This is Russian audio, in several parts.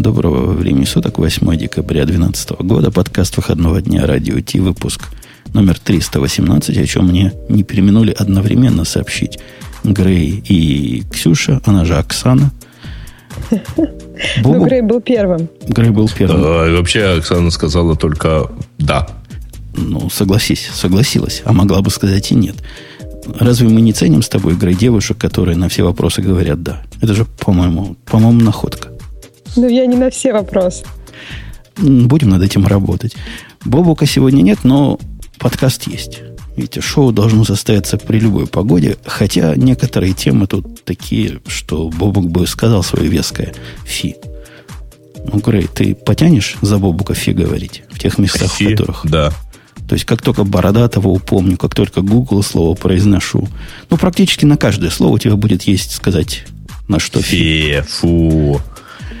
Доброго времени суток, 8 декабря 2012 года, подкаст выходного дня Радио Ти, выпуск номер 318, о чем мне не переминули одновременно сообщить Грей и Ксюша, она же Оксана. Ну, Грей был первым. Грей был первым. Вообще Оксана сказала только «да». Ну, согласись, согласилась, а могла бы сказать и нет. Разве мы не ценим с тобой, Грей, девушек, которые на все вопросы говорят «да»? Это же, по-моему, по-моему, находка. Ну, я не на все вопросы. Будем над этим работать. Бобука сегодня нет, но подкаст есть. Видите, шоу должно состояться при любой погоде, хотя некоторые темы тут такие, что Бобук бы сказал свое веское фи. Ну, Грей, ты потянешь за Бобука фи говорить в тех местах, фи, в которых... Да. То есть, как только Бородатого упомню, как только Google слово произношу, ну, практически на каждое слово у тебя будет есть сказать, на что фи. Фи, фу,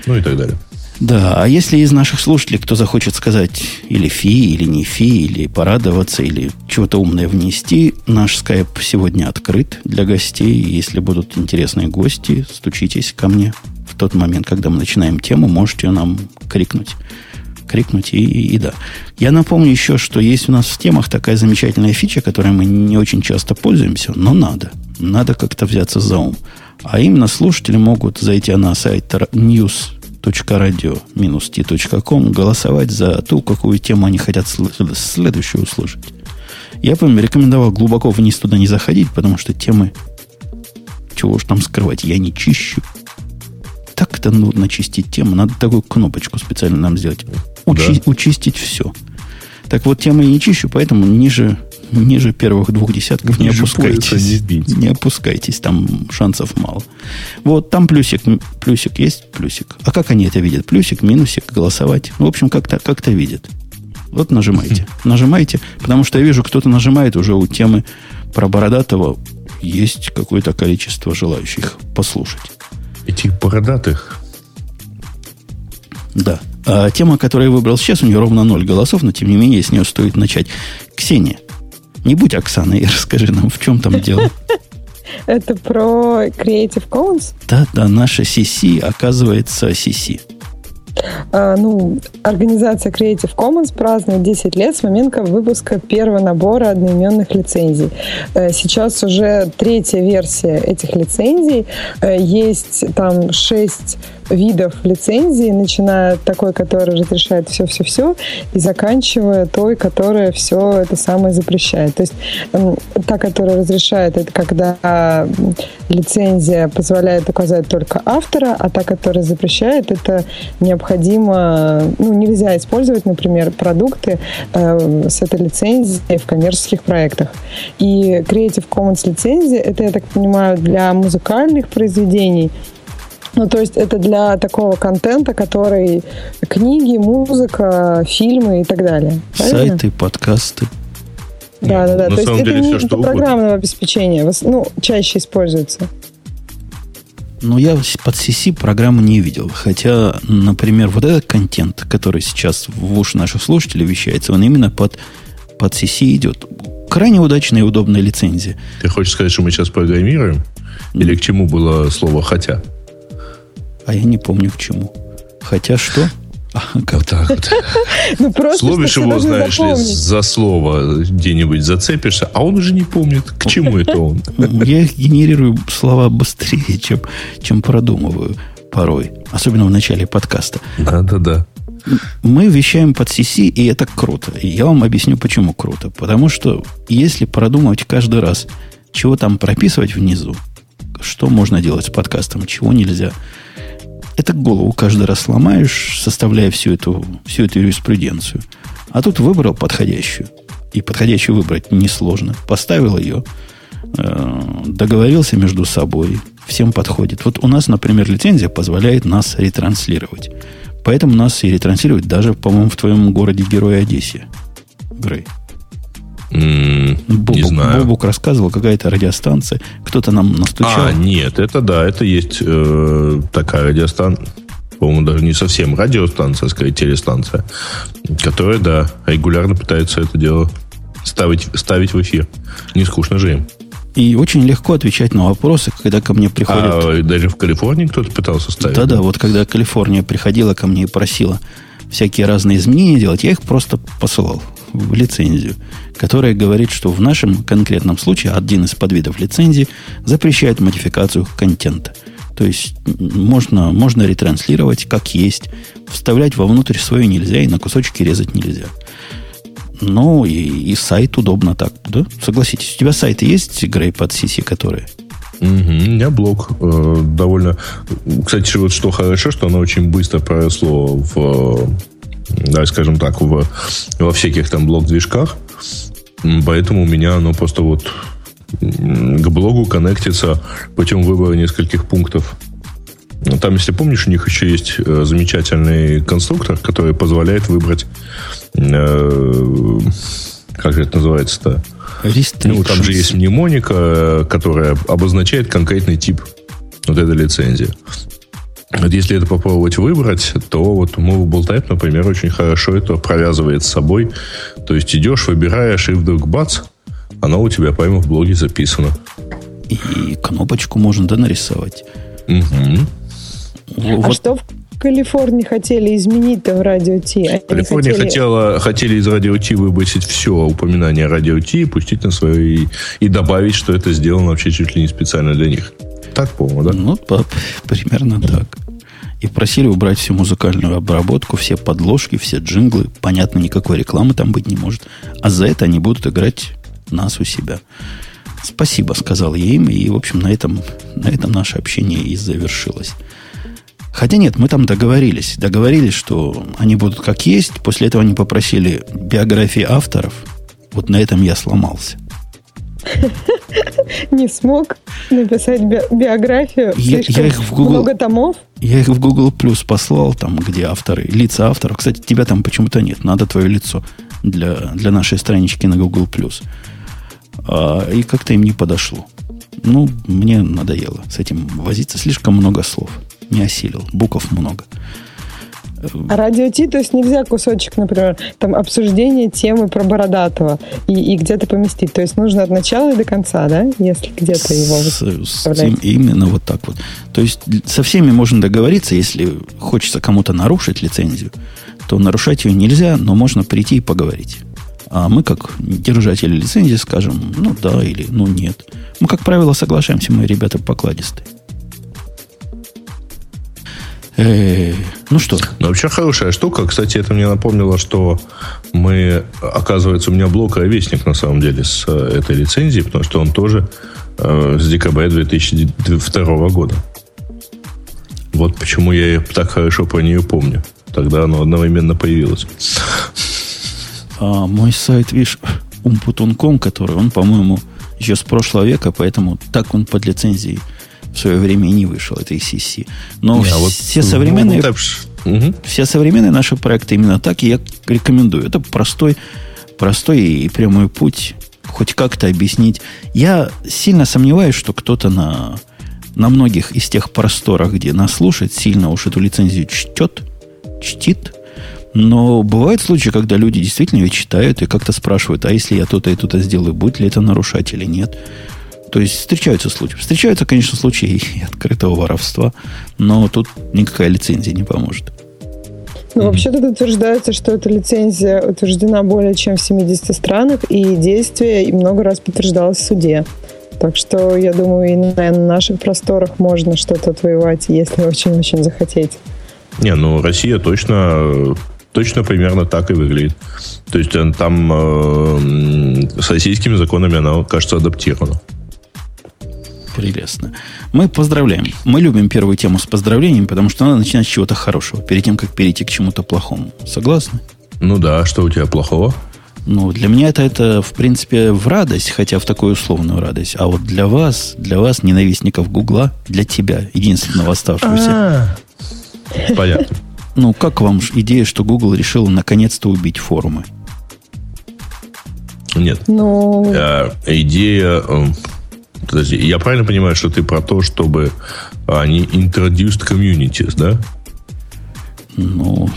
ну и так далее. Да, а если из наших слушателей кто захочет сказать или фи, или не фи, или порадоваться, или чего-то умное внести, наш скайп сегодня открыт для гостей. Если будут интересные гости, стучитесь ко мне в тот момент, когда мы начинаем тему, можете нам крикнуть. Крикнуть и, и, и да. Я напомню еще, что есть у нас в темах такая замечательная фича, которой мы не очень часто пользуемся, но надо. Надо как-то взяться за ум. А именно слушатели могут зайти на сайт news radio-t.com голосовать за ту, какую тему они хотят следующую услышать. Я бы им рекомендовал глубоко вниз туда не заходить, потому что темы, чего уж там скрывать, я не чищу. Так-то нудно чистить тему. Надо такую кнопочку специально нам сделать. Учи, да. Учистить все. Так вот, темы я не чищу, поэтому ниже ниже первых двух десятков ниже не опускайтесь. Не, не опускайтесь, там шансов мало. Вот там плюсик, плюсик есть, плюсик. А как они это видят? Плюсик, минусик, голосовать. В общем, как-то как видят. Вот нажимайте. Нажимайте, потому что я вижу, кто-то нажимает уже у темы про Бородатого. Есть какое-то количество желающих послушать. Этих бородатых? Да. А тема, которую я выбрал сейчас, у нее ровно ноль голосов, но тем не менее с нее стоит начать. Ксения, не будь Оксаной и расскажи нам, в чем там дело. Это про Creative Commons? Да, да, наша CC оказывается CC. А, ну, организация Creative Commons празднует 10 лет с момента выпуска первого набора одноименных лицензий. Э, сейчас уже третья версия этих лицензий. Э, есть там 6 видов лицензии, начиная от такой, которая разрешает все-все-все, и заканчивая той, которая все это самое запрещает. То есть эм, та, которая разрешает, это когда лицензия позволяет указать только автора, а та, которая запрещает, это необходимо, ну, нельзя использовать, например, продукты э, с этой лицензией в коммерческих проектах. И Creative Commons лицензия, это, я так понимаю, для музыкальных произведений, ну, то есть это для такого контента, который книги, музыка, фильмы и так далее. Правильно? Сайты, подкасты. Да, да, да. На то есть деле, это не для программного обеспечения, ну, чаще используется. Но я под CC программу не видел. Хотя, например, вот этот контент, который сейчас в уши наших слушателей вещается, он именно под, под CC идет. Крайне удачная и удобная лицензия. Ты хочешь сказать, что мы сейчас программируем? Или к чему было слово «хотя»? А я не помню к чему. Хотя что? А, как так вот. ну, Словишь его, знаешь ли, за слово где-нибудь зацепишься, а он уже не помнит, к чему это он. Я генерирую слова быстрее, чем, чем продумываю порой. Особенно в начале подкаста. Да-да-да. Мы вещаем под CC, и это круто. И я вам объясню, почему круто. Потому что если продумывать каждый раз, чего там прописывать внизу, что можно делать с подкастом, чего нельзя – это голову каждый раз сломаешь, составляя всю эту, всю эту юриспруденцию. А тут выбрал подходящую. И подходящую выбрать несложно. Поставил ее, э, договорился между собой, всем подходит. Вот у нас, например, лицензия позволяет нас ретранслировать. Поэтому нас и ретранслируют даже, по-моему, в твоем городе Герой Одессе. Грей. Бобук, не знаю. Бобук рассказывал, какая-то радиостанция. Кто-то нам настучал. А, нет, это да, это есть э, такая радиостанция. По-моему, даже не совсем радиостанция, а скорее телестанция, которая, да, регулярно пытается это дело ставить, ставить в эфир. Не скучно же им. И очень легко отвечать на вопросы, когда ко мне приходят... А даже в Калифорнии кто-то пытался ставить? Да-да, вот когда Калифорния приходила ко мне и просила всякие разные изменения делать, я их просто посылал в лицензию, которая говорит, что в нашем конкретном случае один из подвидов лицензии запрещает модификацию контента. То есть можно, можно ретранслировать как есть, вставлять вовнутрь свое нельзя и на кусочки резать нельзя. Ну, и, и сайт удобно так, да? Согласитесь, у тебя сайты есть, Грей, под CC, которые? Угу, у меня блог э, довольно... Кстати, вот что хорошо, что оно очень быстро проросло в, да, скажем так, в, во всяких там блог-движках. Поэтому у меня оно просто вот к блогу коннектится путем выбора нескольких пунктов. Там, если помнишь, у них еще есть э, замечательный конструктор, который позволяет выбрать Э, как же это называется-то? Ну, там же есть мнемоника, которая обозначает конкретный тип вот этой лицензии. Вот если это попробовать выбрать, то вот Movable Type, например, очень хорошо это провязывает с собой. То есть идешь, выбираешь, и вдруг бац, оно у тебя прямо в блоге записано. И кнопочку можно, да, нарисовать. Угу. А вот. что в Калифорнии хотели изменить-то в радио Ти? Калифорния хотели... Хотела, хотели из радио Ти выбросить все упоминание радио Ти, пустить на свое и, и добавить, что это сделано вообще чуть ли не специально для них. Так, по-моему, да? Ну, по, примерно так. И просили убрать всю музыкальную обработку, все подложки, все джинглы. Понятно, никакой рекламы там быть не может. А за это они будут играть нас у себя. Спасибо, сказал я им, и, в общем, на этом, на этом наше общение и завершилось. Хотя нет, мы там договорились. Договорились, что они будут как есть. После этого они попросили биографии авторов. Вот на этом я сломался. Не смог написать би- биографию. Я, я их в Google, много томов. Я их в Google Plus послал, там, где авторы, лица авторов. Кстати, тебя там почему-то нет. Надо твое лицо для, для нашей странички на Google Plus. А, и как-то им не подошло. Ну, мне надоело с этим возиться. Слишком много слов не осилил. Букв много. А радио Ти, то есть нельзя кусочек, например, там обсуждение темы про Бородатого и, и где-то поместить. То есть нужно от начала и до конца, да, если где-то его с, с, Именно вот так вот. То есть со всеми можно договориться, если хочется кому-то нарушить лицензию, то нарушать ее нельзя, но можно прийти и поговорить. А мы, как держатели лицензии, скажем, ну да или ну нет. Мы, как правило, соглашаемся, мы ребята покладистые. Э, ну что? Ну, вообще хорошая штука. Кстати, это мне напомнило, что мы, оказывается, у меня блок ровесник, на самом деле, с э, этой лицензией, потому что он тоже э, с декабря 2002 года. Вот почему я так хорошо про нее помню. Тогда оно одновременно появилось. А мой сайт, видишь, umputon.com, который, он, по-моему, еще с прошлого века, поэтому так он под лицензией в свое время и не вышел, это ECC. Но не, а вот, все современные... угу. Все современные наши проекты именно так, и я рекомендую. Это простой, простой и прямой путь хоть как-то объяснить. Я сильно сомневаюсь, что кто-то на, на многих из тех просторах, где нас слушает, сильно уж эту лицензию чтет, чтит. Но бывают случаи, когда люди действительно ее читают и как-то спрашивают, а если я то-то и то-то сделаю, будет ли это нарушать или нет. То есть встречаются случаи. Встречаются, конечно, случаи открытого воровства, но тут никакая лицензия не поможет. Ну, вообще тут утверждается, что эта лицензия утверждена более чем в 70 странах, и действие и много раз подтверждалось в суде. Так что, я думаю, и на наших просторах можно что-то отвоевать, если очень-очень захотеть. Не, ну Россия точно, точно примерно так и выглядит. То есть э, там э, с российскими законами она, кажется, адаптирована. Прелестно. Мы поздравляем. Мы любим первую тему с поздравлениями, потому что надо начинать с чего-то хорошего, перед тем, как перейти к чему-то плохому. Согласны? Ну да, что у тебя плохого? Ну, для меня это, это, в принципе, в радость, хотя в такую условную радость. А вот для вас, для вас, ненавистников Гугла, для тебя, единственного оставшегося. А. Понятно. Ну, как вам идея, что Google решил наконец-то убить форумы? Нет. Ну... Идея эм, Подожди, я правильно понимаю, что ты про то, чтобы они introduced communities, да? Ну,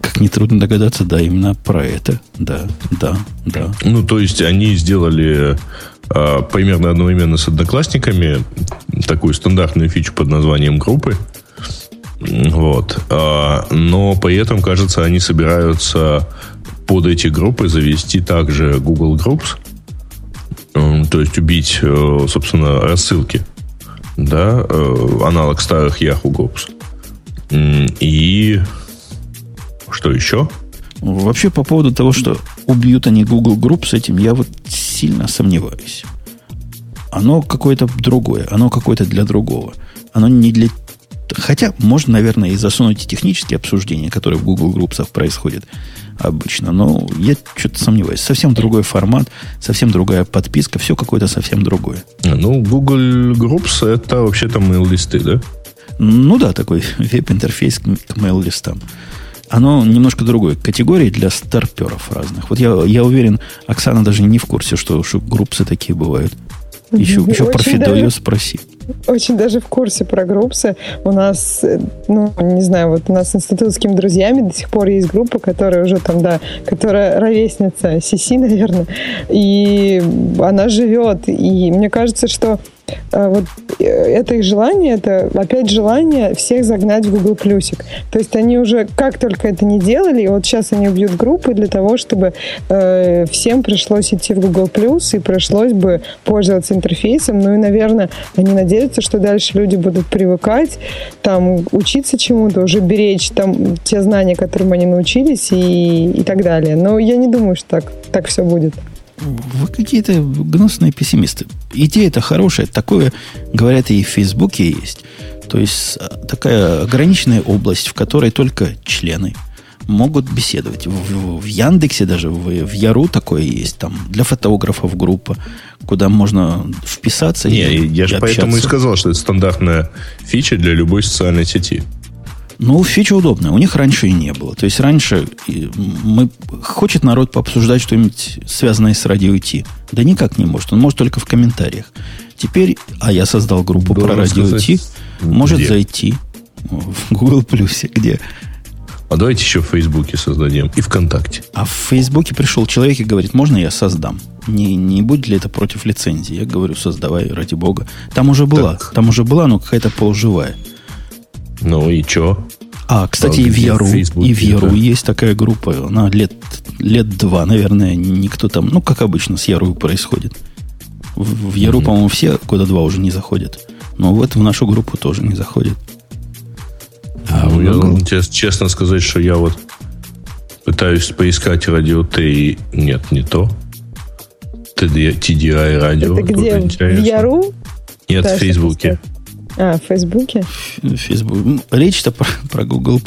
как нетрудно догадаться, да, именно про это. Да, да, да. Ну, то есть они сделали э, примерно одновременно с одноклассниками такую стандартную фичу под названием группы. Вот. Э, но при этом, кажется, они собираются под эти группы завести также Google Groups, то есть убить, э, собственно, рассылки, да, э, аналог старых Yahoo Groups. И что еще? Вообще, по поводу того, что убьют они Google Group с этим, я вот сильно сомневаюсь. Оно какое-то другое, оно какое-то для другого. Оно не для... Хотя можно, наверное, и засунуть технические обсуждения, которые в Google Groups происходят обычно. Но я что-то сомневаюсь. Совсем другой формат, совсем другая подписка, все какое-то совсем другое. Ну, Google Groups это вообще-то mail-листы, да? Ну да, такой веб-интерфейс к mail-листам оно немножко другой категории для старперов разных. Вот я, я уверен, Оксана даже не в курсе, что, что группсы такие бывают. Еще, еще про Фидо спроси. Очень даже в курсе про группсы. У нас, э, ну, не знаю, вот у нас с институтскими друзьями до сих пор есть группа, которая уже там, да, которая ровесница Сиси, наверное, и она живет. И мне кажется, что а, вот э, это их желание, это опять желание всех загнать в Google Плюсик. То есть они уже как только это не делали, и вот сейчас они убьют группы для того, чтобы э, всем пришлось идти в Google Плюс и пришлось бы пользоваться интерфейсом. Ну и, наверное, они надеются, что дальше люди будут привыкать, там, учиться чему-то, уже беречь там те знания, которым они научились и, и так далее. Но я не думаю, что так, так все будет. Вы какие-то гнусные пессимисты. Идея это хорошая. Такое, говорят, и в Фейсбуке есть. То есть а, такая ограниченная область, в которой только члены могут беседовать. В, в, в Яндексе даже, в, в Яру такое есть. Там для фотографов группа, куда можно вписаться Не, и, я и же общаться. поэтому и сказал, что это стандартная фича для любой социальной сети. Ну, фича удобная. У них раньше и не было. То есть раньше мы, хочет народ пообсуждать что-нибудь связанное с радио Ти. Да никак не может. Он может только в комментариях. Теперь, а я создал группу Должен про радио Ти, может где? зайти в Google Плюсе, где а давайте еще в Фейсбуке создадим и ВКонтакте. А в Фейсбуке пришел человек и говорит, можно я создам? Не, не будет ли это против лицензии? Я говорю, создавай, ради бога. Там уже была, так. там уже была, но какая-то полуживая. Ну и чё? А, кстати, и в Яру, и в Яру да. есть такая группа. Она лет, лет два, наверное, никто там, ну, как обычно, с Яру происходит. В, в Яру, mm-hmm. по-моему, все года два уже не заходят. Но вот в нашу группу тоже не заходят. А, ну, я должен честно сказать, что я вот пытаюсь поискать радио Т, и нет, не то. TDI радио. Это где? В Яру? Нет, в Фейсбуке. А, в Фейсбуке? Фейсбук. Речь-то про, про Google+.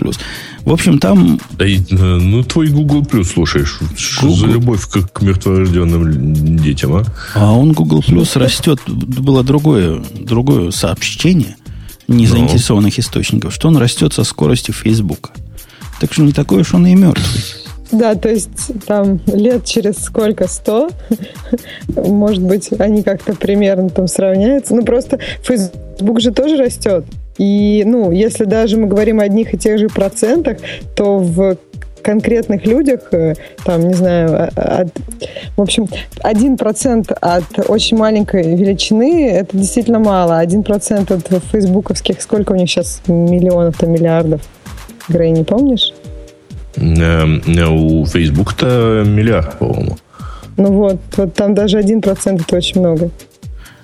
В общем, там... Да, э, ну, твой Google+, слушаешь. Что за любовь к, к мертворожденным детям, а? А он Google+, растет. Было другое, другое сообщение незаинтересованных ну. источников, что он растет со скоростью Фейсбука. Так что не такой уж он и мертвый. Да, то есть там лет через сколько, сто, может быть, они как-то примерно там сравняются. Ну, просто Facebook же тоже растет. И, ну, если даже мы говорим о одних и тех же процентах, то в конкретных людях, э, там, не знаю, от, в общем, один процент от очень маленькой величины, это действительно мало. Один процент от фейсбуковских, сколько у них сейчас миллионов-то, миллиардов? Грей, не помнишь? Эм, э, у Facebook-то миллиард, по-моему. Ну вот, вот там даже один процент это очень много.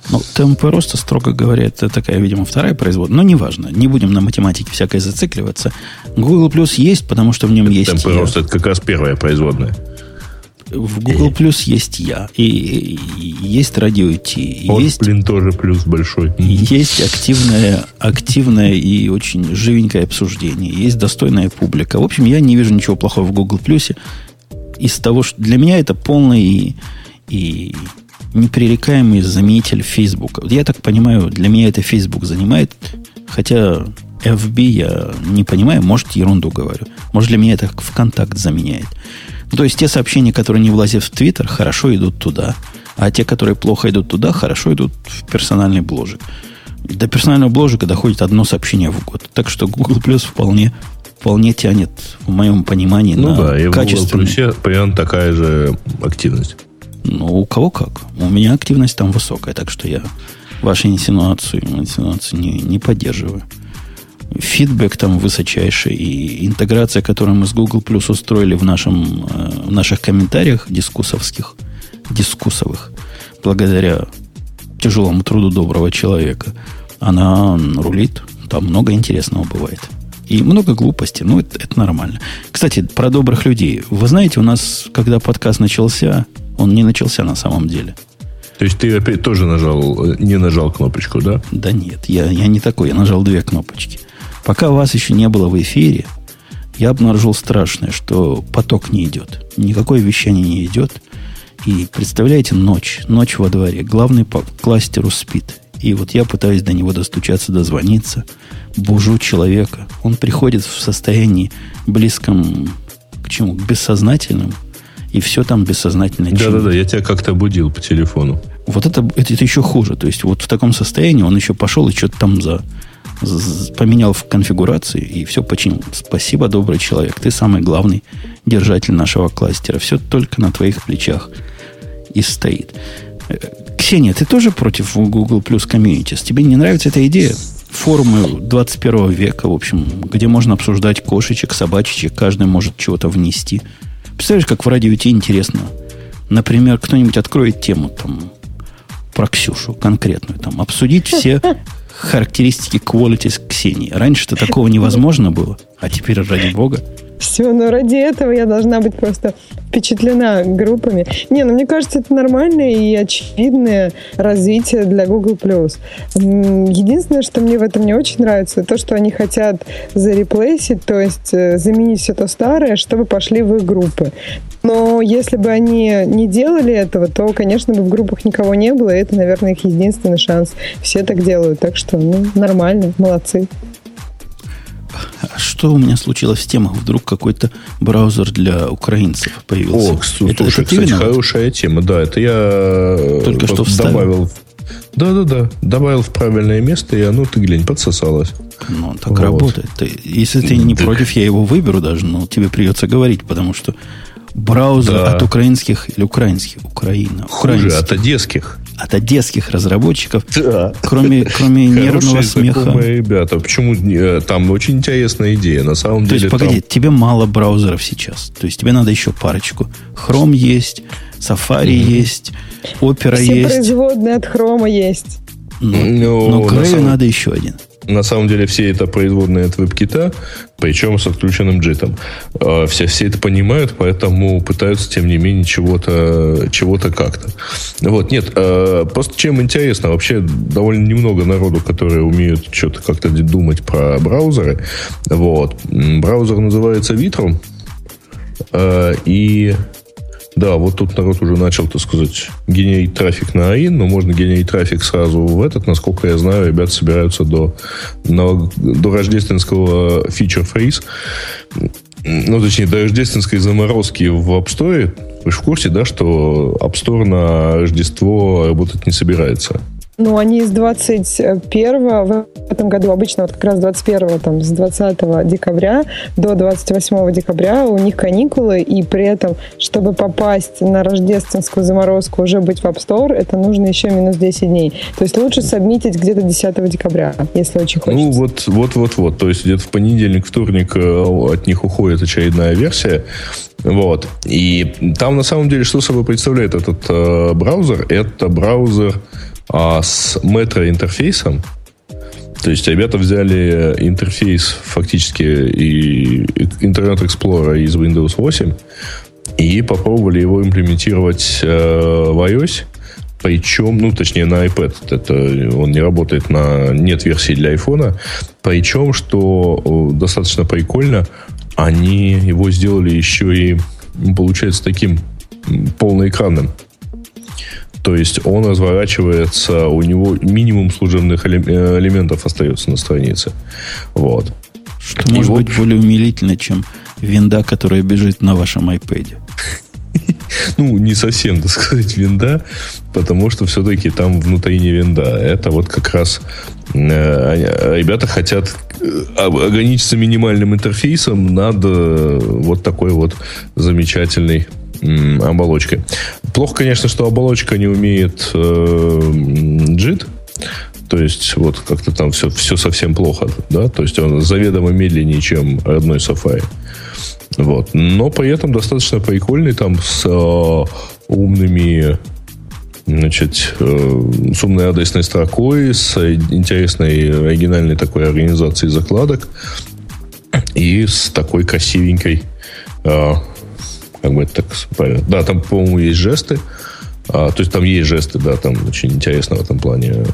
Ну, темпы роста, строго говоря, это такая, видимо, вторая производная. Но неважно, не будем на математике всякой зацикливаться. Google Plus есть, потому что в нем есть Темпы я. роста это как раз первая производная. В Google Plus есть я, и, и, и есть радио T. Вот, есть, блин, тоже плюс большой. Есть активное, активное и очень живенькое обсуждение. Есть достойная публика. В общем, я не вижу ничего плохого в Google Plus. Из того, что для меня это полный и, и непререкаемый заменитель Facebook. Я так понимаю, для меня это Facebook занимает, хотя FB я не понимаю, может, ерунду говорю. Может, для меня это ВКонтакт заменяет. Ну, то есть те сообщения, которые не влазят в Твиттер, хорошо идут туда. А те, которые плохо идут туда, хорошо идут в персональный бложик. До персонального бложика доходит одно сообщение в год. Так что Google Plus вполне, вполне тянет, в моем понимании, ну на да, и в Google Plus примерно такая же активность. Ну, у кого как. У меня активность там высокая, так что я ваши инсинуации, инсинуации не, не поддерживаю. Фидбэк там высочайший, и интеграция, которую мы с Google Plus устроили в, нашем, э, в наших комментариях дискусовских, дискусовых, благодаря тяжелому труду доброго человека, она рулит. Там много интересного бывает. И много глупости. Ну, это, это нормально. Кстати, про добрых людей. Вы знаете, у нас, когда подкаст начался, он не начался на самом деле – то есть ты опять тоже нажал, не нажал кнопочку, да? Да нет, я, я не такой, я нажал две кнопочки. Пока вас еще не было в эфире, я обнаружил страшное, что поток не идет. Никакое вещание не идет. И представляете, ночь, ночь во дворе. Главный по кластеру спит. И вот я пытаюсь до него достучаться, дозвониться. Бужу человека. Он приходит в состоянии близком к чему? К бессознательному и все там бессознательно Да-да-да, я тебя как-то будил по телефону. Вот это, это, это еще хуже. То есть вот в таком состоянии он еще пошел и что-то там за, за поменял в конфигурации и все починил. Спасибо, добрый человек. Ты самый главный держатель нашего кластера. Все только на твоих плечах и стоит. Э, Ксения, ты тоже против Google Plus Communities? Тебе не нравится эта идея? Форумы 21 века, в общем, где можно обсуждать кошечек, собачечек, каждый может чего-то внести – Представляешь, как в радио Ти интересно. Например, кто-нибудь откроет тему там про Ксюшу конкретную, там, обсудить все характеристики qualities Ксении. Раньше-то такого невозможно было, а теперь, ради бога. Все, но ради этого я должна быть просто впечатлена группами. Не, ну мне кажется, это нормальное и очевидное развитие для Google+. Единственное, что мне в этом не очень нравится, то, что они хотят зареплейсить, то есть э, заменить все то старое, чтобы пошли в их группы. Но если бы они не делали этого, то, конечно, бы в группах никого не было, и это, наверное, их единственный шанс. Все так делают, так что, ну, нормально, молодцы. А что у меня случилось с темах? Вдруг какой-то браузер для украинцев появился. О, слушай, это, это кстати, хорошая тема. Да, это я э, Только что добавил. Да-да-да, добавил в правильное место, и оно, ты глянь, подсосалось. Ну, так вот. работает. Ты, если ты не так. против, я его выберу даже, но тебе придется говорить, потому что браузер да. от украинских или украинских, Украина. Хуже, от одесских от одесских разработчиков, да. кроме, кроме нервного смеха. ребята. Почему э, там очень интересная идея? На самом То деле. есть, погоди, там... тебе мало браузеров сейчас. То есть тебе надо еще парочку. Chrome есть, Safari mm-hmm. есть, Opera Все есть. производные от Chrome есть. Ну, но, но Грею самом... надо еще один на самом деле все это производные от WebKit, причем с отключенным джитом. А, все, все это понимают, поэтому пытаются, тем не менее, чего-то чего как-то. Вот, нет, а, просто чем интересно, вообще довольно немного народу, которые умеют что-то как-то думать про браузеры. Вот. Браузер называется Vitrum, а, и да, вот тут народ уже начал, так сказать, генерить трафик на АИН, но можно генерить трафик сразу в этот. Насколько я знаю, ребята собираются до, до рождественского фичер фриз. Ну, точнее, до рождественской заморозки в App Store. Вы же в курсе, да, что App Store на Рождество работать не собирается? Ну, они с 21 в этом году, обычно вот как раз 21 там, с 20 декабря до 28 декабря у них каникулы, и при этом, чтобы попасть на рождественскую заморозку, уже быть в App Store, это нужно еще минус 10 дней. То есть лучше сабмитить где-то 10 декабря, если очень ну, хочется. Ну, вот, вот, вот, вот. То есть где-то в понедельник, вторник э, от них уходит очередная версия. Вот. И там на самом деле что собой представляет этот э, браузер? Это браузер а с метро-интерфейсом, то есть ребята взяли интерфейс фактически и Internet Explorer из Windows 8 и попробовали его имплементировать э, в iOS. Причем, ну, точнее, на iPad. Это он не работает на... Нет версии для iPhone. Причем, что достаточно прикольно, они его сделали еще и, получается, таким полноэкранным. То есть он разворачивается, у него минимум служебных э, элементов остается на странице. Вот. Что И может вот... быть более умилительно, чем винда, которая бежит на вашем iPad. Ну, не совсем, так сказать, винда, потому что все-таки там внутри не винда. Это вот как раз э, ребята хотят э, ограничиться минимальным интерфейсом над э, вот такой вот замечательной оболочкой. Плохо, конечно, что оболочка не умеет э, JIT, то есть вот как-то там все, все совсем плохо, да, то есть он заведомо медленнее, чем родной Safari. Вот. Но при этом достаточно прикольный там с э, умными значит, э, с умной адресной строкой, с интересной оригинальной такой организацией закладок и с такой красивенькой э, как бы это так правильно. Да, там, по-моему, есть жесты. А, то есть там есть жесты, да, там очень интересно в этом плане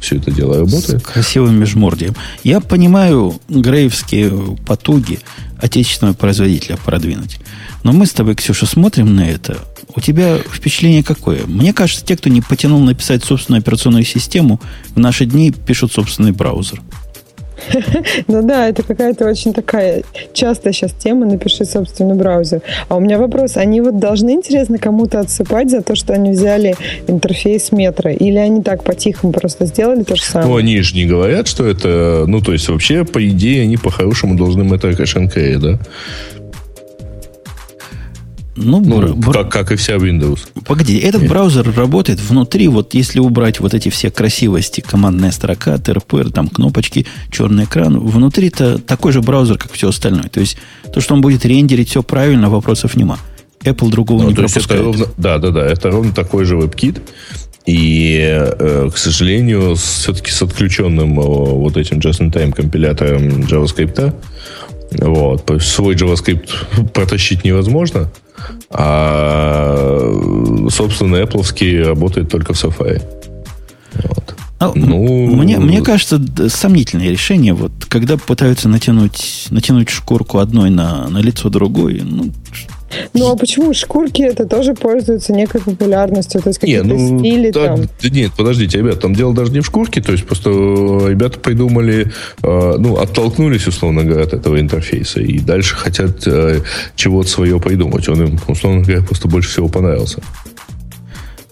все это дело работает. С красивым межмордием. Я понимаю грейвские потуги отечественного производителя продвинуть. Но мы с тобой, Ксюша, смотрим на это. У тебя впечатление какое? Мне кажется, те, кто не потянул написать собственную операционную систему, в наши дни пишут собственный браузер. Ну да, это какая-то очень такая частая сейчас тема, напиши собственный браузер. А у меня вопрос, они вот должны, интересно, кому-то отсыпать за то, что они взяли интерфейс метро? Или они так по-тихому просто сделали то же самое? Ну, они же не говорят, что это... Ну, то есть, вообще, по идее, они по-хорошему должны метро кэш да? Ну, ну бр... как, как и вся Windows. Погоди, этот Нет. браузер работает внутри, вот если убрать вот эти все красивости, командная строка, ТРПР, там кнопочки, черный экран, внутри-то такой же браузер, как все остальное. То есть, то, что он будет рендерить все правильно, вопросов нема. Apple другого ну, не пропускает. Ровно, да, да, да, это ровно такой же WebKit. И, э, к сожалению, все-таки с отключенным вот этим just-in-time компилятором JavaScript, вот, свой JavaScript протащить невозможно – а, собственно, Apple работает только в Safari. Вот. А, ну, мне, мне кажется, сомнительное решение. Вот, когда пытаются натянуть, натянуть шкурку одной на, на лицо другой, ну, ну, а почему шкурки это тоже пользуются некой популярностью? То есть какие-то ну, стили да, там? Нет, подождите, ребят, там дело даже не в шкурке, то есть просто ребята придумали, э, ну, оттолкнулись, условно говоря, от этого интерфейса и дальше хотят э, чего-то свое придумать. Он им, условно говоря, просто больше всего понравился.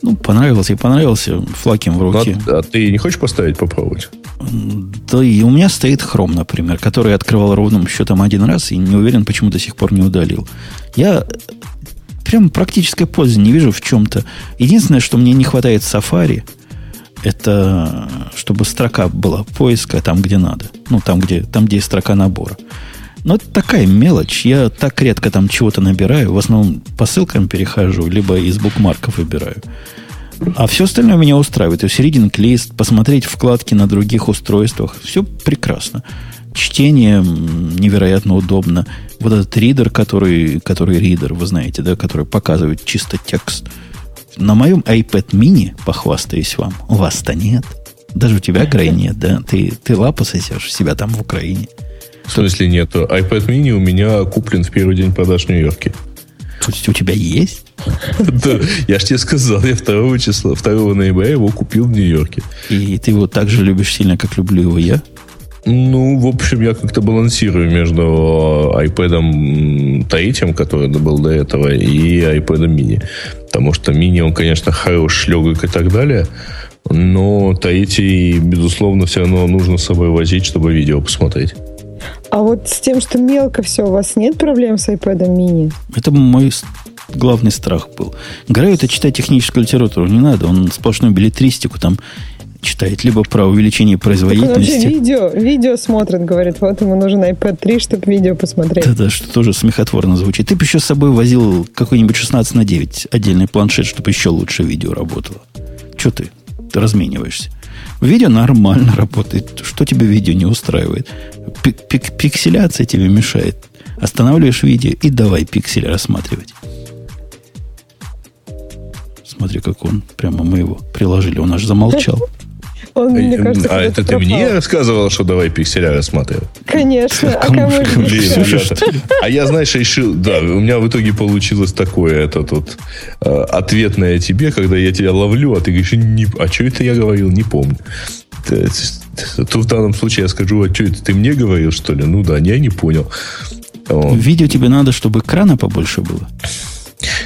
Ну, понравился и понравился, флаким в руки. Ну, а, а ты не хочешь поставить попробовать? Да и у меня стоит хром, например, который я открывал ровным счетом один раз и не уверен, почему до сих пор не удалил. Я прям практической пользы не вижу в чем-то. Единственное, что мне не хватает Safari, это чтобы строка была поиска там, где надо. Ну, там, где, там, где есть строка набора. Но это такая мелочь. Я так редко там чего-то набираю. В основном по ссылкам перехожу, либо из букмарков выбираю. А все остальное меня устраивает. То есть reading лист, посмотреть вкладки на других устройствах. Все прекрасно. Чтение невероятно удобно. Вот этот ридер, который, который ридер, вы знаете, да, который показывает чисто текст. На моем iPad mini, похвастаюсь вам, у вас-то нет. Даже у тебя, Грей, нет, да? Ты, ты лапу сосешь себя там в Украине. В смысле нету? iPad mini у меня куплен в первый день продаж в Нью-Йорке. То есть у тебя есть? Да, я же тебе сказал, я 2 числа, 2 ноября его купил в Нью-Йорке. И ты его так же любишь сильно, как люблю его я? Ну, в общем, я как-то балансирую между iPad третьим, который был до этого, и iPad mini. Потому что мини, он, конечно, хорош, легок и так далее, но третий, безусловно, все равно нужно с собой возить, чтобы видео посмотреть. А вот с тем, что мелко все, у вас нет проблем с iPad mini? Это мой главный страх был. Граю это читать техническую литературу не надо, он сплошную билетристику там читает, либо про увеличение производительности. Так он вообще видео, видео смотрит, говорит, вот ему нужен iPad 3, чтобы видео посмотреть. Да-да, что тоже смехотворно звучит. Ты бы еще с собой возил какой-нибудь 16 на 9 отдельный планшет, чтобы еще лучше видео работало. Че ты? Ты размениваешься. Видео нормально работает. Что тебе видео не устраивает? Пик Пикселяция тебе мешает. Останавливаешь видео и давай пиксели рассматривать. Смотри, как он прямо мы его приложили. Он аж замолчал. Он, мне кажется, а это ты мне рассказывал, что давай пикселя рассматривай? Конечно. А кому же? А я, знаешь, решил... Да, у меня в итоге получилось такое, это тут э, ответное тебе, когда я тебя ловлю, а ты говоришь, не, а что это я говорил, не помню. То в данном случае я скажу, а что это ты мне говорил, что ли? Ну да, я не понял. Видео тебе надо, чтобы экрана побольше было?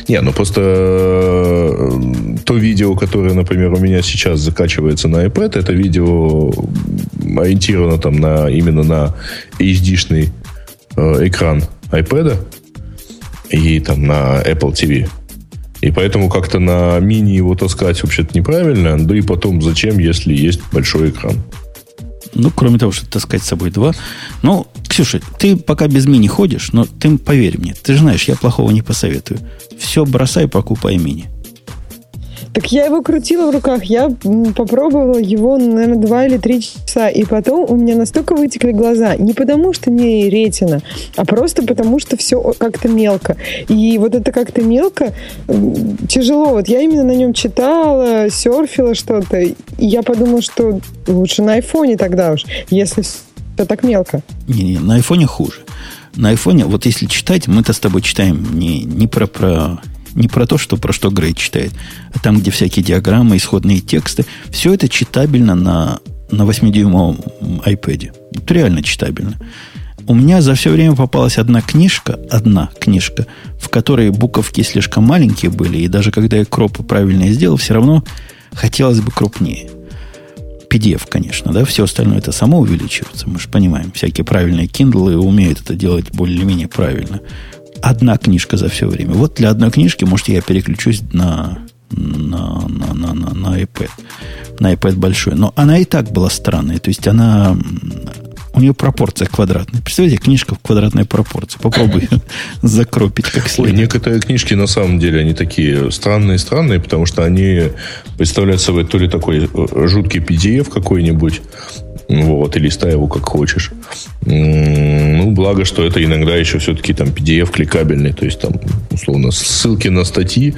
Не, ну просто э, то видео, которое, например, у меня сейчас закачивается на iPad, это видео ориентировано там на, именно на HD-шный э, экран iPad и там на Apple TV. И поэтому как-то на мини его таскать вообще-то неправильно. Да и потом, зачем, если есть большой экран? Ну, кроме того, что таскать с собой два. Ну, Ксюша, ты пока без мини ходишь, но ты поверь мне, ты же знаешь, я плохого не посоветую. Все бросай, покупай мини. Так я его крутила в руках, я попробовала его, наверное, два или три часа, и потом у меня настолько вытекли глаза. Не потому, что не ретина, а просто потому, что все как-то мелко. И вот это как-то мелко тяжело. Вот я именно на нем читала, серфила что-то, и я подумала, что лучше на айфоне тогда уж, если все так мелко. Не-не, на айфоне хуже. На айфоне, вот если читать, мы-то с тобой читаем не, не про, про не про то, что про что Грей читает, а там, где всякие диаграммы, исходные тексты. Все это читабельно на, на 8-дюймовом iPad. Это реально читабельно. У меня за все время попалась одна книжка, одна книжка, в которой буковки слишком маленькие были, и даже когда я кропы правильно сделал, все равно хотелось бы крупнее. PDF, конечно, да, все остальное это само увеличивается. Мы же понимаем, всякие правильные Kindle умеют это делать более-менее правильно одна книжка за все время. Вот для одной книжки, может, я переключусь на, на, на, на, на, на iPad. На iPad большой. Но она и так была странная. То есть она... У нее пропорция квадратная. Представляете, книжка в квадратной пропорции. Попробуй закропить как следует. Ой, некоторые книжки на самом деле они такие странные-странные, потому что они представляют собой то ли такой э, жуткий PDF какой-нибудь, вот, и листай его как хочешь. Ну, благо, что это иногда еще все-таки там PDF кликабельный, то есть там, условно, ссылки на статьи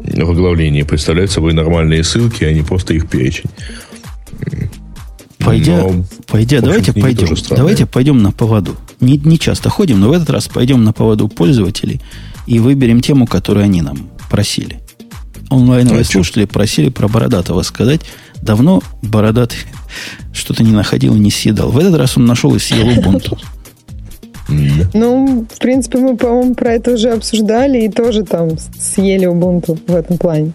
в оглавлении представляют собой нормальные ссылки, а не просто их перечень. Пойдя, но, пойдя давайте пойдем, давайте пойдем на поводу. Не, не часто ходим, но в этот раз пойдем на поводу пользователей и выберем тему, которую они нам просили. Онлайновые а слушатели просили про Бородатого сказать. Давно Бородатый что-то не находил и не съедал. В этот раз он нашел и съел Ubuntu. Ну, в принципе, мы, по-моему, про это уже обсуждали и тоже там съели Ubuntu в этом плане.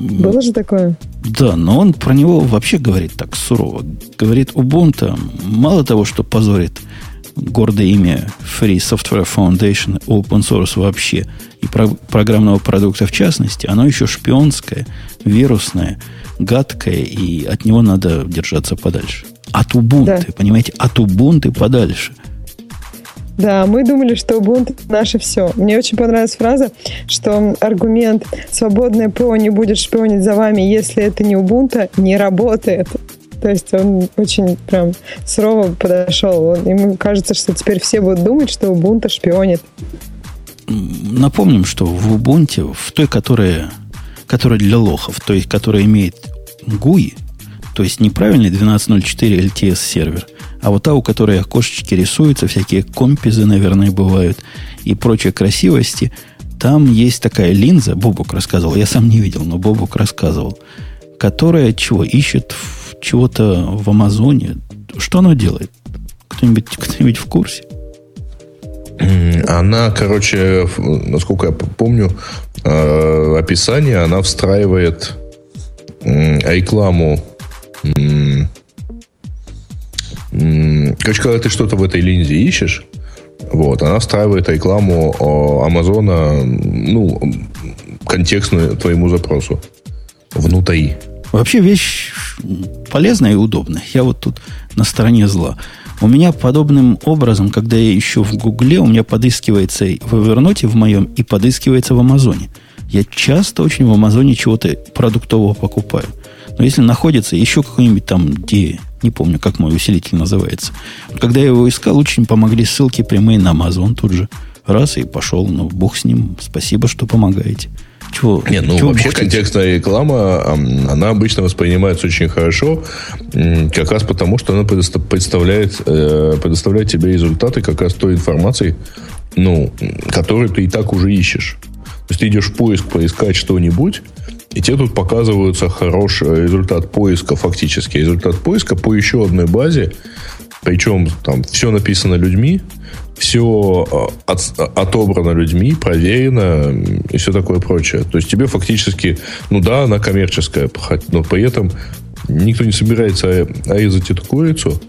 Было же такое? Да, но он про него вообще говорит так сурово. Говорит, Ubuntu мало того, что позорит гордое имя Free Software Foundation, open source вообще, и про программного продукта в частности, оно еще шпионское, вирусное, гадкое, и от него надо держаться подальше. От Ubuntu, да. понимаете, от Ubuntu подальше. Да, мы думали, что Ubuntu наше все. Мне очень понравилась фраза, что аргумент «свободное ПО не будет шпионить за вами, если это не Ubuntu» не работает. То есть он очень прям сурово подошел. Он, ему кажется, что теперь все будут думать, что Ubuntu шпионит. Напомним, что в Ubuntu, в той, которая которая для лохов, то есть которая имеет GUI, то есть неправильный 12.04 LTS сервер, а вот та, у которой окошечки рисуются, всякие компизы, наверное, бывают, и прочие красивости, там есть такая линза, Бобук рассказывал, я сам не видел, но Бобук рассказывал, которая чего ищет чего-то в Амазоне. Что она делает? Кто-нибудь, кто-нибудь в курсе? Она, короче, насколько я помню, э, описание, она встраивает рекламу. Короче, когда ты что-то в этой линзе ищешь, вот, она встраивает рекламу Амазона, ну, контекстную твоему запросу внутри. Вообще вещь полезная и удобная. Я вот тут на стороне зла. У меня подобным образом, когда я ищу в Гугле, у меня подыскивается в Evernote в моем и подыскивается в Амазоне. Я часто очень в Амазоне чего-то продуктового покупаю. Но если находится еще какой-нибудь там, где, не помню, как мой усилитель называется. Когда я его искал, очень помогли ссылки прямые на Amazon тут же. Раз и пошел, ну, бог с ним, спасибо, что помогаете. Чего, Нет, ну чего вообще бухтите? контекстная реклама, она обычно воспринимается очень хорошо, как раз потому, что она предоставляет, э, предоставляет тебе результаты как раз той информации, ну, которую ты и так уже ищешь. То есть ты идешь в поиск поискать что-нибудь, и тебе тут показывается хороший результат поиска, фактически результат поиска по еще одной базе, причем там все написано людьми, все а, от, отобрано людьми, проверено и все такое прочее. То есть тебе фактически, ну да, она коммерческая, но при этом Никто не собирается резать эту курицу,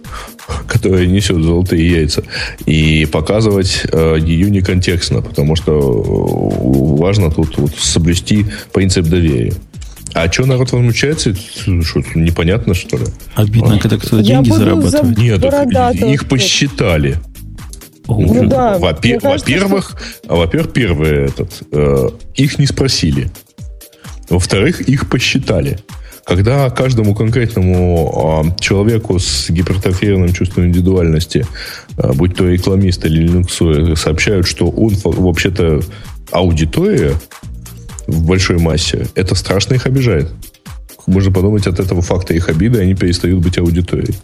которая несет золотые яйца, и показывать э, ее не контекстно, потому что э, важно тут вот соблюсти принцип доверия. А что народ возмущается? Что, непонятно, что ли? Обидно, а? когда кто-то деньги зарабатывает. Нет, их посчитали. Ну, да, во-пер- во-первых, что... во-первых, первое этот, э, их не спросили. Во-вторых, их посчитали. Когда каждому конкретному э, человеку с гипертрофированным чувством индивидуальности, э, будь то рекламист или Linux, сообщают, что он вообще-то аудитория в большой массе, это страшно их обижает. Можно подумать, от этого факта их обиды они перестают быть аудиторией.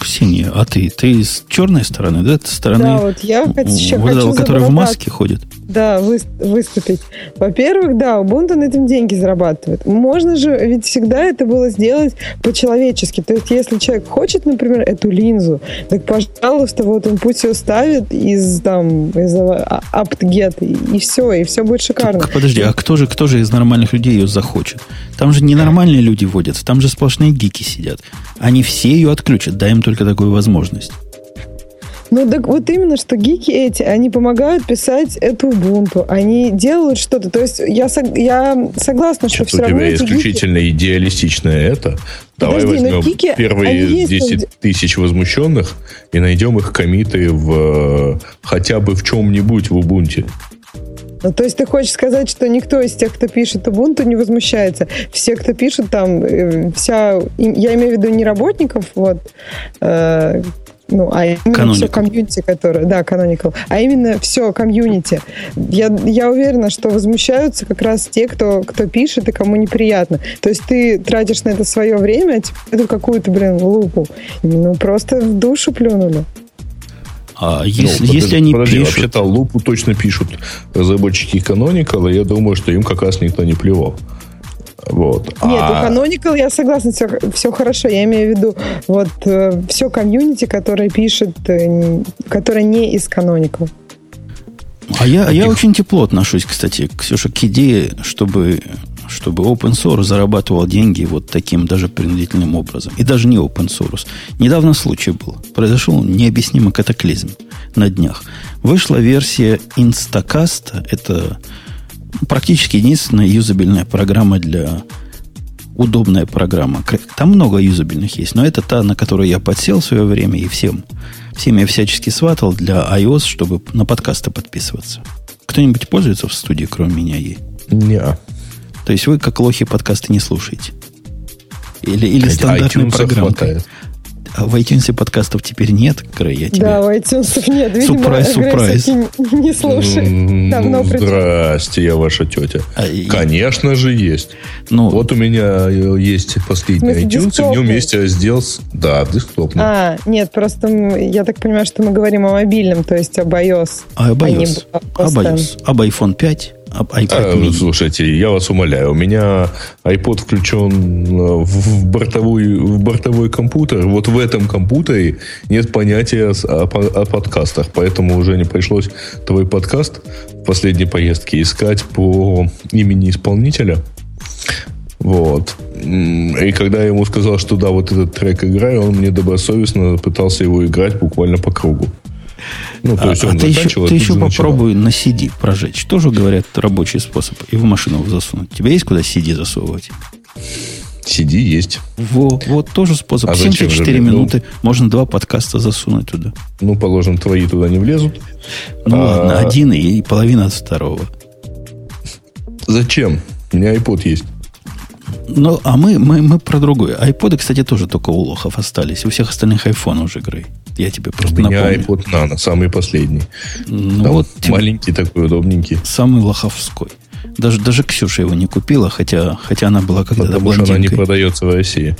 Ксения, а ты? Ты из черной стороны, да? Ты стороны да, вот я еще вот хочу который в маске ходит. Да, вы, выступить. Во-первых, да, Ubuntu на этом деньги зарабатывает. Можно же ведь всегда это было сделать по-человечески. То есть, если человек хочет, например, эту линзу, так, пожалуйста, вот он пусть ее ставит из там из apt-get, и, все, и все будет шикарно. Так, подожди, а кто же, кто же из нормальных людей ее захочет? Там же ненормальные люди водятся, там же сплошные гики сидят. Они все ее отключат, дай им только такую возможность. Ну, так вот именно, что гики эти, они помогают писать эту Ubuntu, они делают что-то. То есть я, я согласна, что, что все равно... у тебя исключительно гики... идеалистичное это. Давай Подожди, возьмем гики, первые 10 тысяч возмущенных и найдем их комиты в хотя бы в чем-нибудь в Ubuntu. Ну, то есть ты хочешь сказать, что никто из тех, кто пишет Ubuntu, не возмущается. Все, кто пишет там, э, вся... Я имею в виду не работников, вот, э, ну, а именно Canonical. все комьюнити, которое, да, Canonical, а именно все комьюнити. Я, я уверена, что возмущаются как раз те, кто, кто пишет и кому неприятно. То есть ты тратишь на это свое время, типа, эту какую-то, блин, лупу. Ну, просто в душу плюнули. А если, ну, если они подожди, пишут... Вообще-то лупу точно пишут разработчики Canonical, и я думаю, что им как раз никто не плевал. Вот. Нет, а... у Canonical я согласна, все, все хорошо. Я имею в виду вот э, все комьюнити, которое пишет, э, которое не из Canonical. А я, я очень тепло отношусь, кстати, Ксюша, к идее, чтобы, чтобы open source зарабатывал деньги вот таким даже принудительным образом. И даже не open source. Недавно случай был. Произошел необъяснимый катаклизм на днях. Вышла версия Instacast. Это практически единственная юзабельная программа для удобная программа. Там много юзабельных есть, но это та, на которую я подсел в свое время и всем, всем я всячески сватал для iOS, чтобы на подкасты подписываться. Кто-нибудь пользуется в студии, кроме меня ей? Не. То есть вы, как лохи, подкасты не слушаете? Или, или стандартная программа? А в iTunes подкастов теперь нет, Грей, я тебе... Да, в iTunes нет. Видимо, сюрприз, сюрприз. Не слушай. Давно Здрасте, я ваша тетя. А, Конечно и... же есть. Ну, вот у меня э, есть последний iTunes, и в нем есть раздел... Да, десктопный. А, нет, просто я так понимаю, что мы говорим о мобильном, то есть об iOS. А об iOS. А об iOS. Об iPhone 5 iPad а, Слушайте, я вас умоляю, у меня iPod включен э, в бортовой, в бортовой компьютер. Вот в этом компьютере нет понятия о, о подкастах, поэтому уже не пришлось твой подкаст в последней поездке искать по имени исполнителя. Вот. И когда я ему сказал, что да, вот этот трек играю, он мне добросовестно пытался его играть буквально по кругу. Ну, то есть а, он а ты еще, ты еще попробуй на CD прожечь. Тоже, говорят, рабочий способ. И в машину засунуть. У тебя есть куда CD засовывать? CD есть. Во, вот тоже способ. А 74 минуты. Ну, можно два подкаста засунуть туда. Ну, положим, твои туда не влезут. Ну а... ладно, один и половина от второго. Зачем? У меня iPod есть. Ну, а мы, мы, мы про другое. Айподы, кстати, тоже только у лохов остались. У всех остальных iPhone уже игры. Я тебе просто У меня напомню. iPod Nano, самый последний. Ну, Там вот маленький такой, удобненький. Самый лоховской. Даже, даже Ксюша его не купила, хотя, хотя она была когда-то Потому что она не продается в России.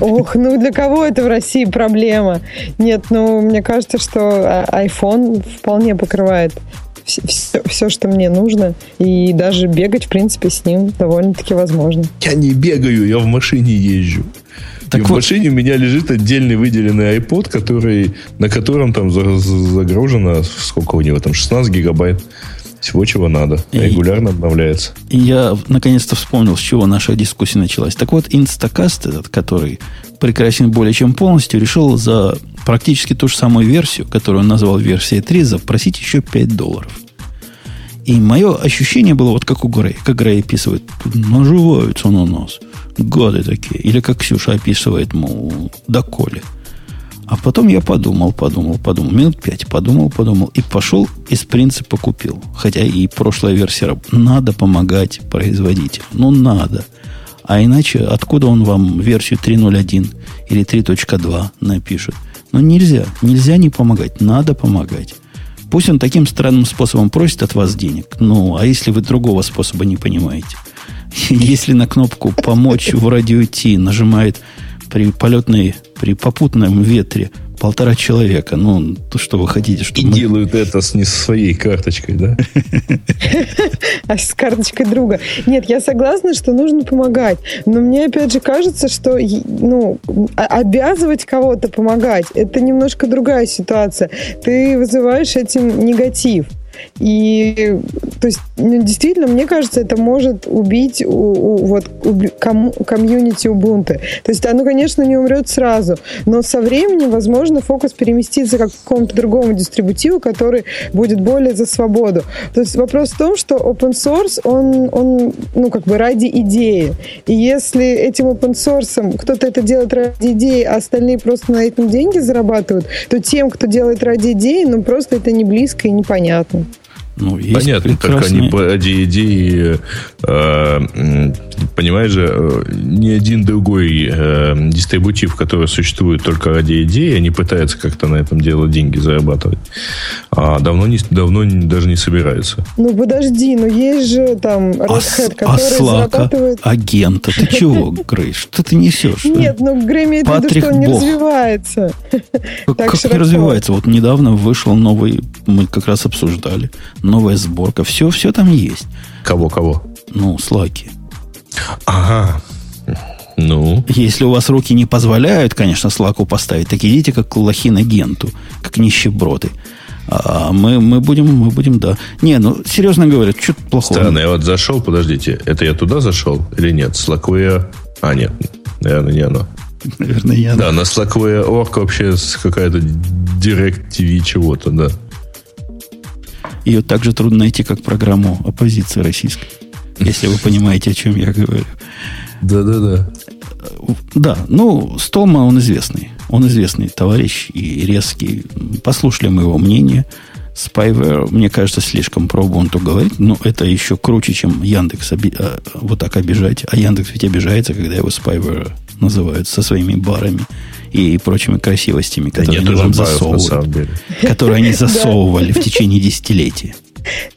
Ох, ну для кого это в России проблема? Нет, ну мне кажется, что iPhone вполне покрывает все, все, что мне нужно. И даже бегать, в принципе, с ним довольно-таки возможно. Я не бегаю, я в машине езжу. Так и вот. в машине у меня лежит отдельный выделенный iPod, который, на котором там загружено, сколько у него там, 16 гигабайт всего, чего надо. Регулярно и, обновляется. И я наконец-то вспомнил, с чего наша дискуссия началась. Так вот, Instacast этот, который прекрасен более чем полностью, решил за практически ту же самую версию, которую он назвал версией 3, запросить еще 5 долларов. И мое ощущение было вот как у Грея. Как Грей описывает, наживаются на нас. Гады такие. Или как Ксюша описывает, мол, доколе. А потом я подумал, подумал, подумал. Минут пять подумал, подумал. И пошел из принципа купил. Хотя и прошлая версия. Надо помогать производителю. Ну, надо. А иначе откуда он вам версию 3.0.1 или 3.2 напишет? Ну, нельзя. Нельзя не помогать. Надо помогать. Пусть он таким странным способом просит от вас денег. Ну, а если вы другого способа не понимаете? Если на кнопку «Помочь в радио Ти» нажимает при полетной, при попутном ветре полтора человека. Ну, то, что вы хотите, чтобы... И мы... делают это с не своей карточкой, да? А с карточкой друга. Нет, я согласна, что нужно помогать. Но мне, опять же, кажется, что ну, обязывать кого-то помогать, это немножко другая ситуация. Ты вызываешь этим негатив. И то есть, ну, действительно, мне кажется, это может убить у, у, вот, у, ком, комьюнити Ubuntu. То есть оно, конечно, не умрет сразу, но со временем, возможно, фокус переместится к какому-то другому дистрибутиву, который будет более за свободу. То есть вопрос в том, что open source, он, он ну, как бы ради идеи. И если этим open source кто-то это делает ради идеи, а остальные просто на этом деньги зарабатывают, то тем, кто делает ради идеи, ну, просто это не близко и непонятно. Ну, есть Понятно, прекрасные... только они по идеи, э, понимаешь же, э, ни один другой э, дистрибутив, который существует только ради идеи, они пытаются как-то на этом дело деньги зарабатывать. А давно, не, давно даже не собираются. Ну, подожди, но есть же там Red Hat, который а зарабатывает... агента. Ты чего, Грей? Что ты несешь? Нет, ну Грей имеет в виду, что он не развивается. Как не развивается? Вот недавно вышел новый, мы как раз обсуждали, новая сборка. Все, все там есть. Кого-кого? Ну, слаки. Ага. Ну? Если у вас руки не позволяют, конечно, слаку поставить, так идите как лохи на генту, как нищеброды. А мы, мы будем, мы будем, да. Не, ну, серьезно говоря, что плохого. Странно, я вот зашел, подождите, это я туда зашел или нет? Slackware... А, нет, наверное, не оно. Наверное, я. Да, на Slackware Org вообще какая-то Direct TV чего-то, да. Ее также трудно найти, как программу оппозиции российской. Если вы понимаете, о чем я говорю. Да-да-да. Да, ну, Столма, он известный. Он известный товарищ и резкий. Послушали мы его мнение. Spyware, мне кажется, слишком про Ubuntu говорить, но это еще круче, чем Яндекс оби- а, вот так обижать. А Яндекс ведь обижается, когда его Spyware называют со своими барами и прочими красивостями, которые да они вам засовывают. Которые они засовывали в течение десятилетий.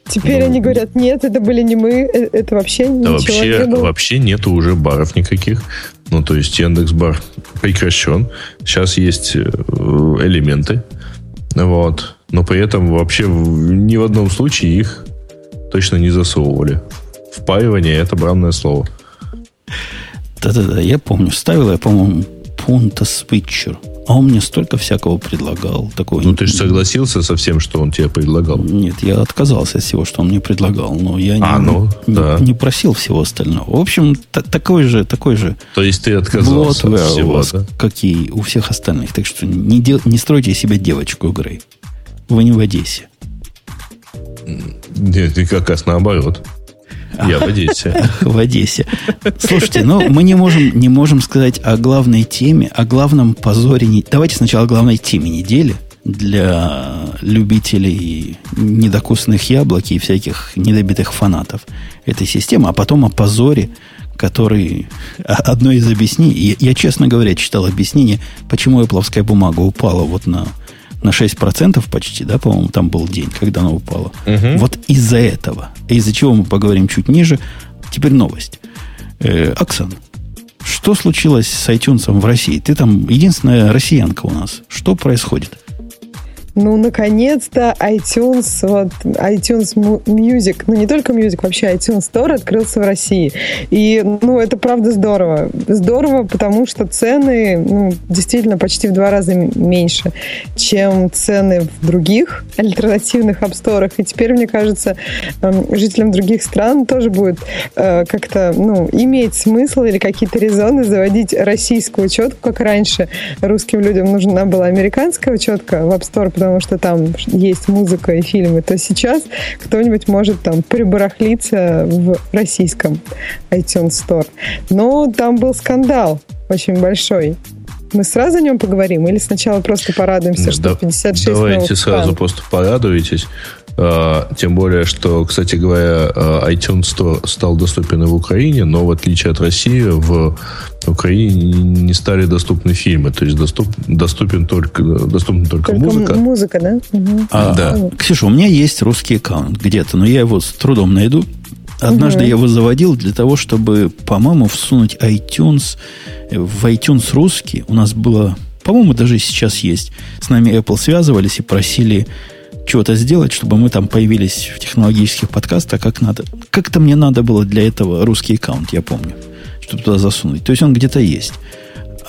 Теперь ну, они говорят, нет, это были не мы, э, это вообще ничего да вообще, не было. Вообще нету уже баров никаких. Ну, то есть Яндекс Бар прекращен. Сейчас есть э, элементы. Вот. Но при этом вообще ни в одном случае их точно не засовывали. Впаивание это бранное слово. Да-да-да, я помню. Ставил я, по-моему, Punta Switcher. А он мне столько всякого предлагал. Такого ну, ты же согласился со всем, что он тебе предлагал? Нет, я отказался от всего, что он мне предлагал. Но я а, не, ну, не, да. не просил всего остального. В общем, т- такой же, такой же. То есть ты отказался от всего, у вас, да? как и у всех остальных. Так что не, дел, не стройте из себя девочку, Грей. Вы не в Одессе. Нет, ты как раз наоборот. Я в Одессе. В Одессе. Слушайте, ну мы не можем, не можем сказать о главной теме, о главном позоре. Давайте сначала о главной теме недели для любителей недокусных яблок и всяких недобитых фанатов этой системы, а потом о позоре, который одно из объяснений. Я, я, честно говоря, читал объяснение, почему эпловская бумага упала вот на на 6% почти, да, по-моему, там был день, когда она упала. Угу. Вот из-за этого, из-за чего мы поговорим чуть ниже. Теперь новость. Э, Оксан, что случилось с iTunes в России? Ты там единственная россиянка у нас. Что происходит? Ну, наконец-то iTunes, вот, iTunes Music, ну, не только Music, вообще iTunes Store открылся в России. И, ну, это правда здорово. Здорово, потому что цены, ну, действительно почти в два раза меньше, чем цены в других альтернативных апсторах. И теперь, мне кажется, эм, жителям других стран тоже будет э, как-то, ну, иметь смысл или какие-то резоны заводить российскую учетку, как раньше русским людям нужна была американская учетка в App Store, потому что там есть музыка и фильмы, то сейчас кто-нибудь может там прибарахлиться в российском iTunes Store. Но там был скандал очень большой. Мы сразу о нем поговорим или сначала просто порадуемся, да, что 56 Давайте сразу стран. просто порадуйтесь. Uh, тем более, что, кстати говоря, uh, iTunes Store стал доступен и в Украине, но в отличие от России, в Украине не стали доступны фильмы. То есть доступ, доступен только, доступна только, только музыка. Музыка, да? Угу. А, да. Ксюша, у меня есть русский аккаунт где-то, но я его с трудом найду. Однажды угу. я его заводил для того, чтобы, по-моему, всунуть iTunes в iTunes русский. У нас было, по-моему, даже сейчас есть. С нами Apple связывались и просили чего-то сделать, чтобы мы там появились в технологических подкастах как надо. Как-то мне надо было для этого русский аккаунт, я помню, чтобы туда засунуть. То есть он где-то есть.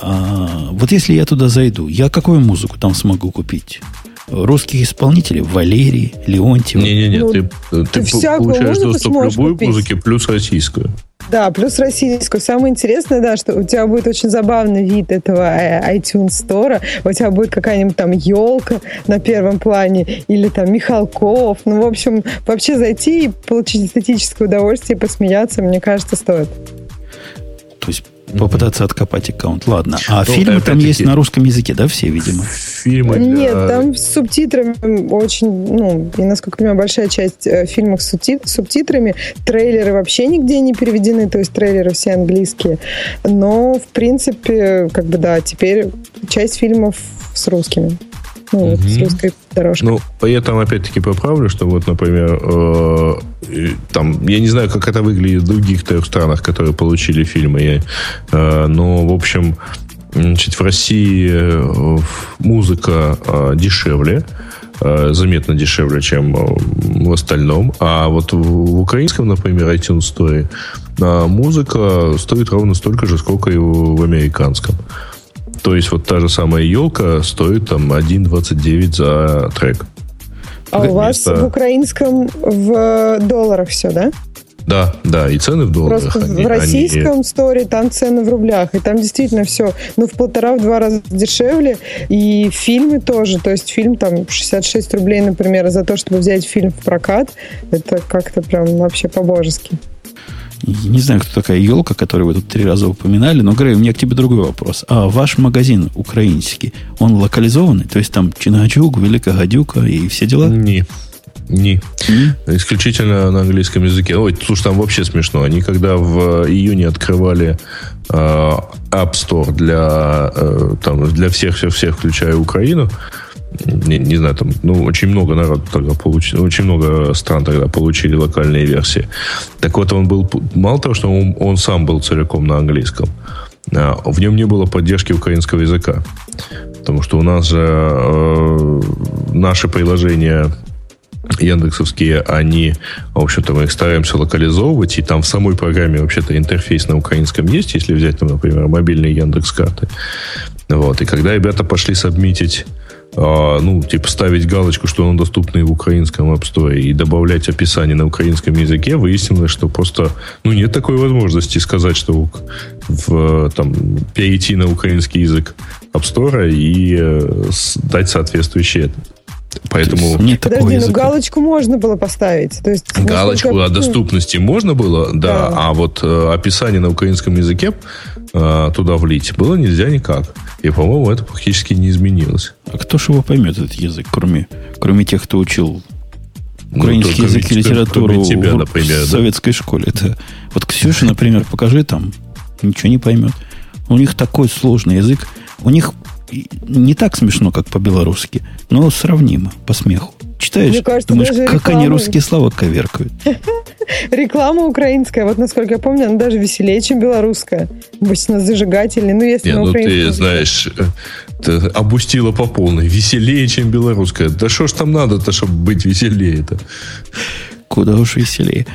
А, вот если я туда зайду, я какую музыку там смогу купить? Русских исполнителей Валерий, Леонтьев. Не-не-не, ну, ты, ты, ты получаешь доступ к любой купить. музыке плюс российскую. Да, плюс российскую. Самое интересное, да, что у тебя будет очень забавный вид этого э, iTunes Store. У тебя будет какая-нибудь там елка на первом плане или там Михалков. Ну, в общем, вообще зайти и получить эстетическое удовольствие, посмеяться, мне кажется, стоит. То есть попытаться откопать аккаунт. Ладно. А ну, фильмы там есть на русском языке, да, все, видимо? Фильмы для... Нет, там с субтитрами очень, ну, и, насколько я понимаю, большая часть э, фильмов с субтитрами. Трейлеры вообще нигде не переведены, то есть трейлеры все английские. Но, в принципе, как бы, да, теперь часть фильмов с русскими. Ну, с русской дорожкой. Ну, я там опять-таки поправлю, что вот, например, э, там, я не знаю, как это выглядит в других трех странах, которые получили фильмы, э, но, в общем, значит, в России э, музыка э, дешевле, заметно дешевле, чем в остальном. А вот в, в украинском, например, iTunes Store музыка стоит ровно столько же, сколько и в, в американском. То есть вот та же самая елка стоит там 1,29 за трек. А у вас в украинском в долларах все, да? Да, да, и цены в долларах. Просто они, в российском они... сторе там цены в рублях, и там действительно все, ну, в полтора-в два раза дешевле, и фильмы тоже, то есть фильм там 66 рублей, например, за то, чтобы взять фильм в прокат, это как-то прям вообще по-божески. Не знаю, кто такая елка, которую вы тут три раза упоминали, но, Грей, у меня к тебе другой вопрос. А ваш магазин украинский, он локализованный? То есть там Чиначук, Великая Гадюка и все дела? Не. Не. Mm. Исключительно на английском языке. Ой, слушай, там вообще смешно. Они когда в июне открывали э, App Store для, э, там, для всех, всех, всех, включая Украину, не, не знаю, там, ну, очень много народ тогда получили, очень много стран тогда получили локальные версии. Так вот, он был, мало того, что он, он сам был целиком на английском, а, в нем не было поддержки украинского языка. Потому что у нас же э, наши приложения яндексовские, они, в общем-то, мы их стараемся локализовывать, и там в самой программе вообще-то интерфейс на украинском есть, если взять, там, например, мобильные Яндекс карты. Вот. И когда ребята пошли сабмитить а, ну, типа ставить галочку, что он доступный в украинском App Store и добавлять описание на украинском языке, выяснилось, что просто, ну, нет такой возможности сказать, что в, там, перейти на украинский язык App Store и э, дать соответствующее Поэтому... Нет Подожди, ну галочку можно было поставить. То есть, галочку о доступности можно было, да, да. а вот э, описание на украинском языке э, туда влить было нельзя никак. И, по-моему, это практически не изменилось. А кто же его поймет, этот язык, кроме, кроме тех, кто учил ну, украинский ну, язык и литературу тебя, в, например, в да? советской школе? Это, вот Ксюша, например, покажи там, ничего не поймет. У них такой сложный язык. У них не так смешно, как по-белорусски, но сравнимо по смеху. Читаешь, Мне кажется, думаешь, как они русские слова коверкают. Реклама украинская, вот насколько я помню, она даже веселее, чем белорусская. Обычно зажигательный, ну если Не, ну ты знаешь, э, ты опустила по полной. Веселее, чем белорусская. Да что ж там надо-то, чтобы быть веселее-то? Куда уж веселее.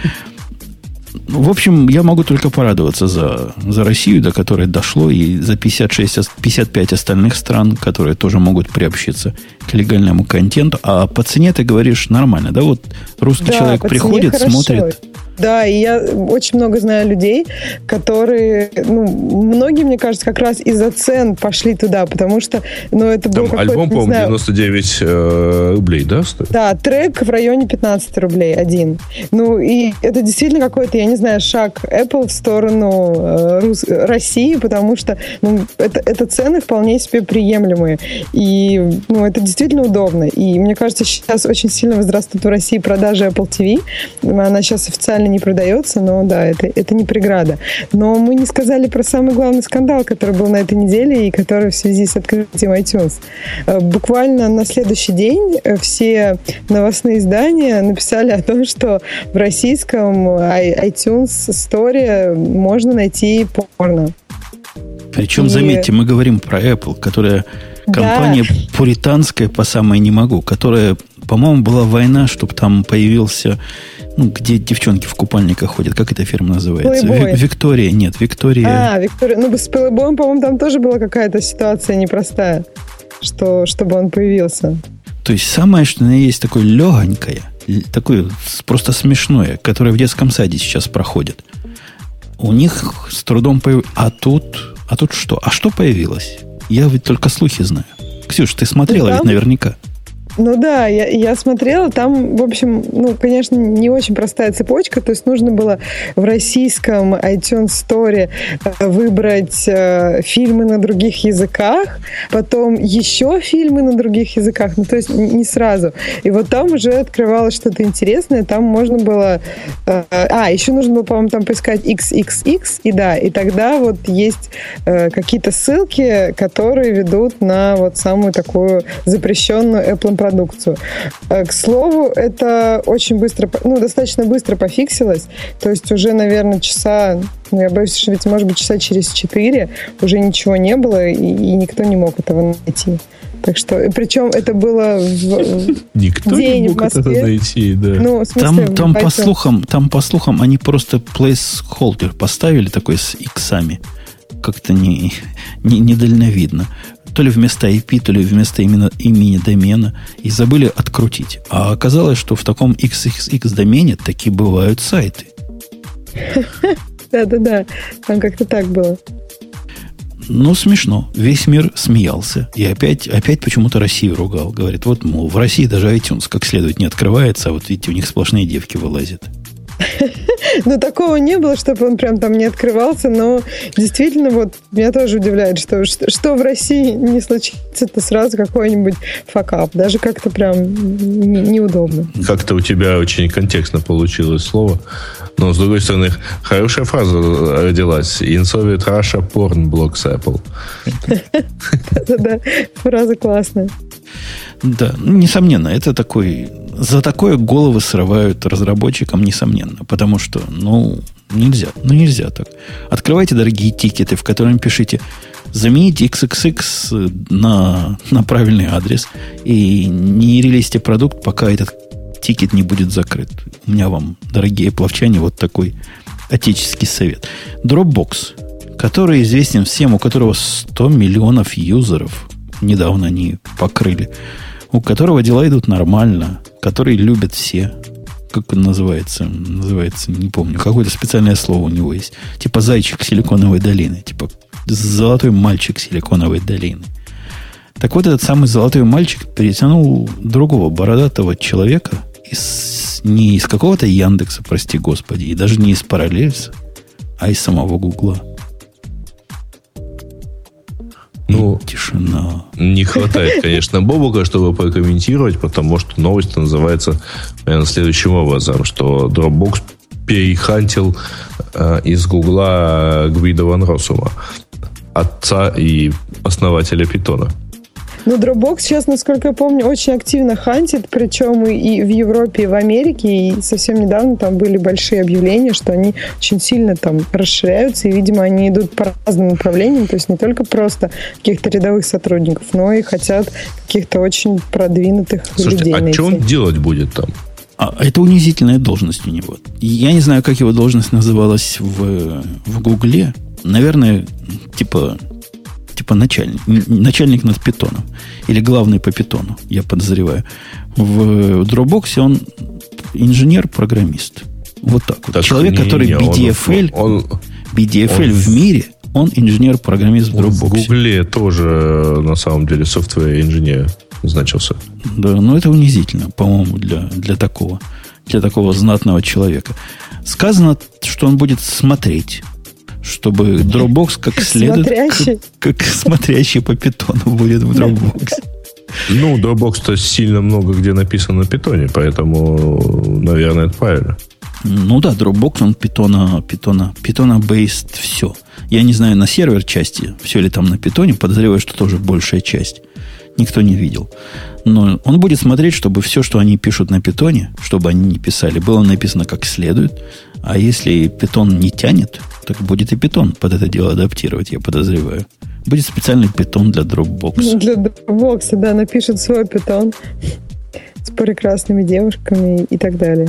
В общем, я могу только порадоваться за, за Россию, до которой дошло, и за 56, ос- 55 остальных стран, которые тоже могут приобщиться к легальному контенту. А по цене ты говоришь нормально, да? Вот русский Да, человек приходит, хорошо. смотрит. Да, и я очень много знаю людей, которые, ну, многие, мне кажется, как раз из-за цен пошли туда, потому что, ну, это был Там какой-то, альбом, по-моему, знаю, 99 э, рублей, да, стоит? Да, трек в районе 15 рублей один. Ну, и это действительно какой-то, я не знаю, шаг Apple в сторону э, Рус- России, потому что ну, это, это цены вполне себе приемлемые. И ну, это действительно удобно. И мне кажется, сейчас очень сильно возрастут в России продажи Apple TV. Она сейчас официально не продается, но да, это, это не преграда. Но мы не сказали про самый главный скандал, который был на этой неделе и который в связи с открытием iTunes. Э, Буквально на следующий день э, все новостные издания написали о том, что в российском i- iTunes Store можно найти порно. Причем, И- заметьте, мы говорим про Apple, которая компания пуританская по самой не могу, которая, по-моему, была война, чтобы там появился, ну, где девчонки в купальниках ходят. Как эта фирма называется? Playboy. Ви- Виктория, нет, Виктория. А, Виктория, ну с Playboy, по-моему, там тоже была какая-то ситуация непростая, что, чтобы он появился. То есть самое, что на есть такое легонькое, такое просто смешное, которое в детском саде сейчас проходит. У них с трудом появилось. А тут, а тут что? А что появилось? Я ведь только слухи знаю. Ксюш, ты смотрела Ну, ведь наверняка. Ну да, я, я смотрела, там, в общем, ну, конечно, не очень простая цепочка, то есть нужно было в российском iTunes Store э, выбрать э, фильмы на других языках, потом еще фильмы на других языках, ну, то есть не сразу. И вот там уже открывалось что-то интересное, там можно было... э, а, еще нужно было, по-моему, там поискать XXX, и да, и тогда вот есть э, какие-то ссылки, которые ведут на вот самую такую запрещенную Apple продукцию. Э, К слову, это очень быстро, ну, достаточно быстро пофиксилось. То есть уже, наверное, часа, ну, я боюсь, что ведь, может быть, часа через четыре уже ничего не было, и, и никто не мог этого найти. Так что, причем это было в, Никто День не в мог это Москве. найти, да. ну, в смысле, Там, в там, по слухам, там, по слухам, они просто placeholder поставили такой с иксами. Как-то не, не, недальновидно. То ли вместо IP, то ли вместо именно, имени домена. И забыли открутить. А оказалось, что в таком XXX домене таки бывают сайты. Да-да-да, там как-то так было. Ну, смешно. Весь мир смеялся. И опять, опять почему-то Россию ругал. Говорит, вот, мол, в России даже iTunes как следует не открывается, а вот видите, у них сплошные девки вылазят. Ну, такого не было, чтобы он прям там не открывался, но действительно, вот, меня тоже удивляет, что, что, что в России не случится, это сразу какой-нибудь факап. Даже как-то прям не- неудобно. Как-то у тебя очень контекстно получилось слово. Но, с другой стороны, хорошая фраза родилась. In Soviet Russia porn blocks Apple. Да-да, фраза классная. Да, ну, несомненно, это такой... За такое головы срывают разработчикам, несомненно. Потому что, ну, нельзя. Ну, нельзя так. Открывайте дорогие тикеты, в котором пишите замените XXX на, на правильный адрес и не релизьте продукт, пока этот тикет не будет закрыт. У меня вам, дорогие плавчане, вот такой отеческий совет. Dropbox, который известен всем, у которого 100 миллионов юзеров, недавно они покрыли, у которого дела идут нормально, который любят все. Как он называется? Называется, не помню. Какое-то специальное слово у него есть. Типа зайчик силиконовой долины. Типа золотой мальчик силиконовой долины. Так вот, этот самый золотой мальчик перетянул другого бородатого человека из, не из какого-то Яндекса, прости господи, и даже не из параллельса, а из самого Гугла. Ну, тишина. Не хватает, конечно, Бобука, чтобы прокомментировать, потому что новость называется наверное, следующим образом, что Dropbox перехантил э, из Гугла Гвида Ван Россума, отца и основателя Питона. Ну, Dropbox сейчас, насколько я помню, очень активно хантит, причем и в Европе, и в Америке, и совсем недавно там были большие объявления, что они очень сильно там расширяются, и, видимо, они идут по разным направлениям, то есть не только просто каких-то рядовых сотрудников, но и хотят каких-то очень продвинутых Слушайте, людей а найти. что он делать будет там? А это унизительная должность у него. Я не знаю, как его должность называлась в, в Гугле. Наверное, типа, типа начальник. Начальник над питоном. Или главный по питону, я подозреваю. В Dropbox он инженер-программист. Вот так вот. Так Человек, не, который не, BDFL, он, он, BDFL он, в мире, он инженер-программист в Dropbox. В Гугле тоже, на самом деле, софтвер-инженер значился. Да, но это унизительно, по-моему, для, для такого, для такого знатного человека. Сказано, что он будет смотреть, чтобы Dropbox как следует... Смотрящий. Как, как смотрящий по питону будет в Dropbox. Ну, Dropbox-то сильно много где написано на питоне, поэтому, наверное, это правильно. Ну да, Dropbox, он питона, питона, питона-based все. Я не знаю, на сервер части, все ли там на питоне, подозреваю, что тоже большая часть никто не видел. Но он будет смотреть, чтобы все, что они пишут на питоне, чтобы они не писали, было написано как следует. А если питон не тянет, так будет и питон под это дело адаптировать, я подозреваю. Будет специальный питон для Dropbox. Для Dropbox, да, напишет свой питон с прекрасными девушками и так далее.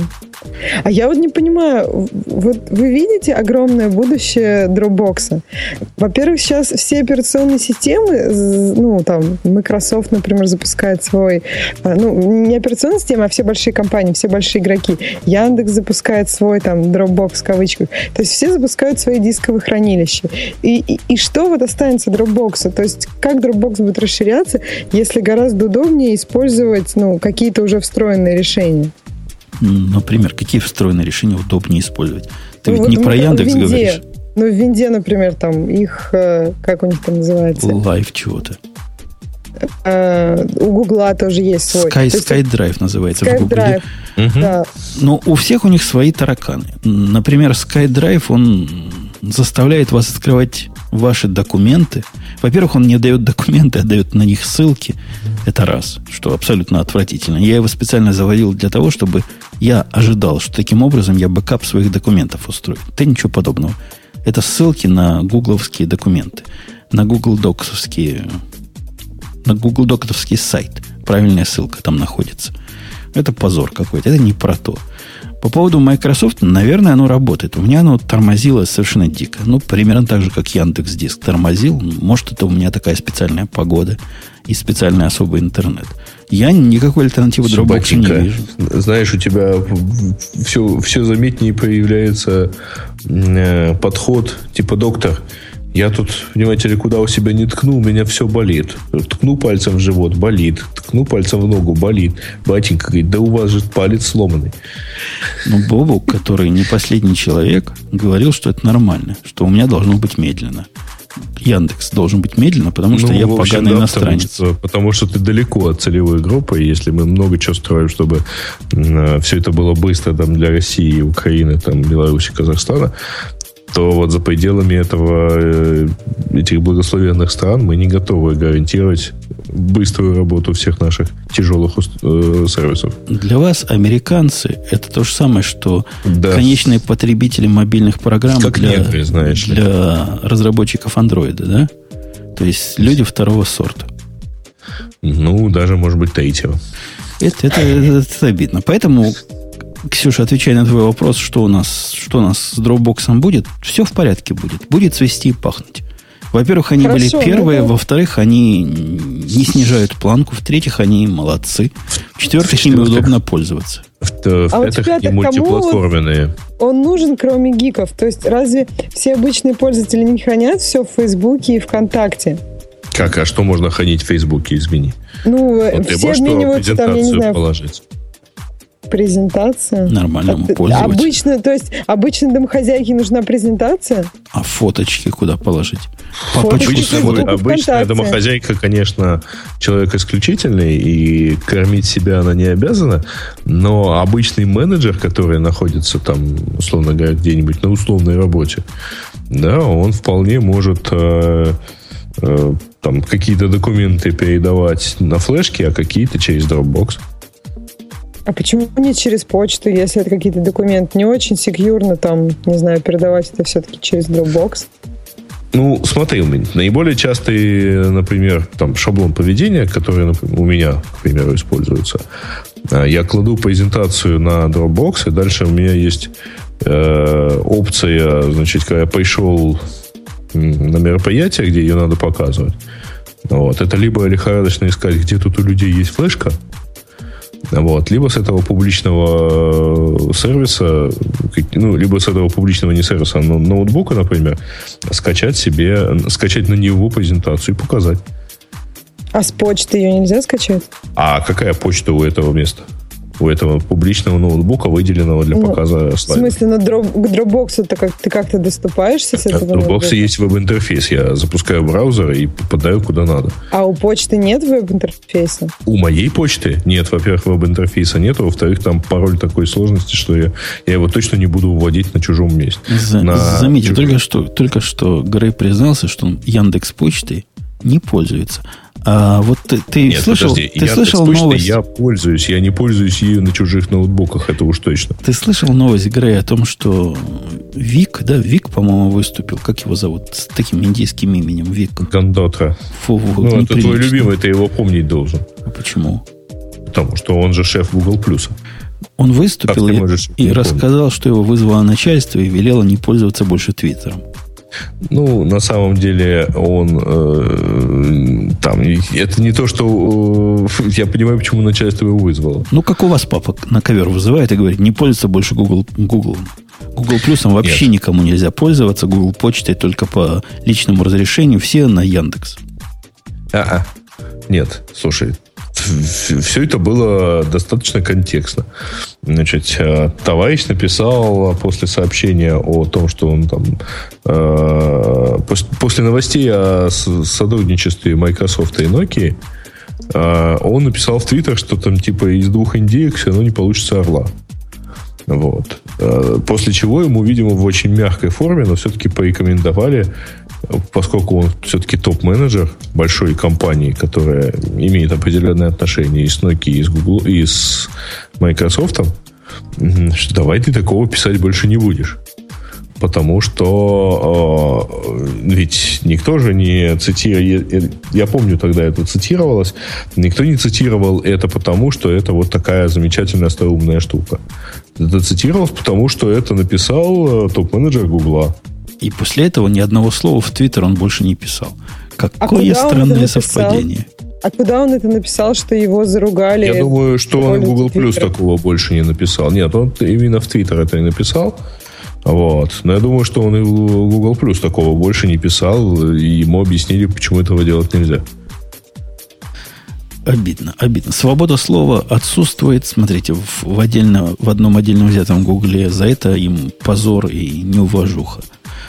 А я вот не понимаю, вот вы видите огромное будущее Dropbox? Во-первых, сейчас все операционные системы, ну, там, Microsoft, например, запускает свой, а, ну, не операционная система, а все большие компании, все большие игроки. Яндекс запускает свой, там, Dropbox в кавычках. То есть все запускают свои дисковые хранилища. И, и, и что вот останется Dropbox? То есть как Dropbox будет расширяться, если гораздо удобнее использовать, ну, какие-то уже встроенные решения? Например, какие встроенные решения удобнее использовать? Ты ну, ведь вот не про Яндекс винде, говоришь. Ну, в Винде, например, там их, э, как у них там называется? Лайв чего-то. Uh, у Гугла тоже есть свой. Sky, SkyDrive называется SkyDrive, в Гугле. Угу. Да. Но у всех у них свои тараканы. Например, SkyDrive, он заставляет вас открывать ваши документы. Во-первых, он не дает документы, а дает на них ссылки. Это раз, что абсолютно отвратительно. Я его специально заводил для того, чтобы я ожидал, что таким образом я бэкап своих документов устрою. Да ничего подобного. Это ссылки на гугловские документы, на Google Docs овские, на Google Docs овский сайт. Правильная ссылка там находится. Это позор какой-то. Это не про то. По поводу Microsoft, наверное, оно работает. У меня оно тормозило совершенно дико. Ну, примерно так же, как Яндекс Диск тормозил. Может, это у меня такая специальная погода и специальный особый интернет. Я никакой альтернативы Dropbox не вижу. Знаешь, у тебя все, все заметнее появляется э, подход типа доктор – я тут, понимаете ли, куда у себя не ткну, у меня все болит. Ткну пальцем в живот, болит. Ткну пальцем в ногу, болит. Батенька говорит, да у вас же палец сломанный. Ну, Бобу, который не последний человек, говорил, что это нормально, что у меня должно быть медленно. Яндекс должен быть медленно, потому что ну, я общем, поганый да, иностранец. Потому что, потому что ты далеко от целевой группы, и если мы много чего строим, чтобы э, все это было быстро там, для России, Украины, там, Беларуси, Казахстана, то вот за пределами этого, э, этих благословенных стран мы не готовы гарантировать быструю работу всех наших тяжелых э, сервисов. Для вас американцы это то же самое, что да. конечные потребители мобильных программ как для, негры, знаешь для разработчиков андроида, да? То есть люди второго сорта. Ну, даже, может быть, третьего. Это, это, это, это обидно. Поэтому Ксюша, отвечая на твой вопрос, что у нас, что у нас с Dropbox будет, все в порядке будет. Будет цвести и пахнуть. Во-первых, они Хорошо, были первые, ну, во-вторых, они не снижают планку, в-третьих, они молодцы, в-четвертых, ими удобно пользоваться. В-пятых, а они мультиплатформенные. Он нужен, кроме гиков. То есть разве все обычные пользователи не хранят все в Фейсбуке и ВКонтакте? Как? А что можно хранить в Фейсбуке, извини? Ну, вот все обмениваются там, я не знаю, положить презентация. Нормальному пользователю. Обычно, то есть обычной домохозяйке нужна презентация. А фоточки куда положить? Фоточки обычная, обычная домохозяйка, конечно, человек исключительный, и кормить себя она не обязана, но обычный менеджер, который находится там, условно говоря, где-нибудь на условной работе, да, он вполне может э, э, там какие-то документы передавать на флешке, а какие-то через Dropbox. А почему не через почту, если это какие-то документы? Не очень секьюрно там, не знаю, передавать это все-таки через Dropbox? Ну, смотри, наиболее частый, например, там шаблон поведения, который у меня, к примеру, используется. А, я кладу презентацию на Dropbox, и дальше у меня есть э, опция, значит, когда я пришел на мероприятие, где ее надо показывать. Вот. Это либо лихорадочно искать, где тут у людей есть флешка, вот. Либо с этого публичного э, сервиса, ну, либо с этого публичного не сервиса, но ноутбука, например, скачать себе, скачать на него презентацию и показать. А с почты ее нельзя скачать? А какая почта у этого места? У этого публичного ноутбука, выделенного для ну, показа слайдов. В смысле, на дроп, к Dropbox ты, как, ты как-то доступаешься с этого? В Dropbox есть веб-интерфейс. Я запускаю браузер и попадаю куда надо. А у почты нет веб-интерфейса? У моей почты нет. Во-первых, веб-интерфейса нет. А во-вторых, там пароль такой сложности, что я, я его точно не буду вводить на чужом месте. За, на заметьте, чужом... только что, только что Грей признался, что он Яндекс почтой не пользуется. А вот ты, ты Нет, слышал, подожди, ты слышал новость? Я пользуюсь, я не пользуюсь ею на чужих ноутбуках, это уж точно. Ты слышал новость, Грей, о том, что Вик, да, Вик, по-моему, выступил, как его зовут, с таким индийским именем, Вик. Гандотра. Фу, ну, это твой любимый, ты его помнить должен. А почему? Потому что он же шеф Google Plus. Он выступил и, и рассказал, что его вызвало начальство и велело не пользоваться больше Твиттером. Ну, на самом деле, он э, там, это не то, что э, я понимаю, почему начальство его вызвало. Ну, как у вас папа на ковер вызывает и говорит, не пользуется больше Google, Google. Google Плюсом вообще Нет. никому нельзя пользоваться, Google почтой только по личному разрешению, все на Яндекс. А-а. Нет, слушай, все это было достаточно контекстно. Значит, э, товарищ написал после сообщения о том, что он там э, после новостей о сотрудничестве Microsoft и Nokia, э, он написал в Твиттер, что там типа из двух индеек все равно не получится орла. Вот. После чего ему, видимо, в очень мягкой форме, но все-таки порекомендовали поскольку он все-таки топ-менеджер большой компании, которая имеет определенные отношения и с Nokia, и с Google, и с Microsoft, что давай ты такого писать больше не будешь. Потому что э, ведь никто же не цитирует, я помню тогда это цитировалось, никто не цитировал это потому, что это вот такая замечательная остроумная штука. Это цитировалось потому, что это написал э, топ-менеджер Гугла. И после этого ни одного слова в Твиттер он больше не писал. Какое а странное совпадение. А куда он это написал, что его заругали? Я думаю, что он Google Plus такого больше не написал. Нет, он именно в Твиттер это и написал. Вот. Но я думаю, что он и в Google Plus такого больше не писал, и ему объяснили, почему этого делать нельзя. Обидно, обидно. Свобода слова отсутствует, смотрите, в, в, отдельно, в одном отдельном взятом Гугле. За это им позор и неуважуха.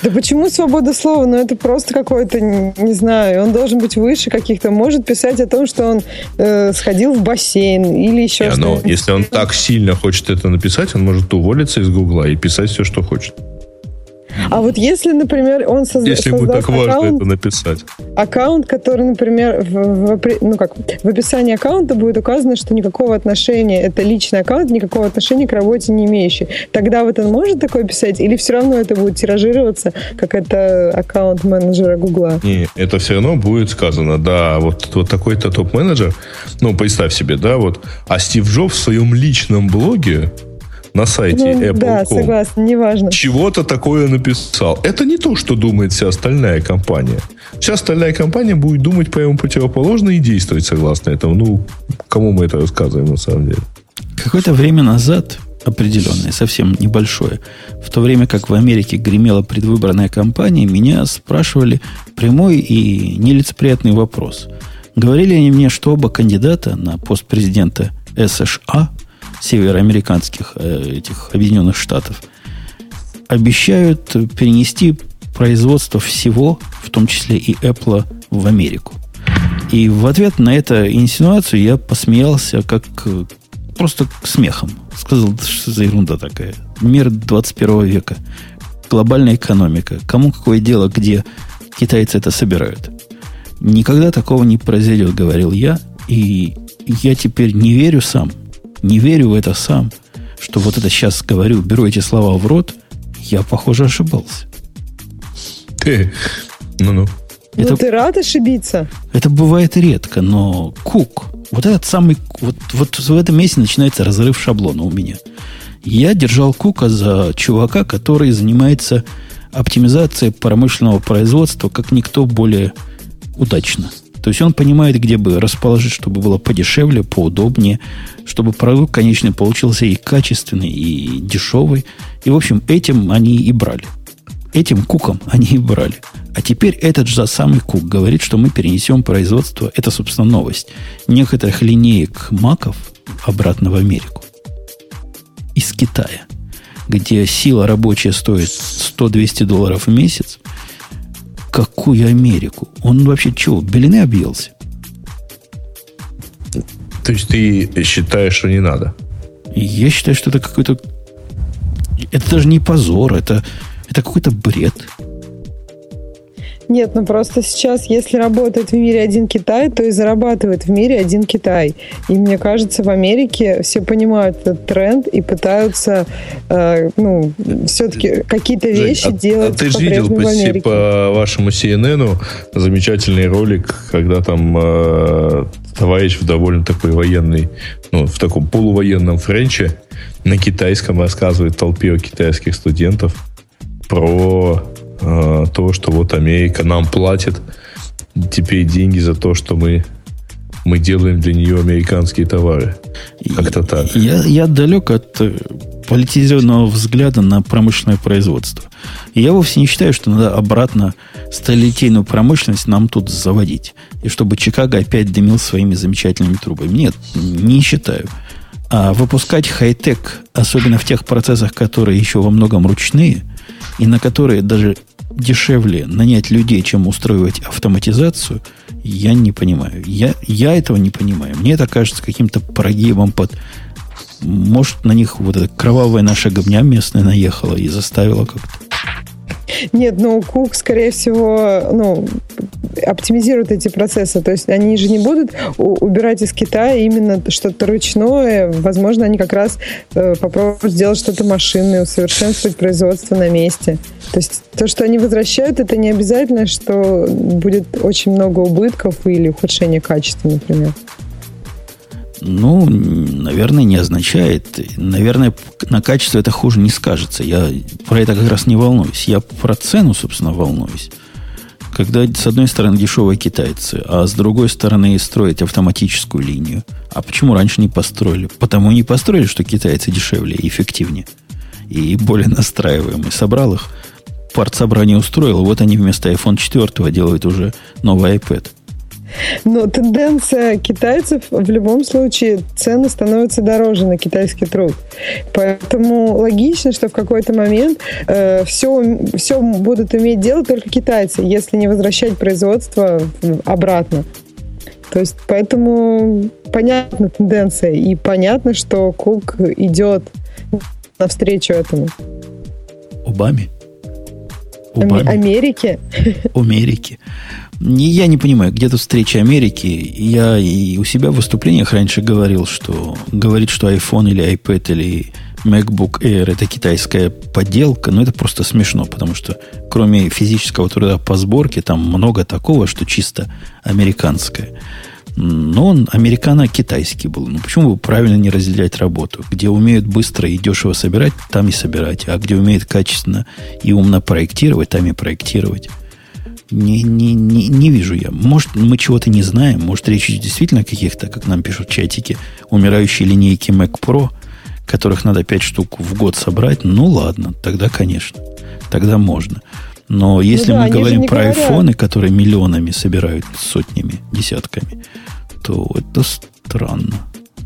Да почему свобода слова? Ну, это просто какой-то, не знаю, он должен быть выше каких-то. Может писать о том, что он э, сходил в бассейн или еще что-то. Ну, если он так сильно хочет это написать, он может уволиться из Гугла и писать все, что хочет. А вот если, например, он созда- если ему так важно аккаунт, это написать. Аккаунт, который, например, в, в, ну как, в описании аккаунта будет указано, что никакого отношения, это личный аккаунт, никакого отношения к работе не имеющий. Тогда вот он может такое писать? Или все равно это будет тиражироваться, как это аккаунт менеджера Гугла? Не, это все равно будет сказано, да, вот, вот такой-то топ-менеджер, ну, представь себе, да, вот, а Стив Джобс в своем личном блоге на сайте ну, Apple.com. Да, согласна, неважно. Чего-то такое написал. Это не то, что думает вся остальная компания. Вся остальная компания будет думать прямо противоположно и действовать согласно этому. Ну, кому мы это рассказываем на самом деле? Какое-то время назад определенное, совсем небольшое. В то время как в Америке гремела предвыборная кампания, меня спрашивали прямой и нелицеприятный вопрос. Говорили они мне, что оба кандидата на пост президента США североамериканских э, этих Объединенных Штатов, обещают перенести производство всего, в том числе и Apple, в Америку. И в ответ на эту инсинуацию я посмеялся как э, просто смехом. Сказал, что за ерунда такая. Мир 21 века. Глобальная экономика. Кому какое дело, где китайцы это собирают. Никогда такого не произойдет, говорил я. И я теперь не верю сам. Не верю в это сам, что вот это сейчас говорю, беру эти слова в рот, я, похоже, ошибался. Ты, ну-ну. Ну, это, ты рад ошибиться? Это бывает редко, но Кук, вот этот самый, вот, вот в этом месте начинается разрыв шаблона у меня. Я держал Кука за чувака, который занимается оптимизацией промышленного производства как никто более удачно. То есть он понимает, где бы расположить, чтобы было подешевле, поудобнее, чтобы продукт конечный получился и качественный, и дешевый. И, в общем, этим они и брали. Этим куком они и брали. А теперь этот же самый кук говорит, что мы перенесем производство, это, собственно, новость, некоторых линеек маков обратно в Америку. Из Китая, где сила рабочая стоит 100-200 долларов в месяц, Какую Америку? Он вообще чего, белины объелся? То есть ты считаешь, что не надо? Я считаю, что это какой-то... Это даже не позор, это, это какой-то бред. Нет, ну просто сейчас, если работает в мире один Китай, то и зарабатывает в мире один Китай. И мне кажется, в Америке все понимают этот тренд и пытаются, э, ну, все-таки какие-то вещи Жень, делать. А, а ты же видел по, по вашему CNN замечательный ролик, когда там э, товарищ в довольно такой военный, ну, в таком полувоенном френче на китайском рассказывает толпе китайских студентов про э, то, что вот Америка нам платит теперь деньги за то, что мы мы делаем для нее американские товары. Как-то так. Я, я далек от политизированного взгляда на промышленное производство. И я вовсе не считаю, что надо обратно столетийную промышленность нам тут заводить. И чтобы Чикаго опять дымил своими замечательными трубами. Нет, не считаю. А выпускать хай-тек, особенно в тех процессах, которые еще во многом ручные, и на которые даже дешевле нанять людей, чем устроивать автоматизацию, я не понимаю. Я, я этого не понимаю. Мне это кажется каким-то прогибом под... Может, на них вот эта кровавая наша говня местная наехала и заставила как-то. Нет, ну, Кук, скорее всего, ну, оптимизирует эти процессы. То есть они же не будут убирать из Китая именно что-то ручное. Возможно, они как раз э, попробуют сделать что-то машинное, усовершенствовать производство на месте. То есть то, что они возвращают, это не обязательно, что будет очень много убытков или ухудшения качества, например. Ну, наверное, не означает. Наверное, на качество это хуже не скажется. Я про это как раз не волнуюсь. Я про цену, собственно, волнуюсь. Когда, с одной стороны, дешевые китайцы, а с другой стороны, строить автоматическую линию. А почему раньше не построили? Потому не построили, что китайцы дешевле и эффективнее. И более настраиваемые. Собрал их, партсобрание устроил, вот они вместо iPhone 4 делают уже новый iPad – но тенденция китайцев в любом случае цены становятся дороже на китайский труд. Поэтому логично, что в какой-то момент э, все, все будут иметь дело только китайцы, если не возвращать производство обратно. То есть поэтому понятна тенденция и понятно, что Кук идет навстречу этому. Обаме? Обаме? Америке? Америке. Я не понимаю, где тут встреча Америки. Я и у себя в выступлениях раньше говорил, что говорит, что iPhone или iPad или MacBook Air это китайская подделка, но это просто смешно, потому что кроме физического труда по сборке, там много такого, что чисто американское. Но он американо-китайский был. Ну почему бы правильно не разделять работу? Где умеют быстро и дешево собирать, там и собирать. А где умеют качественно и умно проектировать, там и проектировать. Не, не, не, не вижу я. Может, мы чего-то не знаем. Может, речь действительно о каких-то, как нам пишут чатики, умирающей линейки Mac Pro, которых надо 5 штук в год собрать. Ну, ладно, тогда, конечно. Тогда можно. Но ну если ну, да, мы говорим про говорят. айфоны, которые миллионами собирают, сотнями, десятками, то это странно.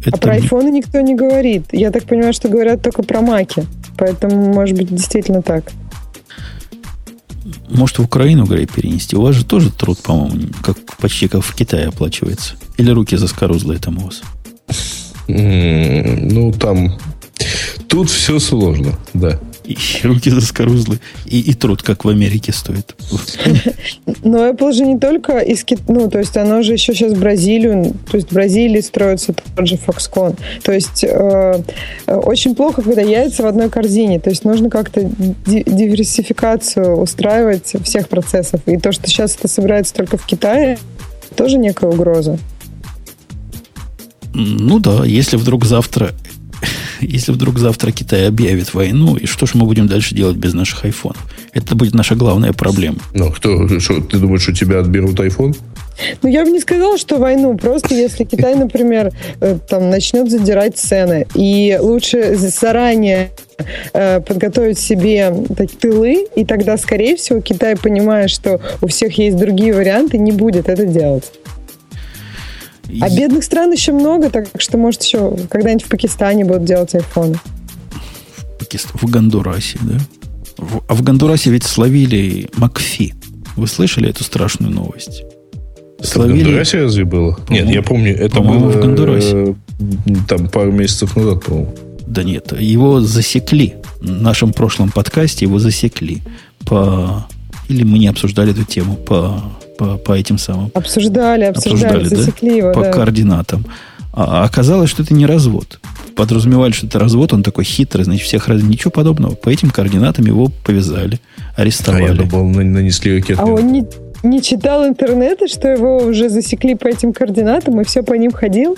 Это а про айфоны никто не говорит. Я так понимаю, что говорят только про маки. Поэтому, может быть, действительно так. Может, в Украину, Грей, перенести? У вас же тоже труд, по-моему, как, почти как в Китае оплачивается. Или руки заскорузлые там у вас? Ну, там... Тут все сложно, да. И руки заскорузлы, и, и труд, как в Америке стоит. Но Apple же не только из Кит... Ну, то есть оно же еще сейчас в Бразилию, то есть в Бразилии строится тот же Foxconn. То есть э, очень плохо, когда яйца в одной корзине. То есть нужно как-то диверсификацию устраивать всех процессов. И то, что сейчас это собирается только в Китае, тоже некая угроза. Ну да, если вдруг завтра если вдруг завтра Китай объявит войну, и что же мы будем дальше делать без наших айфонов? Это будет наша главная проблема. Ну, кто, что, ты думаешь, у тебя отберут iPhone? Ну, я бы не сказала, что войну. Просто если Китай, например, э, там начнет задирать цены, и лучше заранее э, подготовить себе так, тылы, и тогда, скорее всего, Китай, понимая, что у всех есть другие варианты, не будет это делать. А бедных стран еще много, так что, может, еще когда-нибудь в Пакистане будут делать айфоны. В, Пакист... в Гондурасе, да? В... А в Гондурасе ведь словили Макфи. Вы слышали эту страшную новость? Это словили... в Гондурасе разве было? Нет, я помню, это было в Гондурасе. Э, там пару месяцев назад, по-моему. Да нет, его засекли. В нашем прошлом подкасте его засекли по... Или мы не обсуждали эту тему по по, по этим самым... Обсуждали, обсуждали, обсуждали засекли да? его. По да. координатам. А оказалось, что это не развод. Подразумевали, что это развод, он такой хитрый, значит, всех раз... Ничего подобного. По этим координатам его повязали, арестовали. А я думал, нанесли ракетный А он не, не читал интернета, что его уже засекли по этим координатам и все по ним ходил?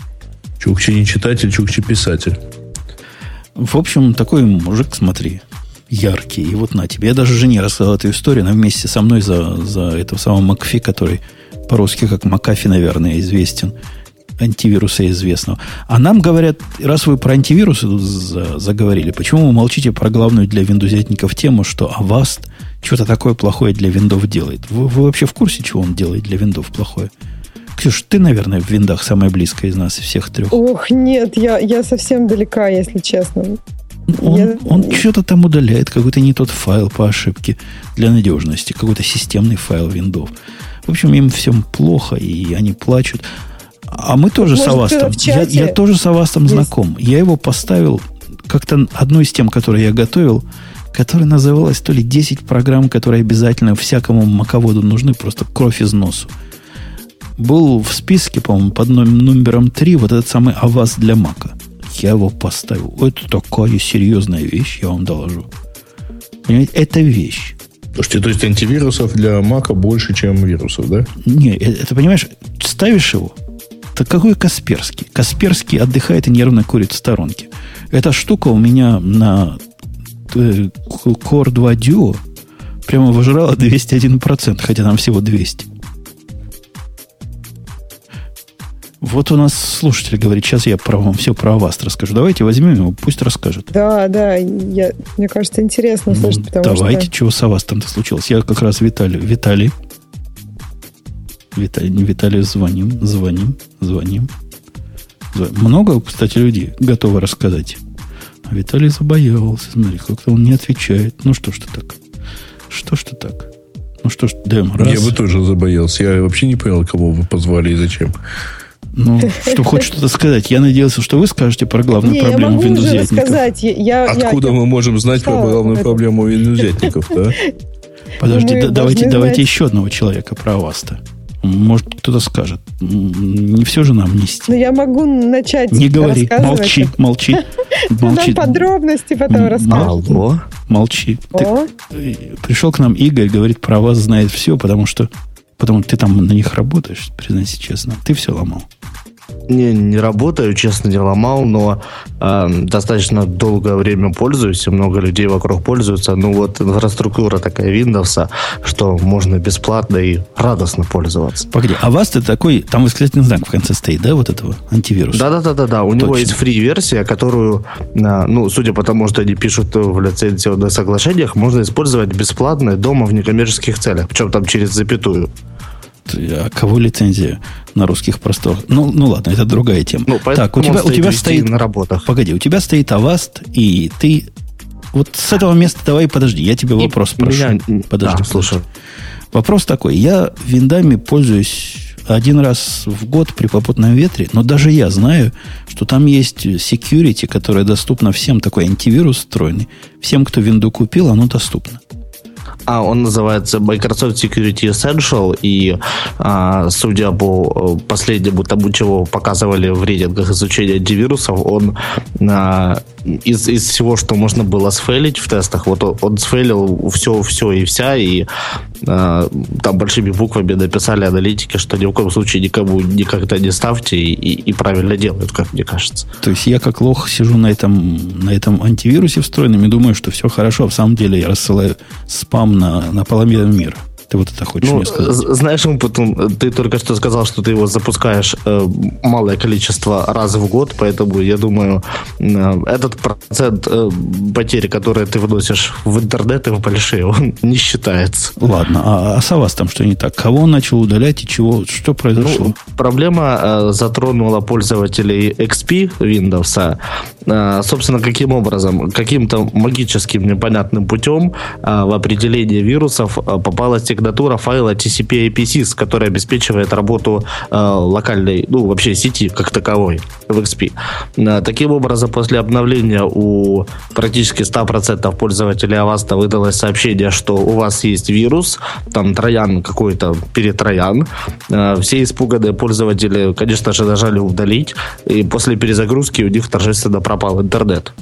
Чукчи не читатель, Чукчи писатель. В общем, такой мужик, смотри, яркий. И вот на тебе. Я даже жене рассказал эту историю. Она вместе со мной за, за этого самого Макфи, который по-русски как Макафи, наверное, известен. Антивируса известного. А нам говорят, раз вы про за, заговорили, почему вы молчите про главную для виндузятников тему, что Avast что-то такое плохое для виндов делает? Вы, вы вообще в курсе, чего он делает для виндов плохое? Ксюш, ты, наверное, в виндах самая близкая из нас, всех трех. Ох, нет, я, я совсем далека, если честно. Он, я... он что-то там удаляет, какой-то не тот файл по ошибке для надежности, какой-то системный файл Windows. В общем, им всем плохо, и они плачут. А мы тоже Может, с Авастом. Я, я тоже с Авастом есть. знаком. Я его поставил как-то одну из тем, которые я готовил, которая называлась то ли 10 программ, которые обязательно всякому маководу нужны, просто кровь из носу. Был в списке, по-моему, под номером 3 вот этот самый Аваз для Мака я его поставил. Это такая серьезная вещь, я вам доложу. Понимаете, это вещь. Слушайте, то есть антивирусов для Мака больше, чем вирусов, да? Не, э, это, понимаешь, ставишь его, так какой Касперский? Касперский отдыхает и нервно курит в сторонке. Эта штука у меня на э, Core 2 Duo прямо выжрала 201%, хотя там всего 200. Вот у нас слушатель говорит, сейчас я про вам все про вас расскажу. Давайте возьмем его, пусть расскажет. Да, да, я, мне кажется, интересно ну, слушать, потому давайте, что... чего с Авастом-то случилось. Я как раз Виталий, Виталий, Виталий, не звоним, звоним, звоним. звоним. Много, кстати, людей готовы рассказать. А Виталий забоялся, смотри, как-то он не отвечает. Ну что ж ты так? Что ж ты так? Ну что ж, Дэм, раз. Я бы тоже забоялся. Я вообще не понял, кого вы позвали и зачем. Ну, что хоть что-то сказать. Я надеялся, что вы скажете про главную не, проблему рассказать. Я, Откуда я, мы можем знать про главную проблему виндузятников, да? Подожди, да, давайте, давайте еще одного человека про вас-то. Может, кто-то скажет. Не все же нам нести. Ну, я могу начать Не говори, молчи, молчи. молчи. подробности потом расскажешь. Алло. Молчи. Ты, пришел к нам Игорь, говорит, про вас знает все, потому что Потому что ты там на них работаешь, признайся честно. Ты все ломал. Не, не работаю, честно, не ломал, но э, достаточно долгое время пользуюсь, и много людей вокруг пользуются. Ну вот инфраструктура такая Windows, что можно бесплатно и радостно пользоваться. Погоди, а вас ты такой, там восклицательный знак в конце стоит, да, вот этого антивируса? Да-да-да-да, у Точно. него есть фри-версия, которую, а, ну, судя по тому, что они пишут в лицензионных соглашениях, можно использовать бесплатно дома в некоммерческих целях, причем там через запятую. А кого лицензия на русских просторах? Ну, ну ладно, это другая тема. Ну, так, у тебя, у тебя стоит... На работах. Погоди, у тебя стоит Аваст, и ты... Вот с этого места давай подожди, я тебе вопрос и прошу. Меня... Подожди, да, слушай. Вопрос такой. Я виндами пользуюсь один раз в год при попутном ветре, но даже я знаю, что там есть security, которая доступна всем, такой антивирус встроенный. Всем, кто винду купил, оно доступно. А он называется Microsoft Security Essential, и а, судя по э, последнему тому, чего показывали в рейтингах изучения антивирусов, он а, из, из всего, что можно было сфейлить в тестах, вот он, он сфейлил все, все и вся, и а, там большими буквами написали аналитики, что ни в коем случае никому никогда не ставьте, и, и, и правильно делают, как мне кажется. То есть я как лох сижу на этом, на этом антивирусе встроенном и думаю, что все хорошо, а в самом деле я рассылаю спам на, на половину мира. Ты вот это хочешь ну, мне сказать? Знаешь, потом, ты только что сказал, что ты его запускаешь э, малое количество раз в год, поэтому я думаю, э, этот процент э, потери, которые ты выносишь в интернет и в большие, он не считается. Ладно, а, а с вас там что не так? Кого он начал удалять и чего? Что произошло? Ну, проблема э, затронула пользователей XP Windows. Э, собственно, каким образом? Каким-то магическим непонятным путем э, в определение вирусов э, попалась сигнатура файла TCP IPsys, который обеспечивает работу э, локальной, ну, вообще сети как таковой в XP. Э, таким образом, после обновления у практически 100% пользователей Avast выдалось сообщение, что у вас есть вирус, там троян какой-то, перетроян. Э, все испуганные пользователи, конечно же, нажали удалить, и после перезагрузки у них торжественно пропал интернет.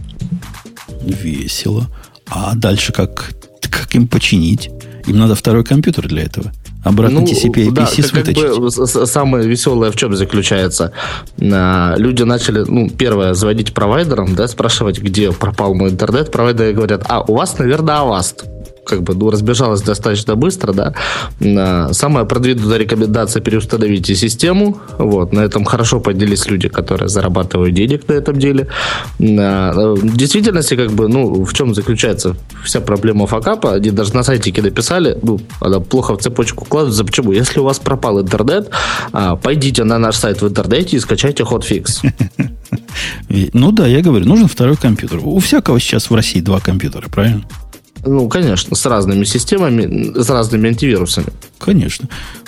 Весело. А дальше как, как им починить? Им надо второй компьютер для этого. Обратно ну, TCP да, IPC как, как бы самое веселое в чем заключается? А, люди начали, ну, первое, звонить провайдерам, да, спрашивать, где пропал мой интернет. Провайдеры говорят, а, у вас, наверное, Avast как бы ну, разбежалась достаточно быстро, да. Самая продвинутая рекомендация переустановите систему. Вот, на этом хорошо поделились люди, которые зарабатывают денег на этом деле. В действительности, как бы, ну, в чем заключается вся проблема факапа? Они даже на сайтике написали, ну, она плохо в цепочку укладывается. Почему? Если у вас пропал интернет, а, пойдите на наш сайт в интернете и скачайте hotfix. Ну да, я говорю, нужен второй компьютер. У всякого сейчас в России два компьютера, правильно? Ну, конечно, с разными системами, с разными антивирусами. Конечно.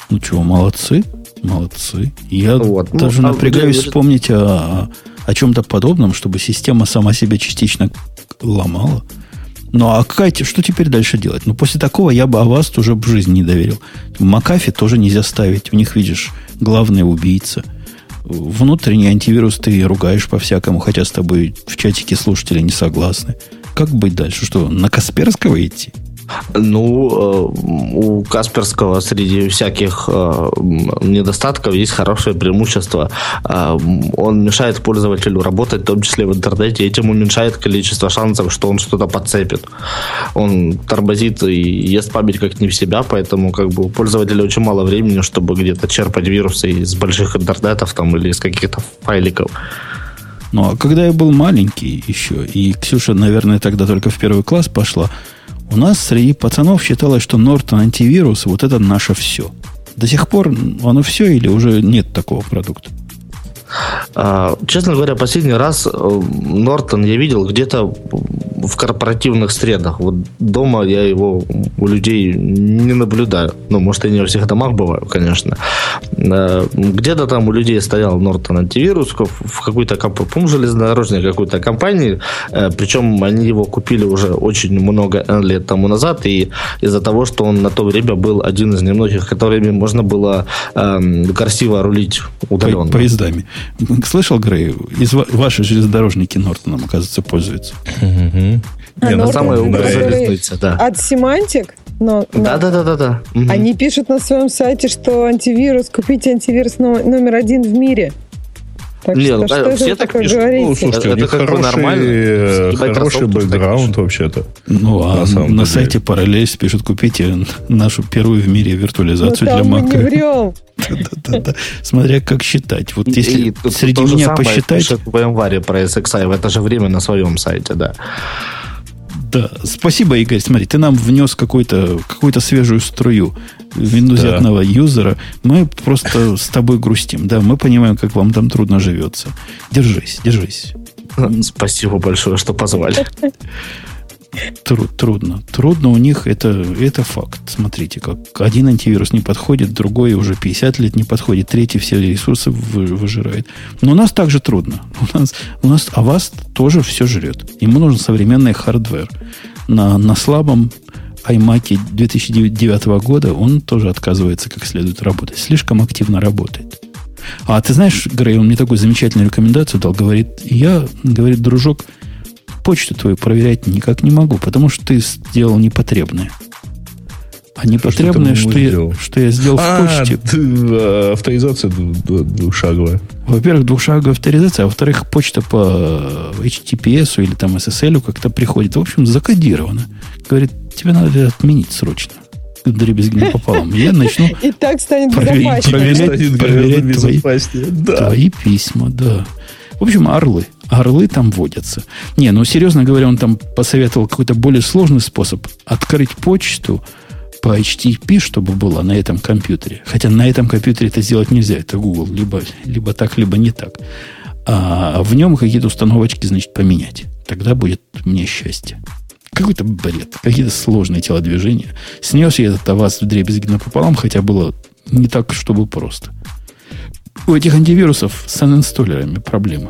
Ну чего, молодцы, молодцы. Я вот. Ну, даже ну, напрягаюсь а, вспомнить о, о чем-то подобном, чтобы система сама себя частично ломала. Ну, а какая, что теперь дальше делать? Ну, после такого я бы Avast уже в жизни не доверил. McAfee тоже нельзя ставить. У них, видишь, главный убийца. Внутренний антивирус ты ругаешь по-всякому, хотя с тобой в чатике слушатели не согласны. Как быть дальше? Что, на Касперского идти? Ну, э, у Касперского среди всяких э, недостатков есть хорошее преимущество. Э, он мешает пользователю работать, в том числе в интернете, и этим уменьшает количество шансов, что он что-то подцепит. Он тормозит и ест память как не в себя, поэтому как бы у пользователя очень мало времени, чтобы где-то черпать вирусы из больших интернетов там, или из каких-то файликов. Ну, а когда я был маленький еще, и Ксюша, наверное, тогда только в первый класс пошла, у нас среди пацанов считалось, что Нортон антивирус, вот это наше все. До сих пор оно все или уже нет такого продукта? А, честно говоря, последний раз э, Нортон я видел где-то в корпоративных средах. Вот дома я его у людей не наблюдаю. Ну, может, я не во всех домах бываю, конечно. Э, где-то там у людей стоял Нортон антивирус в какой-то, по-моему, железнодорожной какой-то компании. Э, Причем они его купили уже очень много лет тому назад. И из-за того, что он на то время был один из немногих, которыми можно было э, красиво рулить удаленно. По поездами. Слышал, Грей, из ваши железнодорожники Нортоном, оказывается, пользуются. А, Не, на самое железница, да. От Семантик? Но, да, да, да, да, да. Угу. Они пишут на своем сайте, что антивирус, купите антивирус номер один в мире. Так Не, что, ну, что все так пишут. говорите? Ну, слушайте, это, это хороший, нормально. хороший бэкграунд вообще-то. Ну, а на, на сайте Parallels пишут, купите нашу первую в мире виртуализацию для Mac. Мы не врем. Да-да-да. Смотря как считать. Вот если и, среди меня посчитать... в январе про SXI в это же время на своем сайте, да. Да, спасибо, Игорь. Смотри, ты нам внес какую-то какую свежую струю виндузятного да. юзера. Мы просто с тобой грустим. Да, мы понимаем, как вам там трудно живется. Держись, держись. Спасибо большое, что позвали. Тру- трудно. Трудно у них, это, это факт. Смотрите, как один антивирус не подходит, другой уже 50 лет не подходит, третий все ресурсы вы- выжирает. Но у нас также трудно. У нас, у нас, а вас тоже все жрет. Ему нужен современный hardware. На, на слабом iMac 2009 года он тоже отказывается как следует работать. Слишком активно работает. А ты знаешь, Грей, он мне такую замечательную рекомендацию дал. Говорит, я, говорит, дружок, почту твою проверять никак не могу, потому что ты сделал непотребное. А непотребное, что что, я, сделал? что я сделал в А, почте. ты, э, авторизация двухшаговая. Во-первых, двухшаговая авторизация, а во-вторых, почта по HTTPS или там SSL как-то приходит. В общем, закодировано. Говорит, тебе надо отменить срочно. Дребезги пополам. Я начну И так станет проверять, проверять гораздо твои-. Твои письма, да. В общем, орлы. Орлы там водятся. Не, ну, серьезно говоря, он там посоветовал какой-то более сложный способ открыть почту по HTTP, чтобы было на этом компьютере. Хотя на этом компьютере это сделать нельзя. Это Google. Либо, либо так, либо не так. А в нем какие-то установочки, значит, поменять. Тогда будет мне счастье. Какой-то бред. Какие-то сложные телодвижения. Снес я этот Avast в дребезги напополам, хотя было не так, чтобы просто. У этих антивирусов с инсталлерами проблема.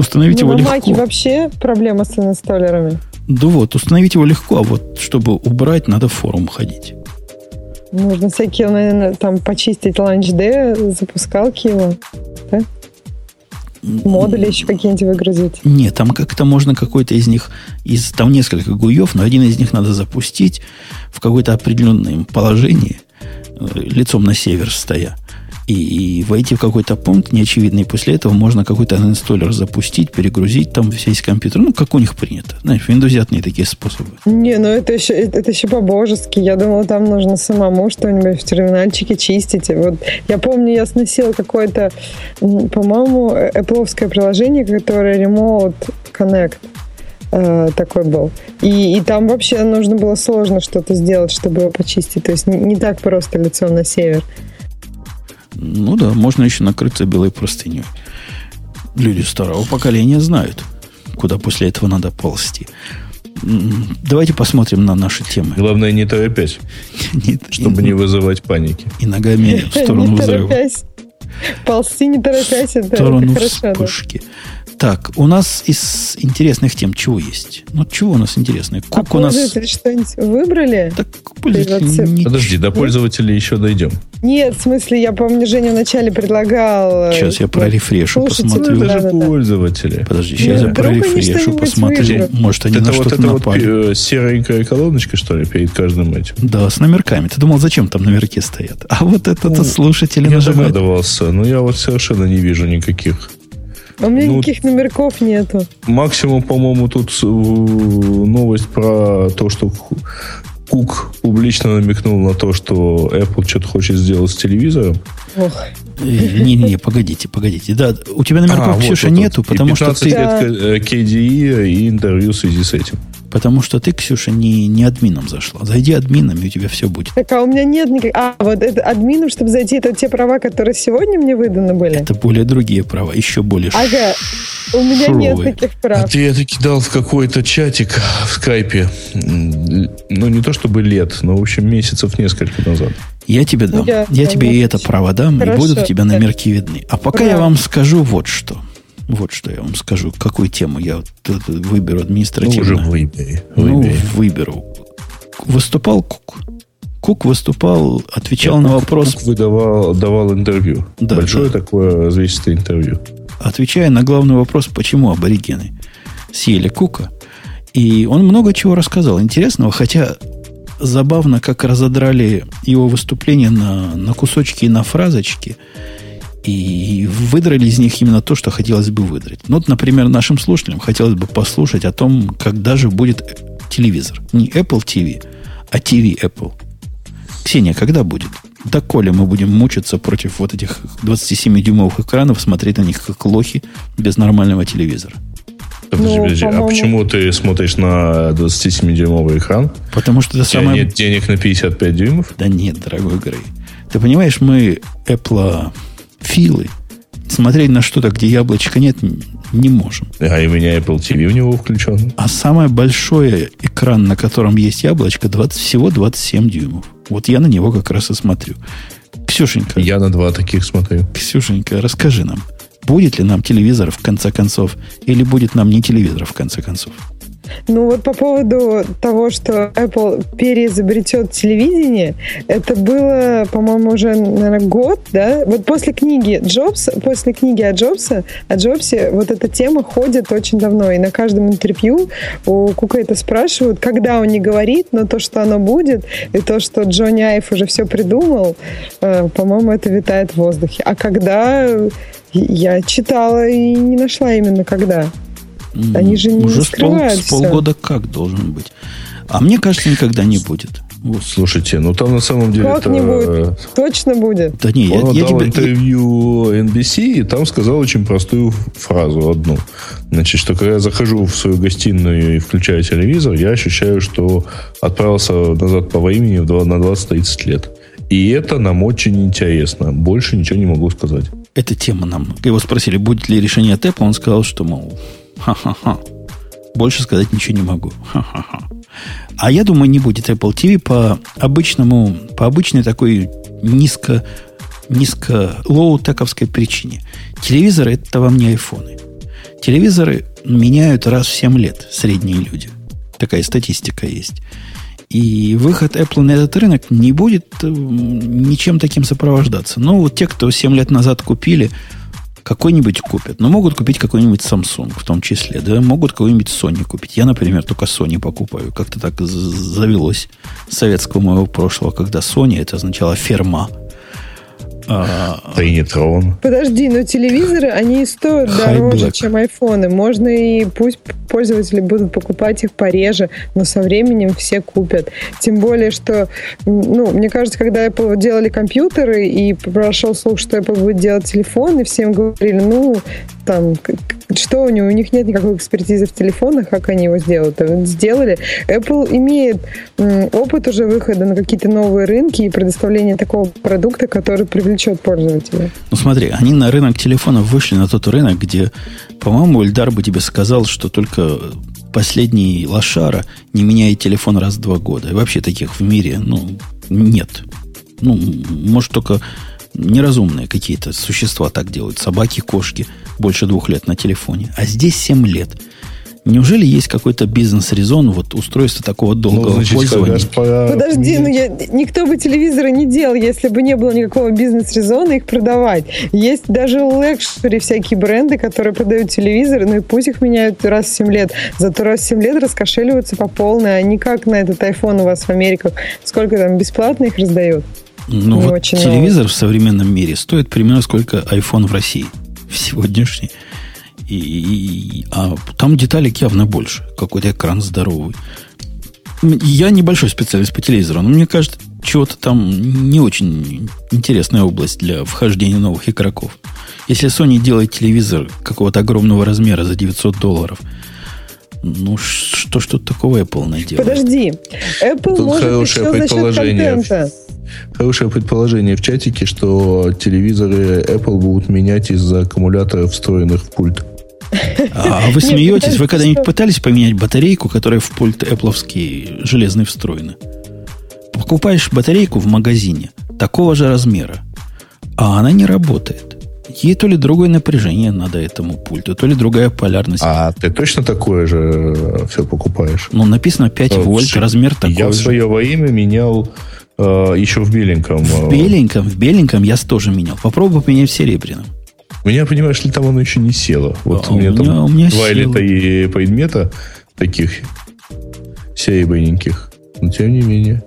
Установить Ну, его легко. Вообще проблема с инсталлерами. Да вот, установить его легко, а вот чтобы убрать, надо в форум ходить. Нужно всякие, наверное, там почистить launchd, запускалки его. Да? Модули еще какие-нибудь выгрузить. Нет, там как-то можно какой-то из них, из, там несколько гуев, но один из них надо запустить в какое-то определенное положение, э, лицом на север стоя, и, и войти в какой-то пункт неочевидный. После этого можно какой-то инсталлер запустить, перегрузить там весь компьютер. Ну, как у них принято. Знаешь, в Windows такие способы. Не, ну это еще, это еще по-божески. Я думала, там нужно самому что-нибудь в терминальчике чистить. Вот я помню, я сносила какое-то, по-моему, Apple приложение, которое Remote Connect э, такой был. И, и там вообще нужно было сложно что-то сделать, чтобы его почистить. То есть не, не так просто лицом на север. Ну да, можно еще накрыться белой простыней. Люди старого поколения знают, куда после этого надо ползти. Давайте посмотрим на наши темы. Главное, не торопясь, Нет, чтобы и, не вызывать паники. и ногами в сторону не взрыва. торопясь. Ползти не торопясь, это, В сторону это хорошо. да. Так, у нас из интересных тем чего есть? Ну, чего у нас интересное? А Кук у нас... пользователи что-нибудь выбрали? Так, пользователи Подожди, до пользователей еще дойдем. Нет, в смысле, я помню, Женя вначале предлагал... э, Сейчас я прорефрешу, посмотрю. ну, Это же Да-да-да. пользователи. Подожди, сейчас Ну, я прорефрешу, посмотрю. выберут. Может, они это на вот что-то это вот напали. э, серенькая колоночка, что ли, перед каждым этим. Да, с номерками. Ты думал, зачем там номерки стоят? А вот это-то Ну, слушатели Я нажимают. догадывался, но я вот совершенно не вижу никаких. А у меня Ну, никаких номерков нету. Максимум, по-моему, тут э, новость про то, что Ку- Кук публично намекнул на то, что Apple что-то хочет сделать с телевизором. Ох. Э, Не-не-не, погодите, погодите. Да, у тебя номерков, А, Ксюша, вот, вот. нету, И потому что 15 ты... лет Да. к- э, KDE и интервью в связи с этим. Потому что ты, Ксюша, не, не админом зашла. Зайди админом, и у тебя все будет. Так, а у меня нет никаких... А, вот это админу, чтобы зайти, это те права, которые сегодня мне выданы были? Это более другие права, еще более Ага. У меня нет шуровые. таких А прав. ты это кидал в какой-то чатик в скайпе. Ну, не то чтобы лет, но, в общем, месяцев несколько назад. Я тебе дам. Я- Я, тебе и это право дам, и Хорошо, будут у тебя номерки видны. А пока Ура. я вам скажу вот что. Вот что я вам скажу. Какую тему я выберу Ну, административно. уже выбери. Ну, выбери. выберу. Выступал Кук. Кук выступал, отвечал на вопрос, Кук выдавал, давал интервью. Да, Большое да. такое развесистое интервью. отвечая на главный вопрос, почему аборигены съели Кука. И он много чего рассказал интересного, хотя забавно, как разодрали его выступление на, на кусочки и на фразочки, и выдрали из них именно то, что хотелось бы выдрать. Ну, вот, например, нашим слушателям хотелось бы послушать о том, когда же будет телевизор. Не Apple TV, а TV Apple. Ксения, когда будет? Доколе мы будем мучиться против вот этих 27-дюймовых экранов, смотреть на них как лохи без нормального телевизора? Подожди, Ну, подожди, а почему ты смотришь на 27-дюймовый экран? Потому что это самое... нет денег на 55 дюймов? Да нет, дорогой Грей. Ты понимаешь, мы Apple филы. Смотреть на что-то, где яблочка нет, Не можем. А у меня Apple TV у него включен. А самый большой экран, на котором есть яблочко, 20, всего 27 дюймов. Вот я на него как раз и смотрю. Ксюшенька. Я на два таких смотрю. Ксюшенька, расскажи нам, будет ли нам телевизор в конце концов, или будет нам не телевизор в конце концов? Ну вот по поводу того, что Apple переизобретет телевидение, это было, по-моему, уже, наверное, год, да? Вот после книги Джобс, после книги о Джобсе, о Джобсе, вот эта тема ходит очень давно. И на каждом интервью у Кука это спрашивают, когда он не говорит, но то, что оно будет, и то, что Джонни Айв уже все придумал, э, по-моему, это витает в воздухе. А когда я читала и не нашла именно когда. Они же не Уже скрывают с, пол, с полгода как должен быть. А мне кажется, никогда не будет. Вот. Слушайте, ну там на самом деле... Как не будет? Точно будет. Да не, Он я, я дал тебе... интервью NBC, и там сказал очень простую фразу одну. Значит, что когда я захожу в свою гостиную и включаю телевизор, я ощущаю, что отправился назад по времени на 20-30 лет. И это нам очень интересно. Больше ничего не могу сказать. Эта тема нам... Его спросили, будет ли решение от Apple, он сказал, что, мол, Ха-ха-ха. Больше сказать ничего не могу. Ха-ха-ха. А я думаю, не будет Apple TV по обычному, по обычной такой низко, низко лоу-тековской причине. Телевизоры это вам не айфоны. Телевизоры меняют раз в 7 лет средние люди. Такая статистика есть. И выход Apple на этот рынок не будет э, ничем таким сопровождаться. Но вот те, кто 7 лет назад купили какой-нибудь купят. Но могут купить какой-нибудь Samsung в том числе. Да, могут какой-нибудь Sony купить. Я, например, только Sony покупаю. Как-то так завелось советского моего прошлого, когда Sony это означало ферма. А, Тайнитрон. Подожди, но телевизоры, они стоят дороже, чем айфоны. Можно и пусть пользователи будут покупать их пореже, но со временем все купят. Тем более, что, ну, мне кажется, когда Apple делали компьютеры и прошел слух, что Apple будет делать телефоны, всем говорили, ну, там, что у него, у них нет никакой экспертизы в телефонах, как они его сделают. Сделали. Apple имеет опыт уже выхода на какие-то новые рынки и предоставления такого продукта, который привлечет пользователя. Ну смотри, они на рынок телефонов вышли на тот рынок, где, по-моему, Эльдар бы тебе сказал, что только последний лошара не меняет телефон раз в два года. И вообще таких в мире, ну, нет. Ну, может, только неразумные какие-то существа так делают. Собаки, кошки больше двух лет на телефоне. А здесь семь лет. Неужели есть какой-то бизнес-резон вот устройства такого долгого ну, значит, пользования? Подожди, ну я, никто бы телевизоры не делал, если бы не было никакого бизнес-резона их продавать. Есть даже лекшери всякие бренды, которые продают телевизоры, ну и пусть их меняют раз в 7 лет. Зато раз в 7 лет раскошеливаются по полной, а не как на этот iPhone у вас в Америках. Сколько там бесплатно их раздают? Ну, вот телевизор новый. в современном мире стоит примерно сколько iPhone в России в сегодняшний. И, и, а там деталек явно больше. Какой-то экран здоровый. Я небольшой специалист по телевизору, но мне кажется, чего-то там не очень интересная область для вхождения новых игроков. Если Sony делает телевизор какого-то огромного размера за 900 долларов, ну, что ж тут такого Apple наделает? Подожди. Apple тут может хорошее еще предположение. За счет контента хорошее предположение в чатике, что телевизоры Apple будут менять из-за аккумуляторов, встроенных в пульт. А, а вы смеетесь? Вы когда-нибудь пытались поменять батарейку, которая в пульт Apple железный встроена? Покупаешь батарейку в магазине такого же размера, а она не работает. Ей то ли другое напряжение надо этому пульту, то ли другая полярность. А ты точно такое же э, все покупаешь? Ну, написано 5 вольт, размер такой Я в свое во имя менял Э, еще в беленьком. В э. беленьком, в беленьком я тоже менял. Попробуй поменять в серебряном. У меня, понимаешь ли, там оно еще не село. Вот а, у меня, у меня там у меня два село. или три предмета таких серебряненьких. Но тем не менее.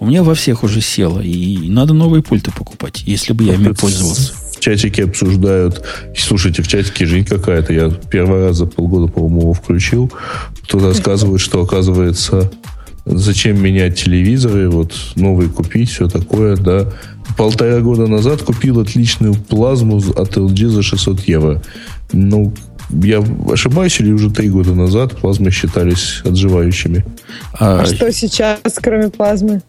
У меня во всех уже село. И надо новые пульты покупать, если бы я ими пользовался. В чатике обсуждают. Слушайте, в чатике жизнь какая-то. Я первый раз за полгода, по-моему, его включил. Кто рассказывает, что, оказывается, зачем менять телевизоры, вот новый купить, все такое, да. Полтора года назад купил отличную плазму от LG за 600 евро. Ну, я ошибаюсь, или уже три года назад плазмы считались отживающими? А, а что сейчас, кроме плазмы?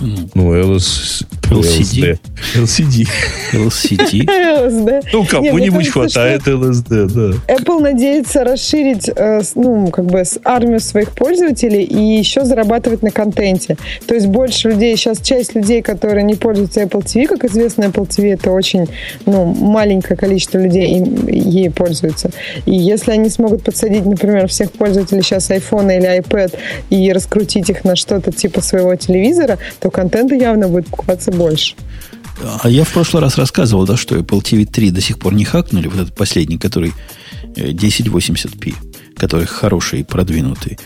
Ну, LS, LCD. LCD. LCD. LSD. Ну, кому-нибудь хватает LSD, да. Apple надеется расширить, э, ну, как бы, армию своих пользователей и еще зарабатывать на контенте. То есть больше людей, сейчас часть людей, которые не пользуются Apple TV, как известно, Apple TV это очень, ну, маленькое количество людей им, ей пользуются. И если они смогут подсадить, например, всех пользователей сейчас iPhone или iPad и раскрутить их на что-то типа своего телевизора, то контента явно будет покупаться больше. А я в прошлый раз рассказывал, да, что Apple TV 3 до сих пор не хакнули, вот этот последний, который 1080p, э, который хороший и продвинутый.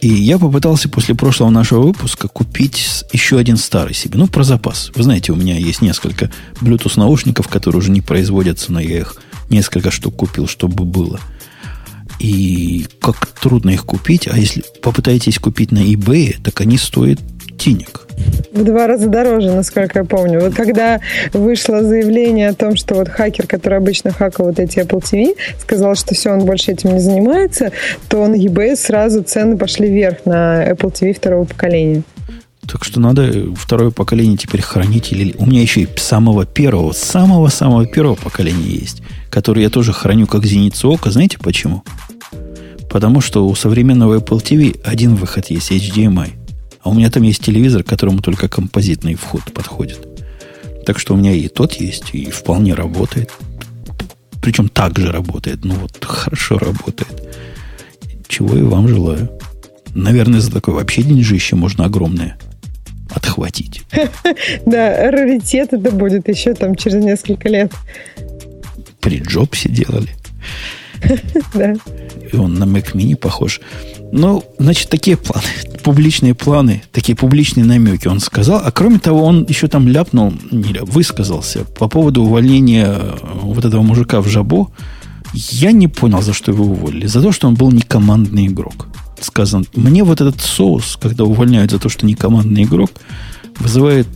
И я попытался после прошлого нашего выпуска купить еще один старый себе. Ну, про запас. Вы знаете, у меня есть несколько Bluetooth наушников, которые уже не производятся, но я их несколько штук купил, чтобы было. И как трудно их купить, а если попытаетесь купить на eBay, так они стоят тинек. В два раза дороже, насколько я помню. Вот когда вышло заявление о том, что вот хакер, который обычно хакал вот эти Apple TV, сказал, что все, он больше этим не занимается, то на eBay сразу цены пошли вверх на Apple TV второго поколения. Так что надо второе поколение теперь хранить. Или... У меня еще и самого первого, самого-самого первого поколения есть, который я тоже храню как зеницу ока. Знаете почему? Потому что у современного Apple TV один выход есть, HDMI. А у меня там есть телевизор, которому только композитный вход подходит. Так что у меня и тот есть, и вполне работает. Причем так же работает. Ну вот, хорошо работает. Чего и вам желаю. Наверное, за такое вообще деньжище можно огромное отхватить. Да, раритет это будет еще там через несколько лет. При Джобсе делали. Да. И он на Mac Mini похож. Ну, значит, такие планы, публичные планы, такие публичные намеки он сказал. А кроме того, он еще там ляпнул, не ляп, высказался по поводу увольнения э, вот этого мужика в Жабо. Я не понял, за что его уволили. За то, что он был не командный игрок. Сказан, мне вот этот соус, когда увольняют за то, что не командный игрок, вызывает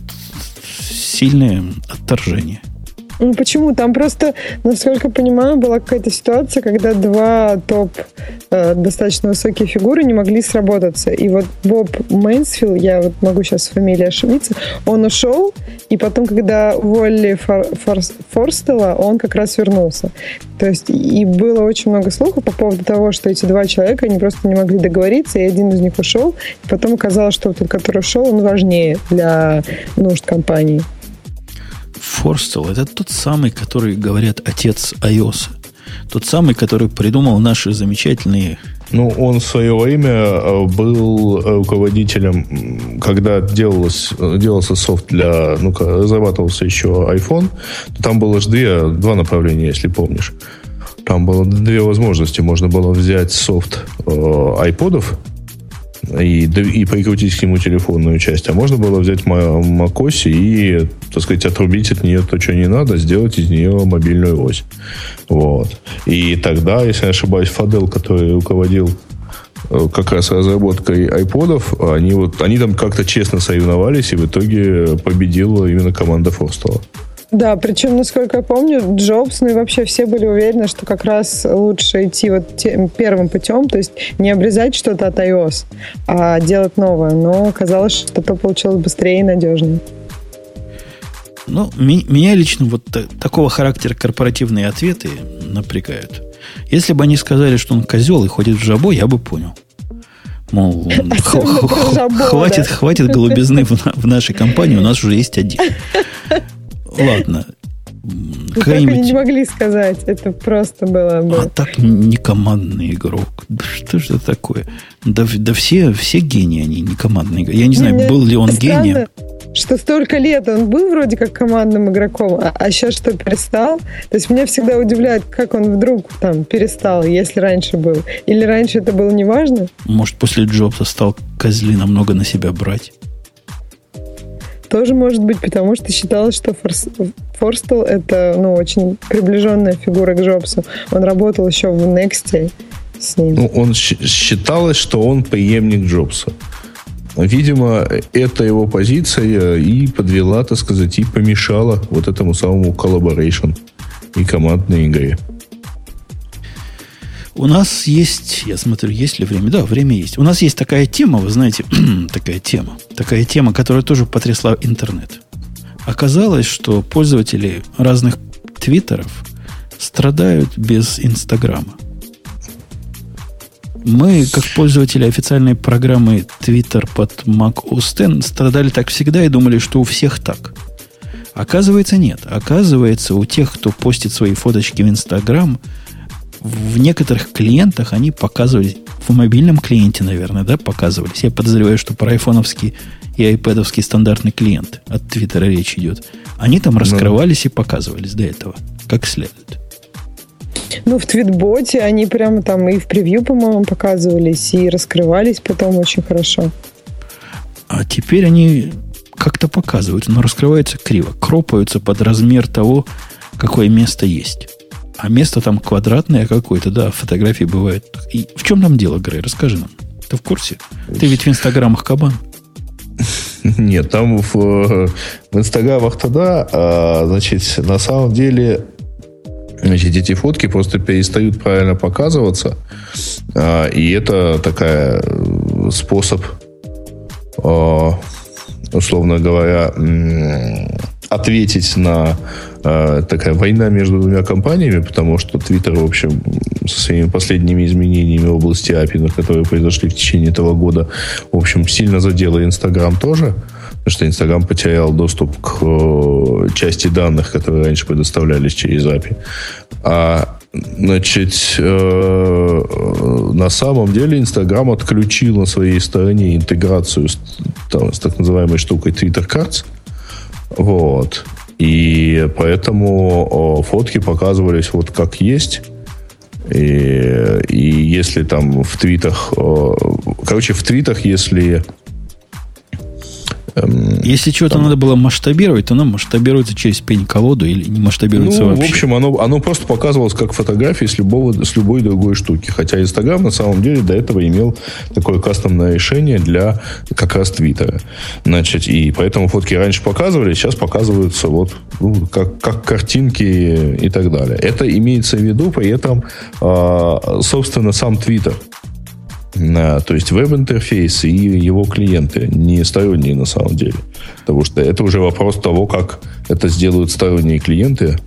сильное отторжение. Ну почему? Там просто, насколько понимаю, была какая-то ситуация, когда два топ э, достаточно высокие фигуры не могли сработаться. И вот Боб Мейнсфилд, я вот могу сейчас с фамилией ошибиться, он ушел, и потом, когда уволили Фор, Фор, Форстела, он как раз вернулся. То есть и было очень много слухов по поводу того, что эти два человека, они просто не могли договориться, и один из них ушел, и потом оказалось, что тот, который ушел, он важнее для нужд компании. Форстел это тот самый, который, говорят, отец iOS. Тот самый, который придумал наши замечательные... Ну, он в свое время э, был руководителем, когда делалось, делался софт для... Ну, разрабатывался еще iPhone, там было же две, два направления, если помнишь. Там было две возможности. Можно было взять софт э, айподов, и, и прикрутить к нему телефонную часть. А можно было взять macOS и, так сказать, отрубить от нее то, что не надо, сделать из нее мобильную ось. Вот. И тогда, если не ошибаюсь, Фадел, который руководил э, как раз разработкой айподов, они вот они там как-то честно соревновались, и в итоге победила именно команда Форстова. Да, причем, насколько я помню, Джобс, ну и вообще все были уверены, что как раз лучше идти вот тем, первым путем, то есть не обрезать что-то от iOS, а делать новое. Но оказалось, что то получилось быстрее и надежнее. Ну, меня лично вот такого характера корпоративные ответы напрягают. Если бы они сказали, что он козел и ходит в жабо, я бы понял. Мол, хватит, хватит голубизны в нашей компании, у нас уже есть один. Ладно. Ну, как они не могли сказать? Это просто было бы... А так не командный игрок. Что же это такое? Да, да все, все гении они, не командные игроки. Я не знаю, Мне был ли он гением. Что столько лет он был вроде как командным игроком, а, а сейчас что, перестал? То есть меня всегда удивляет, как он вдруг там перестал, если раньше был. Или раньше это было неважно? Может, после Джобса стал козли намного на себя брать? Тоже может быть, потому что считалось, что Форс... Форстел это ну, очень приближенная фигура к Джобсу. Он работал еще в Next с ним. Ну, он считалось, что он преемник Джобса. Видимо, это его позиция и подвела, так сказать, и помешала вот этому самому collaboration и командной игре. У нас есть, я смотрю, есть ли время? Да, время есть. У нас есть такая тема, вы знаете, такая тема. Такая тема, которая тоже потрясла интернет. Оказалось, что пользователи разных твиттеров страдают без Инстаграма. Мы, как пользователи официальной программы Twitter под Mac OS X, страдали так всегда и думали, что у всех так. Оказывается, нет. Оказывается, у тех, кто постит свои фоточки в Инстаграм, в некоторых клиентах они показывались, в мобильном клиенте, наверное, да, показывались. Я подозреваю, что про айфоновский и айпэдовский стандартный клиент от Твиттера речь идет. Они там ну раскрывались ну. и показывались до этого, как следует. Ну, в твитботе они прямо там и в превью, по-моему, показывались, и раскрывались потом очень хорошо. А теперь они как-то показываются, но раскрываются криво. Кропаются под размер того, какое место есть. А место там квадратное какое-то, да, фотографии бывают. И в чем там дело, Грей? Расскажи нам. Ты в курсе? Ты ведь в инстаграмах кабан. Нет, там в, в инстаграмах тогда, а, значит, на самом деле Значит, эти фотки просто перестают правильно показываться. А, и это такая э, способ, а, условно говоря, ответить на а, такая война между двумя компаниями, потому что Twitter, в общем, со своими последними изменениями в области API, которые произошли в течение этого года, в общем, сильно задела Instagram тоже. Потому что Инстаграм потерял доступ к э, части данных, которые раньше предоставлялись через API. А Значит, э, на самом деле Инстаграм отключил на своей стороне интеграцию с, там, с так называемой штукой Twitter Cards. Вот. И поэтому фотки показывались вот как есть. И, и если там в твитах... Короче, в твитах, если Если чего-то там... надо было масштабировать, то оно масштабируется через пень-колоду или не масштабируется ну, вообще. В общем, оно, оно просто показывалось как фотографии с, любого, с любой другой штуки. Хотя Инстаграм на самом деле до этого имел такое кастомное решение для как раз Твиттера. Значит, и поэтому фотки раньше показывали, сейчас показываются вот ну, как, как картинки и так далее. Это имеется в виду при этом, а, собственно, сам Твиттер то есть веб-интерфейс и его клиенты, не сторонние на самом деле. Потому что это уже вопрос того, как это сделают сторонние клиенты,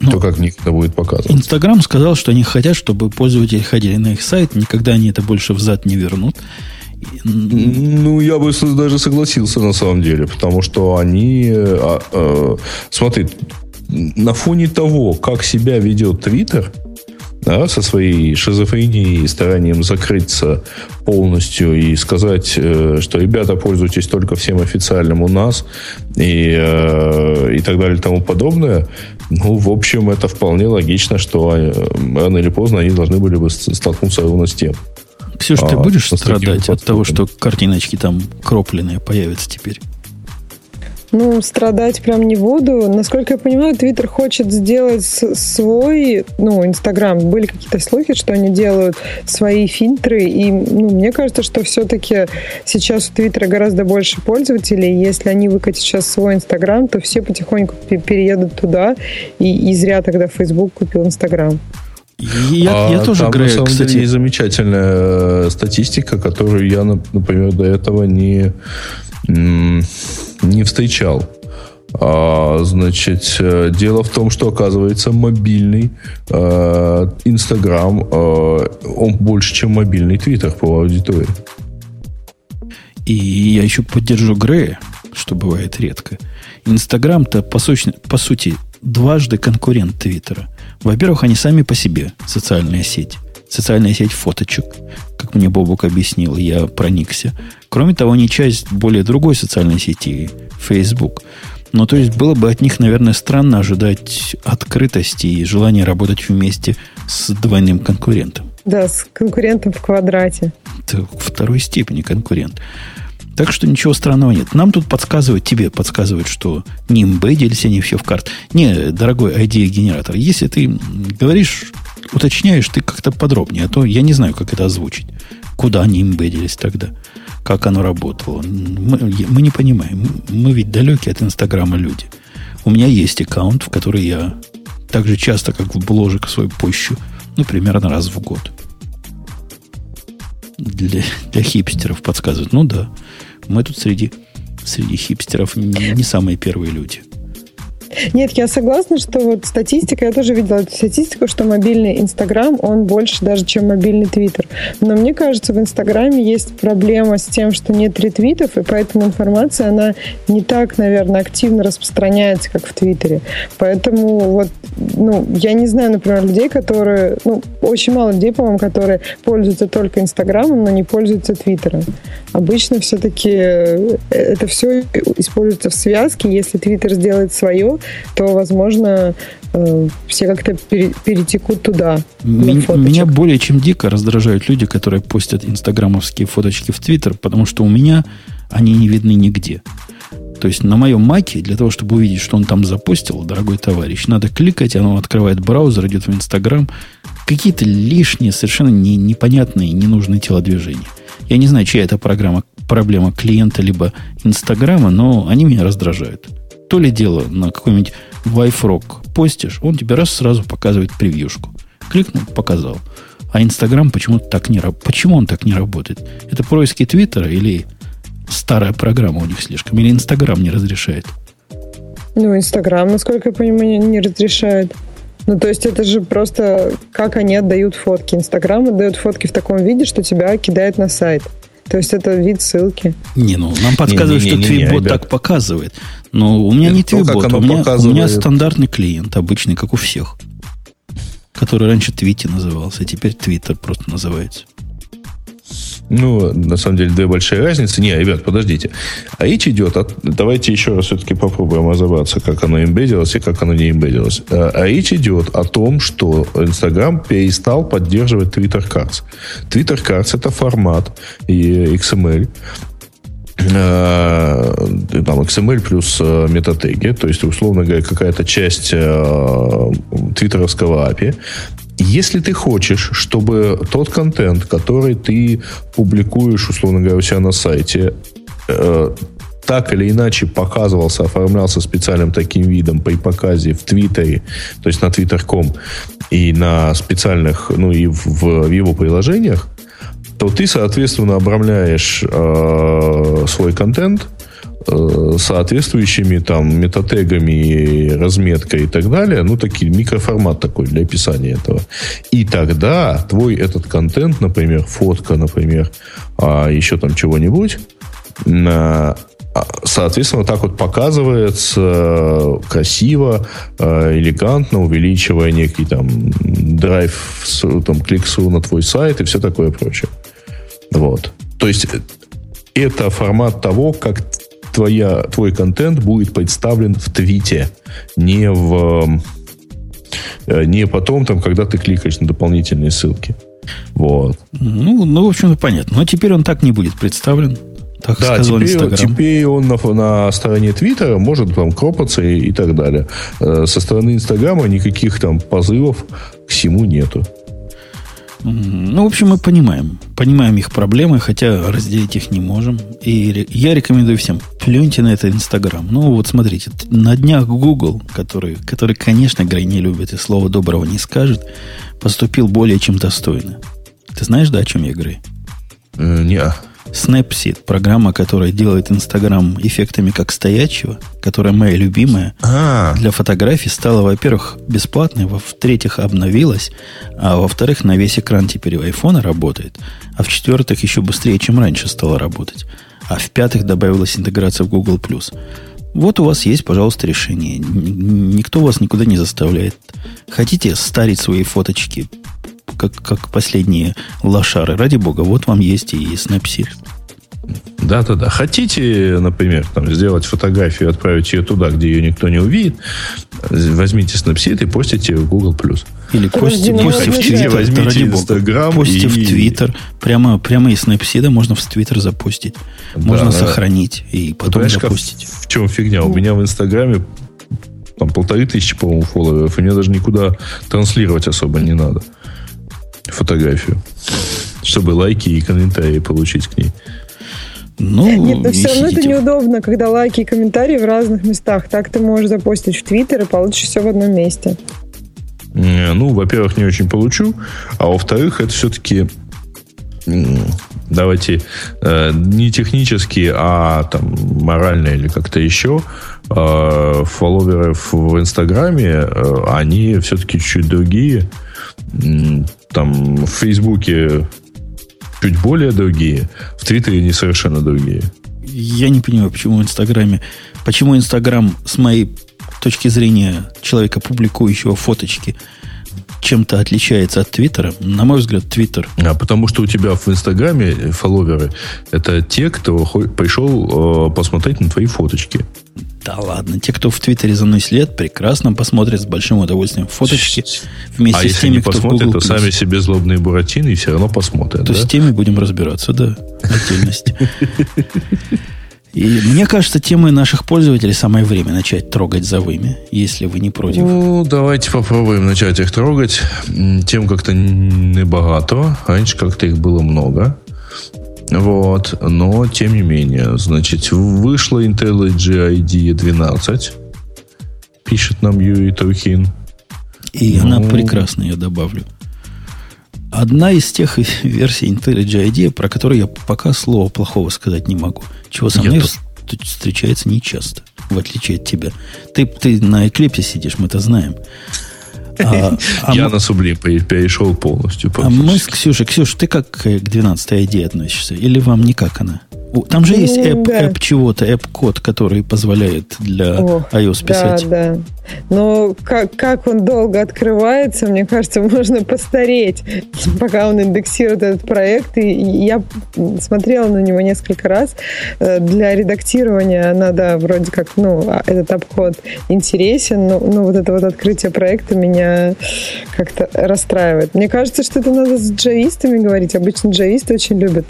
ну, то, как них это будет показывать. Инстаграм сказал, что они хотят, чтобы пользователи ходили на их сайт, никогда они это больше взад не вернут. Ну, я бы даже согласился на самом деле, потому что они... А, а, смотри, на фоне того, как себя ведет Твиттер, да, со своей шизофренией и старанием закрыться полностью и сказать, э, что ребята, пользуйтесь только всем официальным у нас и, э, и так далее и тому подобное, ну, в общем, это вполне логично, что э, рано или поздно они должны были бы столкнуться ровно с тем. Ксюш, а, ты будешь страдать от того, что картиночки там кропленные появятся теперь? Ну, страдать прям не буду. Насколько я понимаю, Твиттер хочет сделать свой, ну, Инстаграм. Были какие-то слухи, что они делают свои фильтры. И, ну, мне кажется, что все-таки сейчас у Твиттера гораздо больше пользователей. Если они выкатят сейчас свой Инстаграм, то все потихоньку переедут туда. И, и зря тогда Facebook купил Инстаграм. Я, а, я тоже, там, Грея, на самом кстати... деле, замечательная э, статистика, которую я, например, до этого не не встречал. А, значит, э, дело в том, что оказывается мобильный э, Инстаграм, э, он больше, чем мобильный Твиттер по аудитории. И я еще поддержу Грея, что бывает редко. Инстаграм-то, по, сути, по сути, дважды конкурент Твиттера. Во-первых, они сами по себе социальная сеть. Социальная сеть фоточек, мне Бобук объяснил, я проникся. Кроме того, они часть более другой социальной сети, Facebook. Ну, то есть было бы от них, наверное, странно ожидать открытости и желания работать вместе с двойным конкурентом. Да, с конкурентом в квадрате. Это второй степени конкурент. Так что ничего странного нет. Нам тут подсказывают, тебе подсказывают, что не имбедились они все в карт. Не, дорогой ID-генератор, если ты говоришь, уточняешь, ты как-то подробнее, а то я не знаю, как это озвучить. Куда они имбедились тогда как оно работало. Мы, мы не понимаем. Мы ведь далекие от Инстаграма люди. У меня есть аккаунт, в который я так же часто, как в бложек свой пощу, ну, примерно раз в год. для, для хипстеров подсказывают. Ну да, мы тут среди, среди хипстеров не самые первые люди. Нет, я согласна, что вот статистика, я тоже видела эту статистику, что мобильный Инстаграм, он больше даже, чем мобильный Твиттер. Но мне кажется, в Инстаграме есть проблема с тем, что нет ретвитов, и поэтому информация, она не так, наверное, активно распространяется, как в Твиттере. Поэтому вот, ну, я не знаю, например, людей, которые, ну, очень мало людей, по-моему, которые пользуются только Инстаграмом, но не пользуются Твиттером. Обычно все-таки э, это все используется в связке. Если Твиттер сделает свое, то, возможно, э, все как-то перетекут туда. Меня более чем дико раздражают люди, которые постят инстаграмовские фоточки в Твиттер, потому что у меня они не видны нигде. То есть на моем маке, для того, чтобы увидеть, что он там запустил, дорогой товарищ, надо кликать, оно открывает браузер, идет в Инстаграм. Какие-то лишние, совершенно не, непонятные, ненужные телодвижения. Я не знаю, чья это программа, проблема клиента либо Инстаграма, но они меня раздражают. То ли дело на какой-нибудь Вайфрок постишь, он тебе раз сразу показывает превьюшку. Кликнул, показал. А Инстаграм почему-то так не работает. Почему он так не работает? Это происки Твиттера или старая программа у них слишком? Или Инстаграм не разрешает? Ну, Инстаграм, насколько я понимаю, не разрешает. Ну, то есть это же просто как они отдают фотки. Инстаграм отдает фотки в таком виде, что тебя кидает на сайт. То есть это вид ссылки. Не, ну нам подсказывают, не, не, не, что Твитбот так показывает. Но у меня не Твитбот, у меня, у меня стандартный клиент, обычный, как у всех. Который раньше Твити назывался, а теперь Твиттер просто называется. Ну, на самом деле, две большие разницы. Не, ребят, подождите. А речь идет от... Давайте еще раз все-таки попробуем разобраться, как оно имбедилось и как оно не имбедилось. А, а речь идет о том, что Инстаграм перестал поддерживать Twitter Cards. Twitter Cards это формат XML, а, там XML плюс а, метатеги, то есть, условно говоря, какая-то часть э, твиттеровского API, если ты хочешь, чтобы тот контент, который ты публикуешь, условно говоря, у себя на сайте, э, так или иначе показывался, оформлялся специальным таким видом при показе в Твиттере, то есть на Twitter.com и на специальных, ну и в, в его приложениях, то ты, соответственно, обрамляешь э, свой контент соответствующими там метатегами, разметкой и так далее, ну, такие, микроформат такой для описания этого. И тогда твой этот контент, например, фотка, например, а еще там чего-нибудь, а, соответственно, так вот показывается красиво, э, элегантно, увеличивая некий там драйв, там, кликсу на твой сайт и все такое прочее. Вот. То есть э, это формат того, как твоя, твой контент будет представлен в твите, не в э, не потом, там, когда ты кликаешь на дополнительные ссылки. Вот. Ну, ну, в общем-то, понятно. Но теперь он так не будет представлен. Так да, теперь, теперь он на, на стороне Твиттера может там кропаться и, и так далее. Э, со стороны Инстаграма никаких там позывов к всему нету. Ну, в общем, мы понимаем. Понимаем их проблемы, хотя разделить их не можем. И я рекомендую всем, плюньте на это Инстаграм. Ну, вот смотрите, на днях Google, который, который конечно, Грей не любит и слова доброго не скажет, поступил более чем достойно. Ты знаешь, да, о чем я, Грей? Э, не. Snapseed, программа, которая делает Инстаграм эффектами как стоячего, которая моя любимая, а. для фотографий стала, во-первых, бесплатной, во-вторых, обновилась, а во-вторых, на весь экран теперь у айфона работает, а в-четвертых, еще быстрее, чем раньше стала работать, а в-пятых, добавилась интеграция в Google+. Вот у вас есть, пожалуйста, решение. Никто вас никуда не заставляет. Хотите старить свои фоточки как, как последние лошары. Ради бога, вот вам есть и Snapseed. Да-да-да. Хотите, например, там, сделать фотографию и отправить ее туда, где ее никто не увидит, возьмите Snapseed и постите в Google+. Или пости, ну, пости в Твиттер, возьмите Инстаграм. Пости и... в Твиттер. Прямо, прямо из Snapseed можно в Твиттер запустить. Можно да, сохранить и потом запустить. в чем фигня? У меня в Инстаграме там полторы тысячи, по-моему, фолловеров, и мне даже никуда транслировать особо не надо фотографию, чтобы лайки и комментарии получить к ней. Ну, Нет, но все равно это неудобно, когда лайки и комментарии в разных местах. Так ты можешь запостить в Твиттер и получишь все в одном месте. Ну, во-первых, не очень получу, а во-вторых, это все-таки давайте э, не технически, а там морально или как-то еще э, фолловеры в Инстаграме, э, они все-таки чуть другие. Там в Фейсбуке чуть более другие, в Твиттере не совершенно другие. Я не понимаю, почему в Инстаграме, почему Инстаграм с моей точки зрения человека, публикующего фоточки, чем-то отличается от Твиттера? На мой взгляд, Твиттер. А потому что у тебя в Инстаграме фолловеры это те, кто пришел э, посмотреть на твои фоточки. Да ладно, те, кто в Твиттере за мной след, прекрасно посмотрят с большим удовольствием фоточки вместе а с теми, не кто посмотрят, в Google+. то сами себе злобные буратины и все равно посмотрят. То да? с теми будем разбираться, да, отдельности. И мне кажется, темы наших пользователей самое время начать трогать за вами, если вы не против. Ну, давайте попробуем начать их трогать. Тем как-то небагато. Раньше как-то их было много. Вот. Но, тем не менее, значит, вышла IntelliJ IDEA 12. Пишет нам Юрий Трухин. И ну... она прекрасная, я добавлю. Одна из тех версий IntelliJ IDEA, про которую я пока слова плохого сказать не могу. Чего со мной тут... встречается нечасто, в отличие от тебя. Ты, ты на Эклипсе сидишь, мы это знаем. А, а Я мы... на Sublime перешел полностью. А мы с Ксюшей, Ксюш, ты как к 12 ID относишься? Или вам никак она? Там же есть app, да. app чего-то, app-код, который позволяет для О, iOS писать. Да, да. Но как, как он долго открывается, мне кажется, можно постареть, пока он индексирует этот проект. И я смотрела на него несколько раз. Э, для редактирования надо вроде как, ну, а, этот обход интересен, но, но вот это вот открытие проекта меня как-то расстраивает. Мне кажется, что это надо с джавистами говорить. Обычно джависты очень любят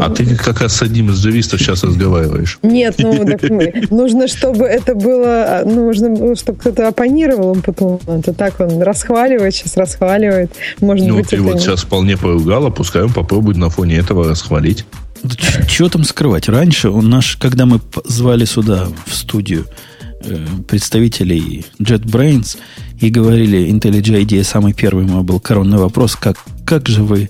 а ты как раз с одним из джавистов сейчас разговариваешь. Нет, ну так мы, нужно, чтобы это было, ну, нужно, чтобы кто-то оппонировал им потом. Это так он расхваливает, сейчас расхваливает. Может ну, быть, ты вот не... сейчас вполне поругала, пускай он попробует на фоне этого расхвалить. Чего там скрывать? Раньше он наш, когда мы звали сюда в студию э, представителей JetBrains и говорили, IntelliJ IDEA самый первый мой был коронный вопрос, как, как же вы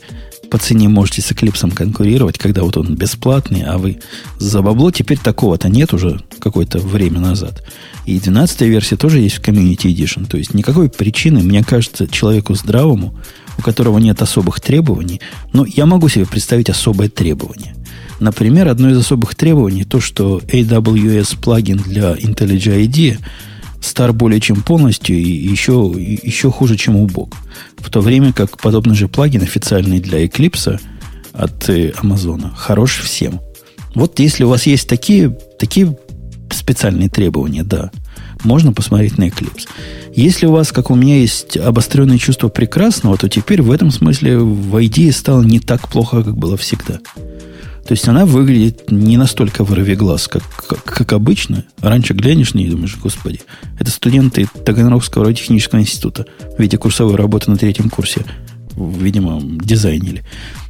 по цене можете с Eclipse конкурировать, когда вот он бесплатный, а вы за бабло. Теперь такого-то нет уже какое-то время назад. И 12 версия тоже есть в Community Edition. То есть никакой причины, мне кажется, человеку здравому, у которого нет особых требований, но я могу себе представить особое требование. Например, одно из особых требований то, что AWS плагин для IntelliJ IDEA – стар более чем полностью и еще, еще хуже, чем убог. В то время как подобный же плагин официальный для Eclipse от э, Амазона хорош всем. Вот если у вас есть такие, такие специальные требования, да, можно посмотреть на Eclipse. Если у вас, как у меня, есть обостренное чувство прекрасного, то теперь в этом смысле в IDE стало не так плохо, как было всегда. То есть она выглядит не настолько вырви глаз, как, как, как обычно. Раньше глянешь на нее и думаешь, господи, это студенты Таганрогского радиотехнического института в виде курсовой работы на третьем курсе, видимо, дизайнили.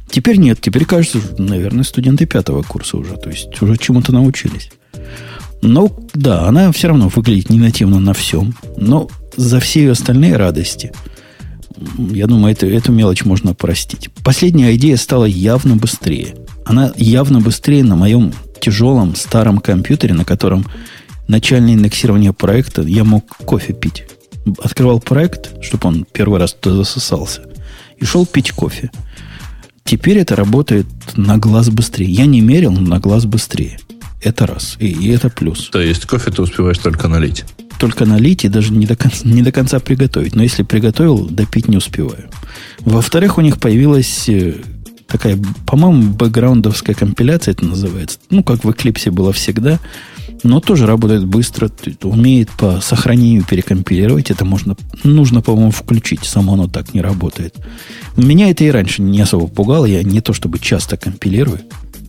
Теперь нет, теперь кажется, наверное, студенты пятого курса уже, то есть уже чему-то научились. Но да, она все равно выглядит не нативно на всем, но за все остальные радости, я думаю, это, эту мелочь можно простить. Последняя идея стала явно быстрее – она явно быстрее на моем тяжелом старом компьютере, на котором начальное индексирование проекта я мог кофе пить. Открывал проект, чтобы он первый раз туда засосался, и шел пить кофе. Теперь это работает на глаз быстрее. Я не мерил, но на глаз быстрее. Это раз. И, и это плюс. То есть кофе ты успеваешь только налить? Только налить и даже не до, конца, не до конца приготовить. Но если приготовил, допить не успеваю. Во-вторых, у них появилась э, такая, по-моему, бэкграундовская компиляция это называется. Ну, как в Eclipse было всегда. Но тоже работает быстро, умеет по сохранению перекомпилировать. Это можно, нужно, по-моему, включить. Само оно так не работает. Меня это и раньше не особо пугало. Я не то чтобы часто компилирую.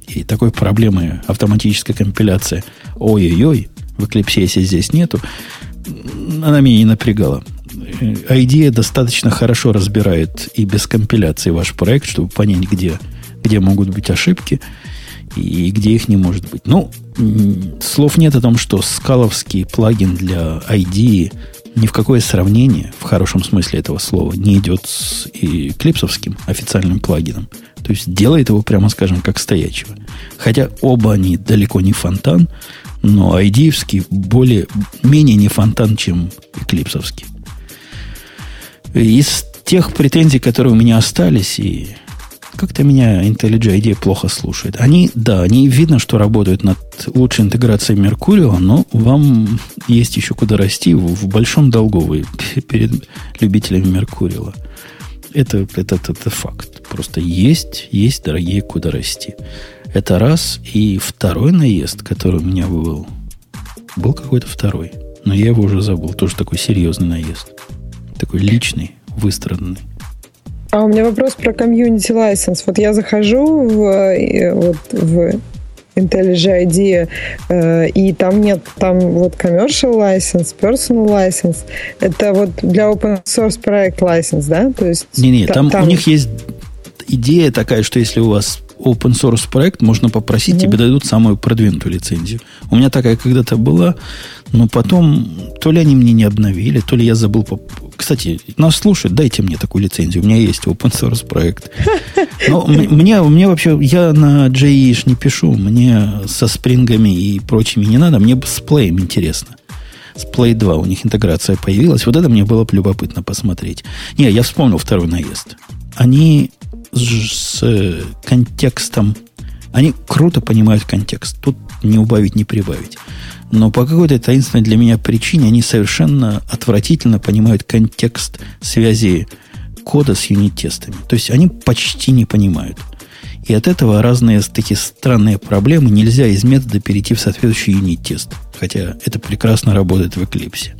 И такой проблемы автоматическая компиляция ой-ой-ой, в Eclipse здесь нету, она меня не напрягала. IDEA достаточно хорошо разбирает и без компиляции ваш проект, чтобы понять, где, где могут быть ошибки и где их не может быть. Ну, слов нет о том, что скаловский плагин для IDE ни в какое сравнение, в хорошем смысле этого слова, не идет с клипсовским официальным плагином. То есть делает его, прямо скажем, как стоячего. Хотя оба они далеко не фонтан, но айдиевский более, менее не фонтан, чем эклипсовский. Из тех претензий, которые у меня остались, и как-то меня IntelliJ IDEA плохо слушает. Они, да, они видно, что работают над лучшей интеграцией Меркурио, но вам есть еще куда расти в, большом долгу вы перед любителями Меркурио. Это, это, это, это факт. Просто есть, есть, дорогие, куда расти. Это раз. И второй наезд, который у меня был, был какой-то второй. Но я его уже забыл. Тоже такой серьезный наезд. Такой личный, выстраданный. А у меня вопрос про комьюнити license. Вот я захожу в, э, вот, в IntelliJ IDEA, э, и там нет, там вот commercial license, personal license. Это вот для open source проект license, да? То есть Не-не, там, там у них есть идея такая, что если у вас open source проект, можно попросить, mm-hmm. тебе дадут самую продвинутую лицензию. У меня такая когда-то была, но потом то ли они мне не обновили, то ли я забыл. Кстати, нас слушают, дайте мне такую лицензию. У меня есть open source проект. Но мне, мне вообще, я на JE не пишу, мне со спрингами и прочими не надо, мне с Play интересно. С Play 2 у них интеграция появилась. Вот это мне было бы любопытно посмотреть. Не, я вспомнил второй наезд. Они с контекстом, они круто понимают контекст. Тут не убавить, не прибавить. Но по какой-то таинственной для меня причине они совершенно отвратительно понимают контекст связи кода с юнит-тестами. То есть они почти не понимают. И от этого разные такие странные проблемы нельзя из метода перейти в соответствующий юнит-тест. Хотя это прекрасно работает в Eclipse.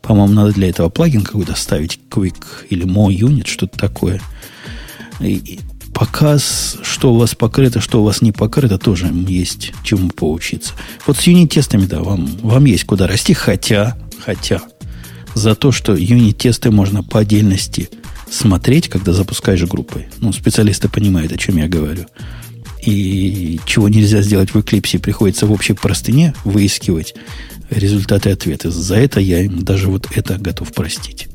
По-моему, надо для этого плагин какой-то ставить, Quick или Mo Unit, что-то такое – и показ, что у вас покрыто, что у вас не покрыто, тоже есть чему поучиться. Вот с юнит-тестами, да, вам, вам есть куда расти, хотя, хотя, за то, что юнит-тесты можно по отдельности смотреть, когда запускаешь группой. Ну, специалисты понимают, о чем я говорю. И чего нельзя сделать в Eclipse, приходится в общей простыне выискивать результаты и ответы. За это я им даже вот это готов простить.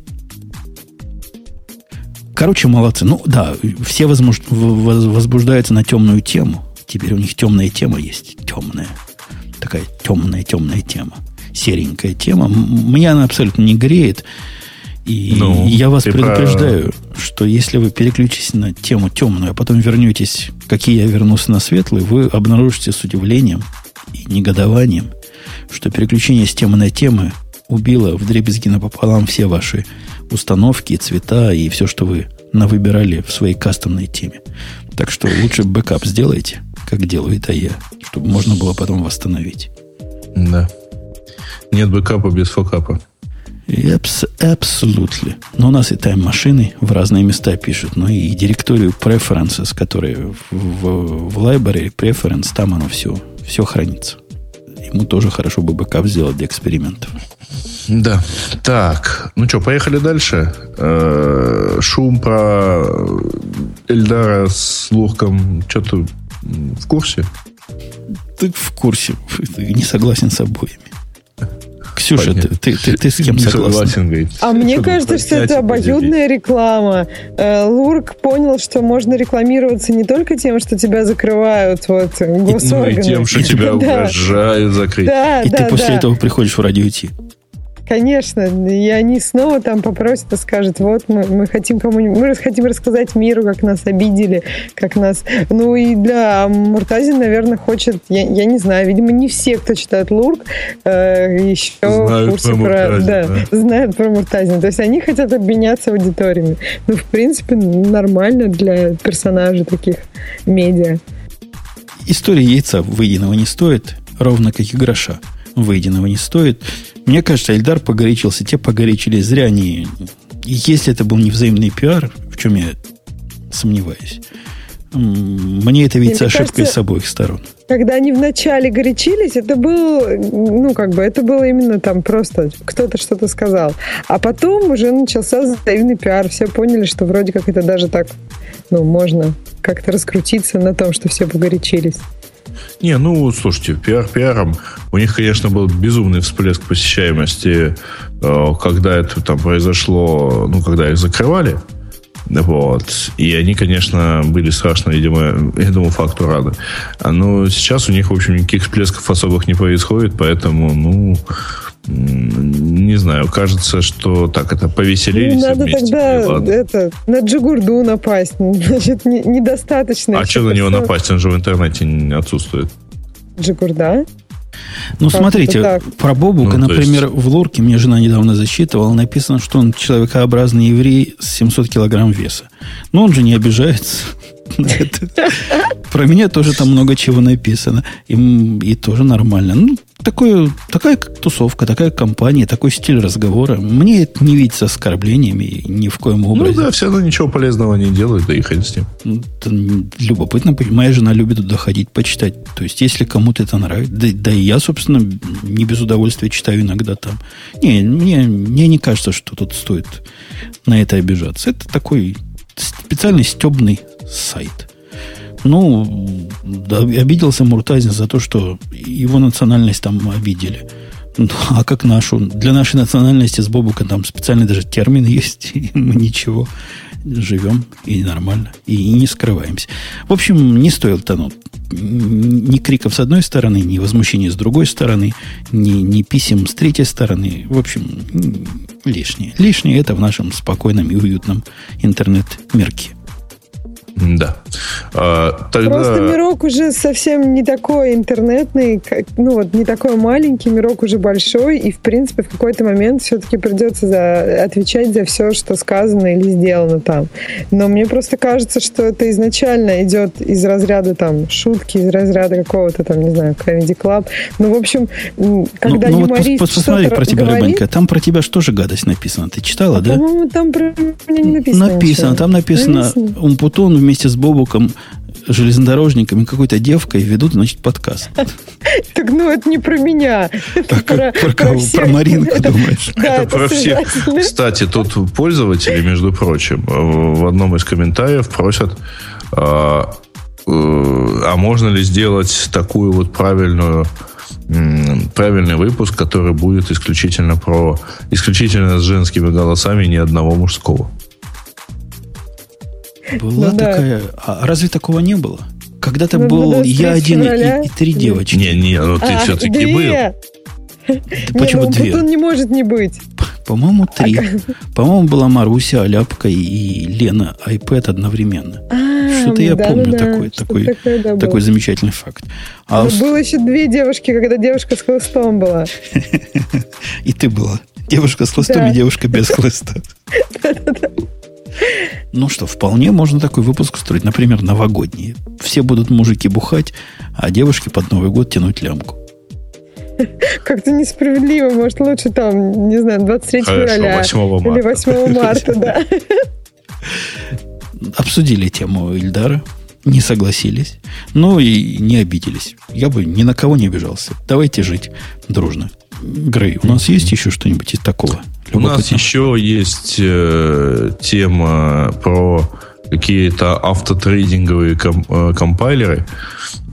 Короче, молодцы. Ну да, все возмуж... возбуждаются на темную тему. Теперь у них темная тема есть. Темная. Такая темная, темная тема. Серенькая тема. Мне она абсолютно не греет. И ну, я вас предупреждаю, про... что если вы переключитесь на тему темную, а потом вернетесь, какие я вернулся на светлый, вы обнаружите с удивлением и негодованием, что переключение с темы на темы убило в дребезги напополам все ваши установки, цвета и все, что вы навыбирали в своей кастомной теме. Так что лучше бэкап сделайте, как делает АЕ, чтобы можно было потом восстановить. Да. Нет бэкапа без факапа. Абсолютно. Но у нас и Time Machine ы в разные места пишут, но и директорию preferences, которые в, в, в library preference, там оно все, все хранится. Ему тоже хорошо бы бэкап сделать для экспериментов. Да. Так, ну что, поехали дальше. Э-э- шум про Эльдара с Лурком. Что-то в курсе? Ты в курсе. Не согласен с обоими. Ксюша, ты, ты, ты, ты с кем согласен? А мне кажется, что это обоюдная реклама. Э, Лурк понял, что можно рекламироваться не только тем, что тебя закрывают вот госорганы. Ну и тем, что тебя угрожают закрыть. Да, и ты после этого приходишь в радио Ти. Конечно, и они снова там попросят и скажут, вот мы, мы хотим кому-нибудь, мы хотим рассказать миру, как нас обидели, как нас... Ну и для Муртазин, наверное, хочет, я, я не знаю, видимо, не все, кто читает Лурк, э, еще знают в курсе про, про да, да. знают про Муртазин. То есть они хотят обменяться аудиториями. Ну, в принципе, нормально для персонажей таких медиа. История яйца выеденного не стоит, ровно как и гроша выеденного не стоит. Мне кажется, Эльдар погорячился, те погорячились. Зря они... Если это был не взаимный пиар, в чем я сомневаюсь, мне это видится Мне ошибкой кажется, с обоих сторон. Когда они вначале горячились, это был, ну, как бы, это было именно там просто кто-то что-то сказал. А потом уже начался взаимный пиар. Все поняли, что вроде как это даже так, ну, можно как-то раскрутиться на том, что все погорячились. Не, ну, слушайте, пиар пиаром. У них, конечно, был безумный всплеск посещаемости, э, когда это там произошло, ну, когда их закрывали. Вот. И они, конечно, были страшно, видимо, этому факту рады. Но сейчас у них, в общем, никаких всплесков особых не происходит, поэтому, ну, не знаю, кажется, что так это повеселились. Ну, надо вместе, тогда это, на Джигурду напасть. Значит, не, недостаточно. А что на него напасть? Он же в интернете не отсутствует. Джигурда? Ну, как смотрите, про Бобука, ну, например, есть... в лорке мне жена недавно засчитывала, написано, что он человекообразный еврей с 700 килограмм веса. Но он же не обижается. Про меня тоже там много чего написано. И, и тоже нормально. Ну, такое, такая тусовка, такая компания, такой стиль разговора. Мне это не видится оскорблениями ни в коем образе. Ну да, все равно ничего полезного не делают, да и хрен с ним. Ну, это любопытно. Моя жена любит туда ходить, почитать. То есть, если кому-то это нравится, да, да и я, собственно, не без удовольствия читаю иногда там. Не, мне, мне не кажется, что тут стоит на это обижаться. Это такой специальный стебный сайт. Ну, обиделся Муртазин за то, что его национальность там обидели. Ну, а как нашу? Для нашей национальности с Бобука там специальный даже термин есть, мы ничего живем и нормально, и не скрываемся. В общем, не стоило тонуть. Ни криков с одной стороны, ни возмущения с другой стороны, ни, ни писем с третьей стороны. В общем, лишнее. Лишнее это в нашем спокойном и уютном интернет-мирке. Да. А, тогда... Просто мирок уже совсем не такой интернетный, как, ну вот не такой маленький, мирок уже большой, и в принципе в какой-то момент все-таки придется за, отвечать за все, что сказано или сделано там. Но мне просто кажется, что это изначально идет из разряда там шутки, из разряда какого-то там, не знаю, Comedy Club. Ну, в общем, когда ну, ну, юморист вот посмотри про тебя, говорит, Рыбанька, там про тебя что же гадость написано? Ты читала, а, да? По-моему, там про меня не написано. Написано, ничего. там написано, написано. Умпутон вместе с Бобуком железнодорожниками какой-то девкой ведут, значит, подкаст. Так, ну, это не про меня. А про, про, кого? Про Маринку, думаешь? Да, это про всех. Кстати, тут пользователи, между прочим, в одном из комментариев просят, а, э, а можно ли сделать такую вот правильную правильный выпуск, который будет исключительно про исключительно с женскими голосами, ни одного мужского. Была ну, такая... Да. А разве такого не было? Когда-то ну, был я один и, и три девочки. Не, не, ну ты а, все-таки две. был. Да почему ну, две? Он не может не быть. По-моему, три. А По-моему, была Маруся, Аляпка и Лена iPad одновременно. А, Что-то я да, помню да, такой, такой, такое, да, такой замечательный факт. А Но было еще две девушки, когда девушка с хлыстом была. И ты была. Девушка с хлыстом и девушка без хлыста. Ну что, вполне можно такой выпуск устроить, например, новогодний. Все будут мужики бухать, а девушки под Новый год тянуть лямку. Как-то несправедливо. Может, лучше там, не знаю, 23 Хорошо, февраля 8 марта. или 8 марта, да. Обсудили тему Ильдара, не согласились, но и не обиделись. Я бы ни на кого не обижался. Давайте жить дружно. Грей, у нас есть еще что-нибудь из такого? У нас еще есть э, тема про какие-то автотрейдинговые комп, э, компайлеры.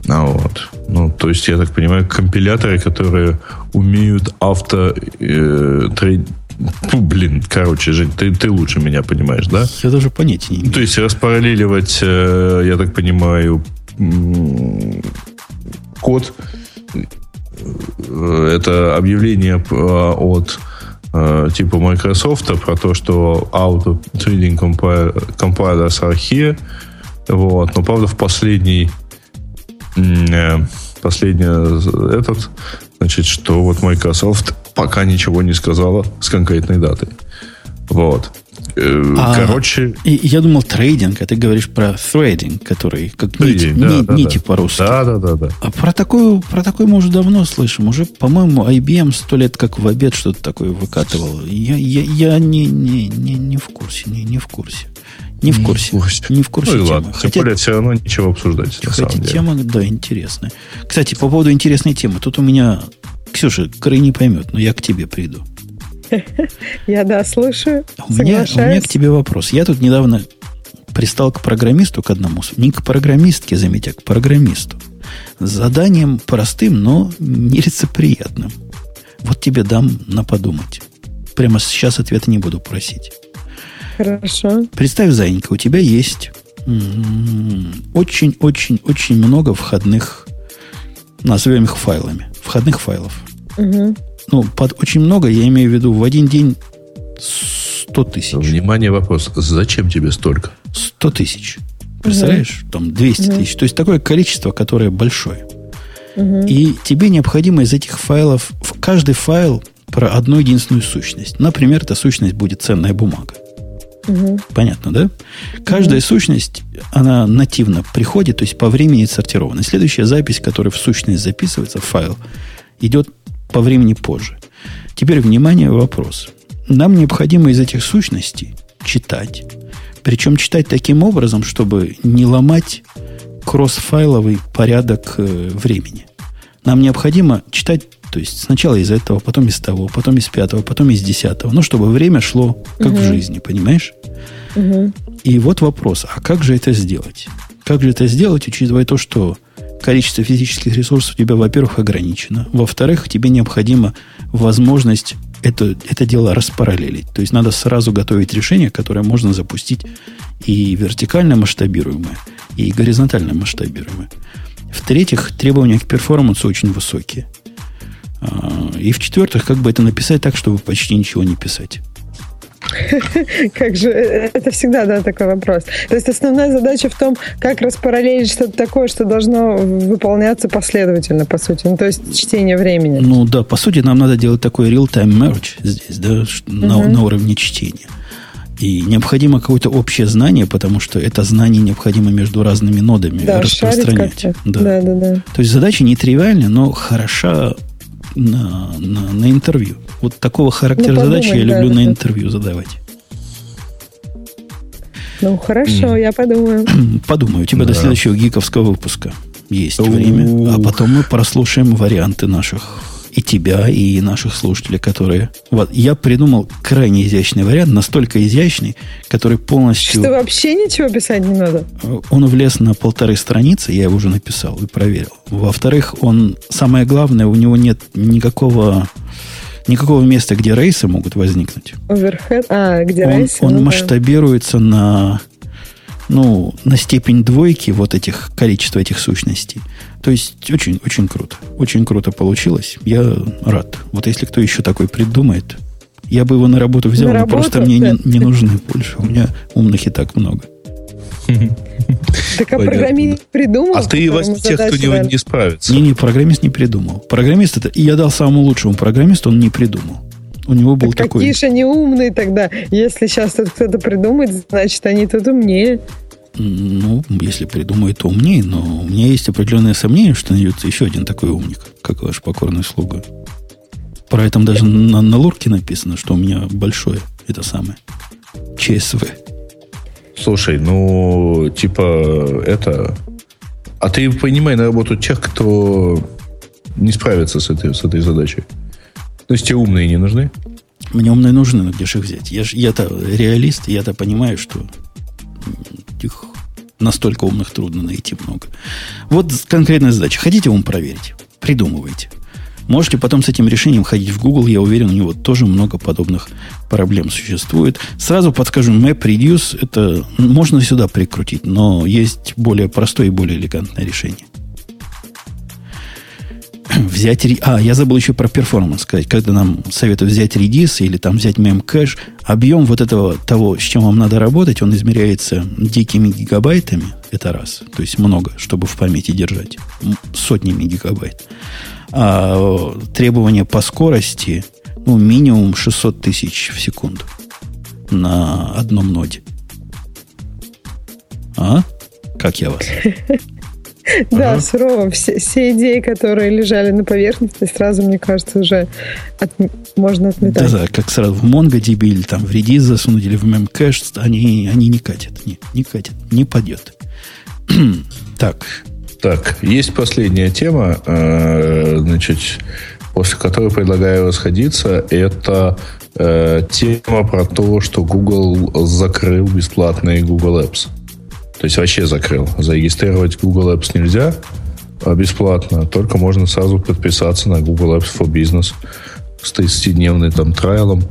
А вот. Ну, то есть, я так понимаю, компиляторы, которые умеют авто э, трейд... Фу, блин, короче, Жень, ты, ты лучше меня понимаешь, да? Я даже понятия не имею. То есть распараллеливать, э, я так понимаю, код это объявление э, от Э, типа Microsoft про то, что Auto Trading Compilers are here. Вот. Но, правда, в последний э, последний этот, значит, что вот Microsoft пока ничего не сказала с конкретной датой. Вот. Э, а, короче... Я думал трейдинг, а ты говоришь про трейдинг, который как трейдинг, нить, да, нити да. по-русски. Да, да, да, да. А про такую, про такой мы уже давно слышим. Уже, по-моему, IBM сто лет как в обед что-то такое выкатывал. Я, я, я не, не, не, не в курсе, не, не в курсе. Не в курсе. Не в курсе, не в курсе ну, темы. ладно. Хотя, Тем более, все равно ничего обсуждать. Хотя на самом деле. тема, да, интересная. Кстати, по поводу интересной темы. Тут у меня... Ксюша, Край не поймет, но я к тебе приду. Я, да, слушаю, у меня, у меня к тебе вопрос. Я тут недавно пристал к программисту, к одному, не к программистке, заметьте, а к программисту. С заданием простым, но нелицеприятным. Вот тебе дам на подумать. Прямо сейчас ответа не буду просить. Хорошо. Представь, Зайенька, у тебя есть очень-очень-очень много входных, назовем их файлами, входных файлов. Угу. Ну, под очень много я имею в виду в один день 100 тысяч. Внимание, вопрос. Зачем тебе столько? 100 тысяч. Представляешь? Угу. Там 200 угу. тысяч. То есть такое количество, которое большое. Угу. И тебе необходимо из этих файлов, в каждый файл про одну единственную сущность. Например, эта сущность будет ценная бумага. Угу. Понятно, да? Каждая угу. сущность, она нативно приходит, то есть по времени сортирована. Следующая запись, которая в сущность записывается, в файл, идет по времени позже. Теперь, внимание, вопрос. Нам необходимо из этих сущностей читать. Причем читать таким образом, чтобы не ломать кроссфайловый порядок э, времени. Нам необходимо читать, то есть сначала из этого, потом из того, потом из пятого, потом из десятого. Ну, чтобы время шло как угу. в жизни, понимаешь? Угу. И вот вопрос, а как же это сделать? Как же это сделать, учитывая то, что количество физических ресурсов у тебя, во-первых, ограничено. Во-вторых, тебе необходима возможность это, это дело распараллелить. То есть надо сразу готовить решение, которое можно запустить и вертикально масштабируемое, и горизонтально масштабируемое. В-третьих, требования к перформансу очень высокие. А, и в-четвертых, как бы это написать так, чтобы почти ничего не писать. Как же, это всегда, да, такой вопрос. То есть основная задача в том, как распараллелить что-то такое, что должно выполняться последовательно, по сути. Ну, то есть чтение времени. Ну да, по сути, нам надо делать такой real-time merge здесь, да, на, на уровне чтения. И необходимо какое-то общее знание, потому что это знание необходимо между разными нодами да, распространять. Да. да, да, да. То есть задача нетривиальная, но хороша на, на, на интервью. Вот такого характера ну, задачи я люблю да, на интервью задавать. Ну, хорошо, я подумаю. Подумаю. У тебя да. до следующего гиковского выпуска есть время. А потом мы прослушаем варианты наших и тебя, и наших слушателей, которые... Вот, я придумал крайне изящный вариант, настолько изящный, который полностью... Что вообще ничего писать не надо? Он влез на полторы страницы, я его уже написал и проверил. Во-вторых, он... Самое главное, у него нет никакого никакого места, где рейсы могут возникнуть. Overhead? А, где он, рейсы? Он ну, масштабируется да. на, ну, на степень двойки вот этих, количества этих сущностей. То есть очень, очень круто. Очень круто получилось. Я рад. Вот если кто еще такой придумает, я бы его на работу взял, на но работу? просто мне не, не нужны больше. У меня умных и так много. Так а программист придумал? А ты из тех, кто не, не справится. Не-не, программист не придумал. Программист это... И я дал самому лучшему программисту, он не придумал. У него был так такой... Какие же они умные тогда? Если сейчас тут кто-то придумает, значит, они тут умнее. Ну, если придумает, то умнее, но у меня есть определенное сомнение, что найдется еще один такой умник, как ваш покорный слуга. Про это даже на, на лурке написано, что у меня большое, это самое, ЧСВ. Слушай, ну, типа, это... А ты понимай на работу тех, кто не справится с этой, с этой задачей. То есть тебе умные не нужны? Мне умные нужны, но где же их взять? Я, я-то реалист, я-то понимаю, что их настолько умных трудно найти много. Вот конкретная задача. Хотите ум проверить? Придумывайте. Можете потом с этим решением ходить в Google. Я уверен, у него тоже много подобных проблем существует. Сразу подскажу, Map Reduce это можно сюда прикрутить, но есть более простое и более элегантное решение взять... А, я забыл еще про перформанс сказать. Когда нам советуют взять редис или там взять мемкэш, объем вот этого, того, с чем вам надо работать, он измеряется дикими гигабайтами. Это раз. То есть много, чтобы в памяти держать. Сотнями гигабайт. А требования по скорости, ну, минимум 600 тысяч в секунду на одном ноде. А? Как я вас? Да, ага. сурово. Все, все идеи, которые лежали на поверхности, сразу, мне кажется, уже от, можно отметать. Да, да, как сразу в MongoDB или там в Redis засунуть, или в Memcache, они, они не катят. Не, не катят, не падет. так. Так, есть последняя тема, э, значит, после которой предлагаю расходиться. Это э, тема про то, что Google закрыл бесплатные Google Apps. То есть вообще закрыл. Зарегистрировать Google Apps нельзя а бесплатно, только можно сразу подписаться на Google Apps for Business. с 30-дневным там трайлом,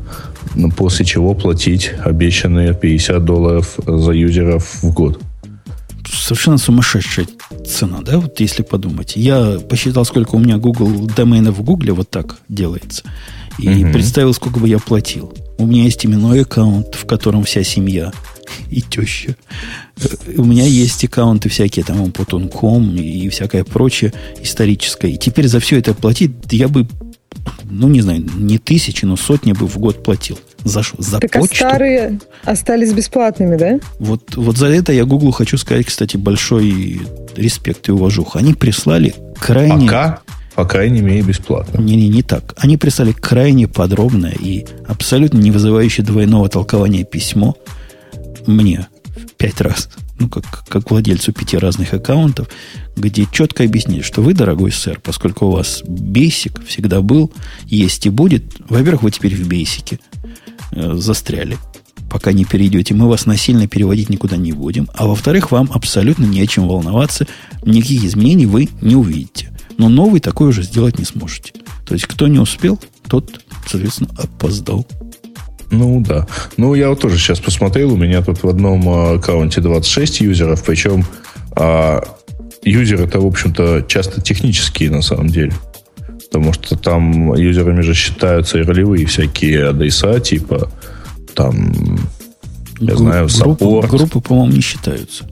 после чего платить обещанные 50 долларов за юзеров в год. Совершенно сумасшедшая цена, да, вот если подумать. Я посчитал, сколько у меня Google доменов в Google вот так делается. И угу. представил, сколько бы я платил. У меня есть именной аккаунт, в котором вся семья и теща. Э, у меня есть аккаунты всякие, там, Putun.com и всякое прочее историческое. И теперь за все это платить я бы, ну, не знаю, не тысячи, но сотни бы в год платил. За, за так почту. а старые остались бесплатными, да? Вот, вот за это я Гуглу хочу сказать, кстати, большой респект и уважух. Они прислали крайне... Пока, по крайней мере, бесплатно. Не-не, не так. Они прислали крайне подробное и абсолютно не вызывающее двойного толкования письмо мне пять раз, ну, как, как владельцу пяти разных аккаунтов, где четко объяснили, что вы, дорогой сэр, поскольку у вас Basic всегда был, есть и будет, во-первых, вы теперь в Basic э, застряли, пока не перейдете, мы вас насильно переводить никуда не будем, а во-вторых, вам абсолютно не о чем волноваться, никаких изменений вы не увидите. Но новый такой уже сделать не сможете. То есть, кто не успел, тот, соответственно, опоздал. Ну да. Ну, я вот тоже сейчас посмотрел, у меня тут в одном а, аккаунте 26 юзеров, причем а, юзеры это, в общем-то, часто технические на самом деле. Потому что там юзерами же считаются и ролевые всякие адреса, типа там, я Групп, знаю, support. Группы, группы, по-моему, не считаются.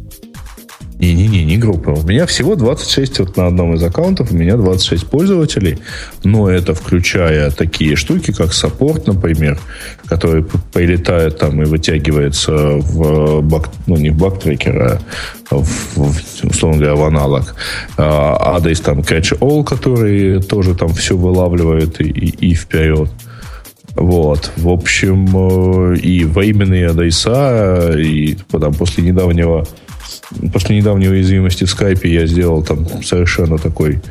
Не-не-не, не группа. У меня всего 26, вот на одном из аккаунтов у меня 26 пользователей, но это включая такие штуки, как support, например, который прилетает там и вытягивается в баг, ну не в баг-трекер, а в, в, условно говоря, в аналог. А, адрес там catch all, который тоже там все вылавливает и, и, и вперед. Вот. В общем, э, и временные адреса, и там, после недавнего после недавней уязвимости в скайпе я сделал там совершенно такой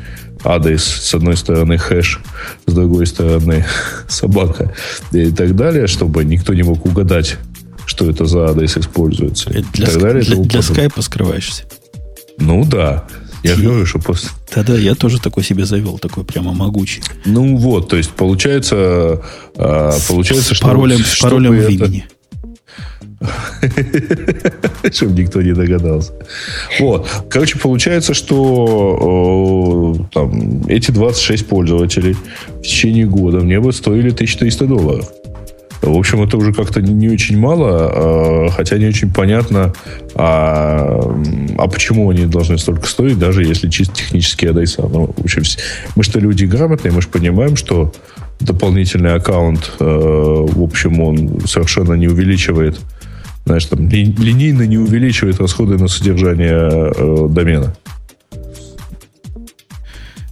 адрес, с одной стороны хэш, с другой стороны собака и так далее, чтобы никто не мог угадать, что это за адрес используется. Для, так далее, для, для скайпа скрываешься. Ну да. Я Ти... говорю, что после... Да-да, я тоже такой себе завел, такой прямо могучий. Ну вот, то есть получается, а, получается, с что... Паролем, с паролем в имени. Это Чтобы никто не догадался. Вот. Короче, получается, что там, эти 26 пользователей в течение года мне бы стоили 1300 долларов. В общем, это уже как-то не очень мало, а, хотя не очень понятно, а, а почему они должны столько стоить, даже если чисто технические адреса. Ну, в общем, мы что люди грамотные, мы же понимаем, что дополнительный аккаунт, э, в общем, он совершенно не увеличивает знаешь, там, линейно не увеличивает расходы на содержание э, домена.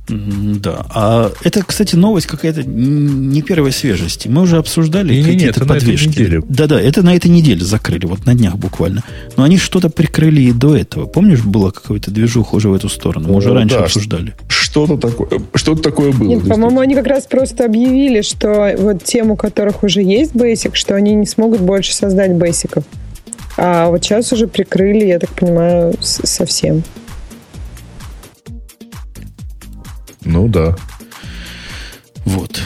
Да. А это, кстати, новость какая-то не первой свежести. Мы уже обсуждали не, какие-то не, подвижки. Да-да, это на этой неделе закрыли, вот на днях буквально. Но они что-то прикрыли и до этого. Помнишь, было какое-то движуха уже в эту сторону? Мы уже раньше да, обсуждали. Что-то такое, что-то такое было. Нет, по-моему, они как раз просто объявили, что вот тем, у которых уже есть Basic, что они не смогут больше создать бейсиков. А вот сейчас уже прикрыли, я так понимаю, совсем. Ну да. Вот.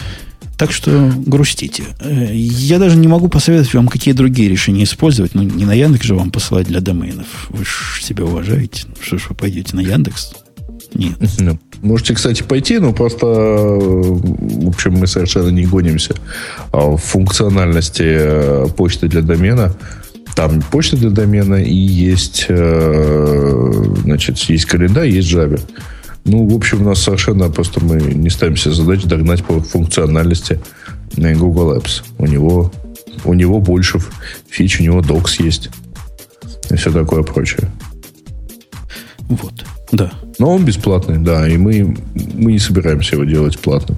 Так что грустите. Э, я даже не могу посоветовать вам, какие другие решения использовать. Ну, не на Яндекс же вам посылать для доменов. Вы же себя уважаете. Ну, что ж вы пойдете на Яндекс? Нет. Ну, можете, кстати, пойти, но просто, в общем, мы совершенно не гонимся в функциональности э, почты для домена. Там почта для домена и есть, э, значит, есть календарь, есть Java. Ну, в общем, у нас совершенно просто мы не ставим себе задачу догнать по функциональности на Google Apps. У него, у него больше фич, у него Docs есть. И все такое прочее. Вот, да. Но он бесплатный, да, и мы, мы не собираемся его делать платным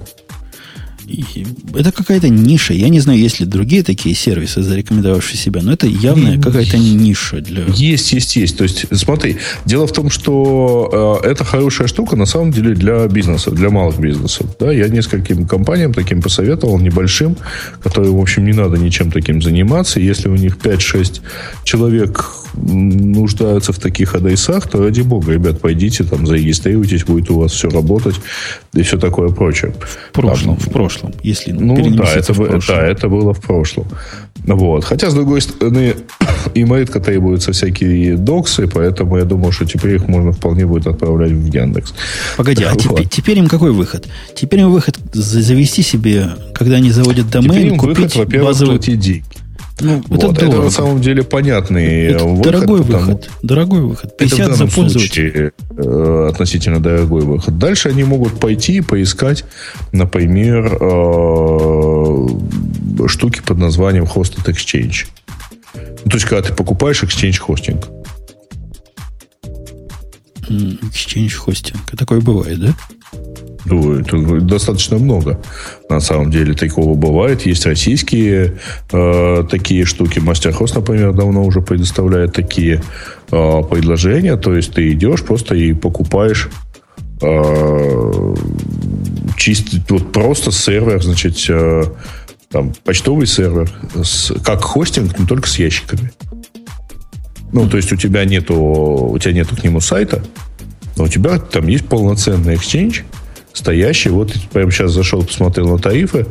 это какая-то ниша. Я не знаю, есть ли другие такие сервисы, зарекомендовавшие себя, но это явная какая-то ниша для... Есть, есть, есть. То есть, смотри, дело в том, что э, это хорошая штука, на самом деле, для бизнеса, для малых бизнесов. Да? Я нескольким компаниям таким посоветовал, небольшим, которые, в общем, не надо ничем таким заниматься. Если у них 5-6 человек нуждаются в таких адресах, то ради бога, ребят, пойдите там, зарегистрируйтесь, будет у вас все работать и все такое прочее. В прошлом, там, в прошлом прошлом, если ну, да, это, в прошлом. да, это было в прошлом. Вот. Хотя, с другой стороны, и Мэритка требуются всякие доксы, поэтому я думаю, что теперь их можно вполне будет отправлять в Яндекс. Погоди, а вот. теперь, теперь им какой выход? Теперь им выход завести себе, когда они заводят домен, теперь им купить выход, базовый... деньги. Ну, это, вот, это на самом деле понятный это выход. Дорогой потому, выход. Дорогой выход. 50 это в данном за случае э, относительно дорогой выход. Дальше они могут пойти и поискать, например, э, штуки под названием Hosted Exchange. Ну, то есть, когда ты покупаешь Exchange хостинг. Exchange хостинг. Такое бывает, да? Достаточно много. На самом деле такого бывает. Есть российские э, такие штуки. Мастерхост, например, давно уже предоставляет такие э, предложения. То есть ты идешь просто и покупаешь э, чисто вот просто сервер, значит, э, там почтовый сервер, с, как хостинг, но только с ящиками. Ну, то есть у тебя нету, у тебя нету к нему сайта, но у тебя там есть полноценный exchange, стоящий. Вот прямо сейчас зашел, посмотрел на тарифы.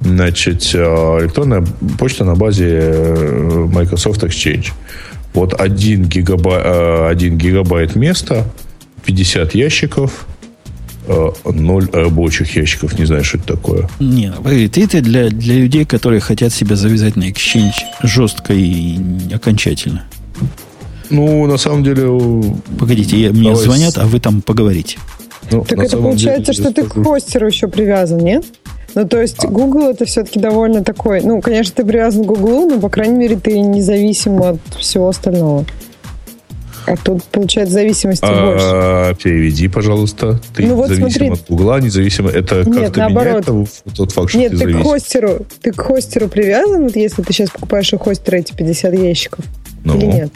Значит, э, электронная почта на базе э, Microsoft Exchange. Вот 1 гигабайт, 1 гигабайт места, 50 ящиков, 0 рабочих ящиков. Не знаю, что это такое. Не, это для, для людей, которые хотят себя завязать на Exchange жестко и окончательно. Ну, на самом деле... Погодите, я, мне звонят, а вы там поговорите. Ну, так это получается, деле, что ты к хостеру еще привязан, нет? Ну, то есть а. Google это все-таки довольно такой... Ну, конечно, ты привязан к Google, но, по крайней мере, ты независим от всего остального. А тут, получается, зависимости а, больше. Переведи, пожалуйста. Ты ну, вот зависим смотри. от Гугла, независимо. Это Нет, как-то наоборот. меняет тот факт, что Нет, ты, ты к хостеру, ты к хостеру привязан, вот если ты сейчас покупаешь у хостера эти 50 ящиков. Ну, или нет?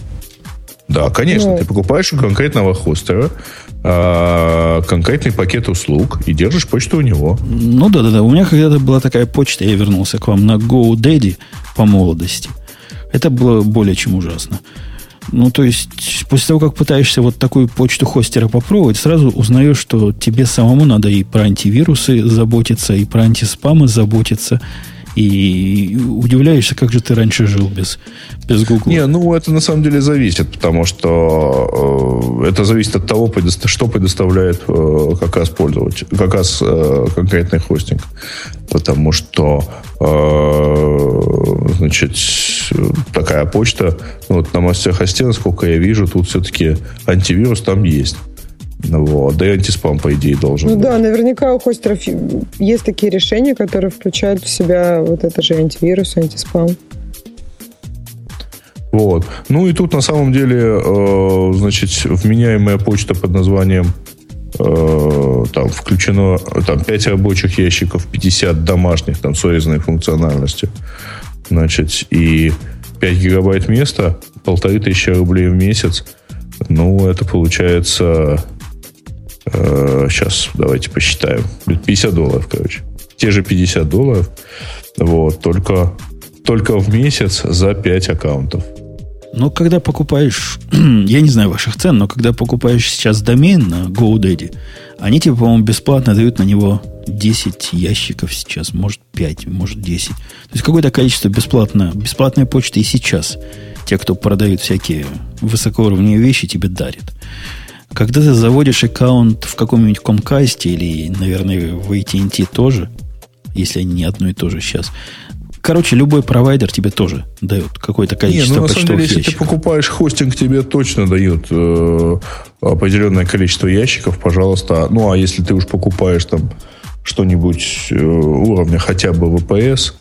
Да, конечно. Ну, ты покупаешь у конкретного хостера, конкретный пакет услуг и держишь почту у него. Ну да, да, да. У меня когда-то была такая почта, я вернулся к вам на GoDaddy по молодости. Это было более чем ужасно. Ну, то есть, после того, как пытаешься вот такую почту хостера попробовать, сразу узнаешь, что тебе самому надо и про антивирусы заботиться, и про антиспамы заботиться, и удивляешься, как же ты раньше жил без, без Google. Не, ну это на самом деле зависит, потому что э, это зависит от того, что предоставляет э, как раз пользователь, как раз э, конкретный хостинг. Потому что э, значит, такая почта, ну, вот на мастер-хосте, насколько я вижу, тут все-таки антивирус там есть. Вот. Да и антиспам, по идее, должен Ну быть. да, наверняка у хостеров есть такие решения, которые включают в себя вот это же антивирус, антиспам. Вот. Ну и тут на самом деле, э, значит, вменяемая почта под названием э, там включено там 5 рабочих ящиков, 50 домашних там с урезанной функциональностью. Значит, и 5 гигабайт места, полторы тысячи рублей в месяц. Ну, это получается Э, сейчас давайте посчитаем. 50 долларов, короче. Те же 50 долларов. Вот, только, только в месяц за 5 аккаунтов. Ну, когда покупаешь, я не знаю ваших цен, но когда покупаешь сейчас домен на GoDaddy, они тебе, по-моему, бесплатно дают на него 10 ящиков сейчас, может 5, может 10. То есть какое-то количество бесплатно, бесплатной почты и сейчас те, кто продают всякие высокоуровневые вещи, тебе дарят. Когда ты заводишь аккаунт в каком-нибудь Comcast или, наверное, в AT&T тоже, если они не одно и то же сейчас, Короче, любой провайдер тебе тоже дает какое-то количество Не, ну, на самом деле, ящиков. если ты покупаешь хостинг, тебе точно дают э, определенное количество ящиков, пожалуйста. Ну, а если ты уж покупаешь там что-нибудь э, уровня хотя бы VPS,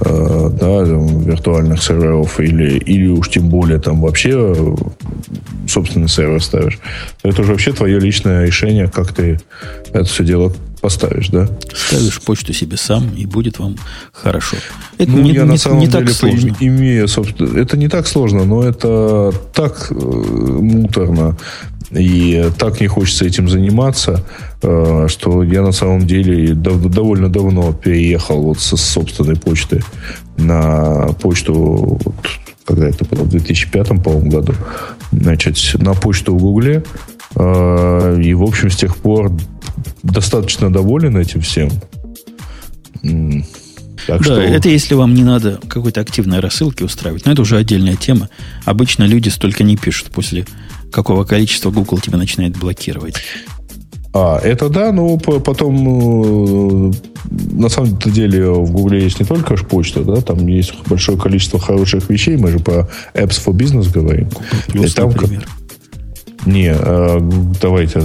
э, да, там, виртуальных серверов или, или уж тем более там вообще собственный сервер ставишь, то это уже вообще твое личное решение, как ты это все дело поставишь, да? Ставишь почту себе сам, и будет вам хорошо. Это ну, не, я не, на самом не деле так сложно. имею, собственно, это не так сложно, но это так э, муторно и так не хочется этим заниматься, э, что я на самом деле довольно давно переехал вот со собственной почты на почту, вот, когда это было, в 2005, по-моему, году, значит, на почту в Гугле. Э, и, в общем, с тех пор достаточно доволен этим всем. Так да, что... это если вам не надо какой-то активной рассылки устраивать. Но это уже отдельная тема. Обычно люди столько не пишут после какого количества Google тебя начинает блокировать. А, это да, но потом э, на самом деле в Гугле есть не только почта, да, там есть большое количество хороших вещей. Мы же про Apps for Business говорим. Плюс, там, например. Не, э, давайте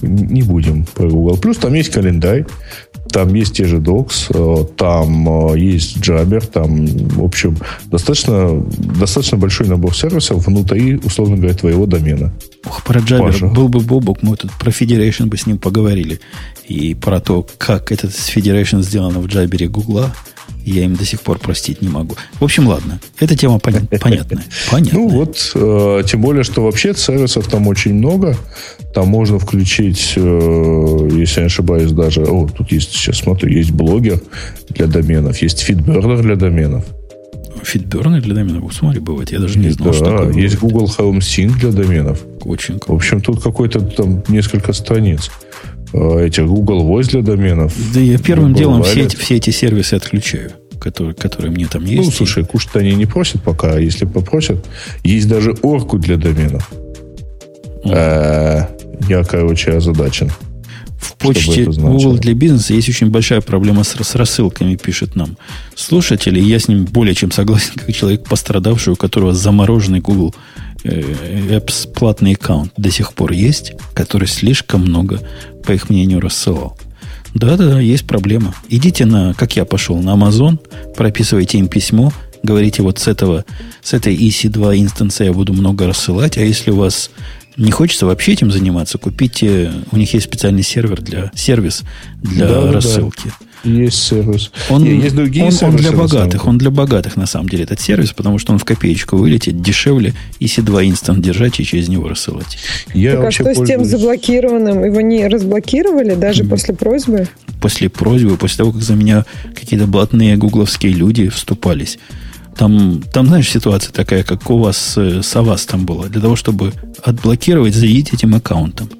не будем про Google Plus. Там есть календарь, там есть те же Docs, э, там э, есть Jabber, там, в общем, достаточно, достаточно большой набор сервисов внутри, условно говоря, твоего домена. Ох, про Jabber Паша. был бы Бобок, мы тут про Federation бы с ним поговорили. И про то, как этот Federation сделано в Jabber Гугла. Я им до сих пор простить не могу. В общем, ладно. Эта тема пон- понятная. понятная. Ну вот, э, тем более, что вообще сервисов там очень много. Там можно включить, э, если я не ошибаюсь, даже... О, тут есть, сейчас смотрю, есть блогер для доменов, есть фидбернер для доменов. Фидбернер для доменов? Смотри, бывает. Я даже не знал, да, что такое Есть Google Home Sync для доменов. Очень. В общем, тут какой-то там несколько страниц. Э, этих Google Voice для доменов. Да я первым Google делом все эти, все эти сервисы отключаю, которые, которые мне там есть. Ну, слушай, кушать они не просят пока, а если попросят, есть даже орку для доменов. Э, я, короче, озадачен. В почте Google для бизнеса есть очень большая проблема с, с рассылками, пишет нам слушатели. Я с ним более чем согласен, как человек, пострадавший, у которого замороженный Google э, Apps платный аккаунт до сих пор есть, который слишком много по их мнению, рассылал. Да-да, есть проблема. Идите на, как я пошел, на Amazon, прописывайте им письмо, говорите, вот с этого, с этой EC2 инстанции я буду много рассылать, а если у вас не хочется вообще этим заниматься, купите, у них есть специальный сервер для, сервис для да, рассылки. Да. Есть сервис. Он, есть другие он, сервисы. Он для богатых, он для богатых на самом деле этот сервис, потому что он в копеечку вылетит дешевле, если два инстант держать и через него рассылать. Я так а что пользуюсь... с тем заблокированным? Его не разблокировали даже mm. после просьбы? После просьбы, после того, как за меня какие-то блатные гугловские люди вступались. Там, там, знаешь, ситуация такая, как у вас э, с Авас там была. Для того, чтобы отблокировать, зайдите этим аккаунтом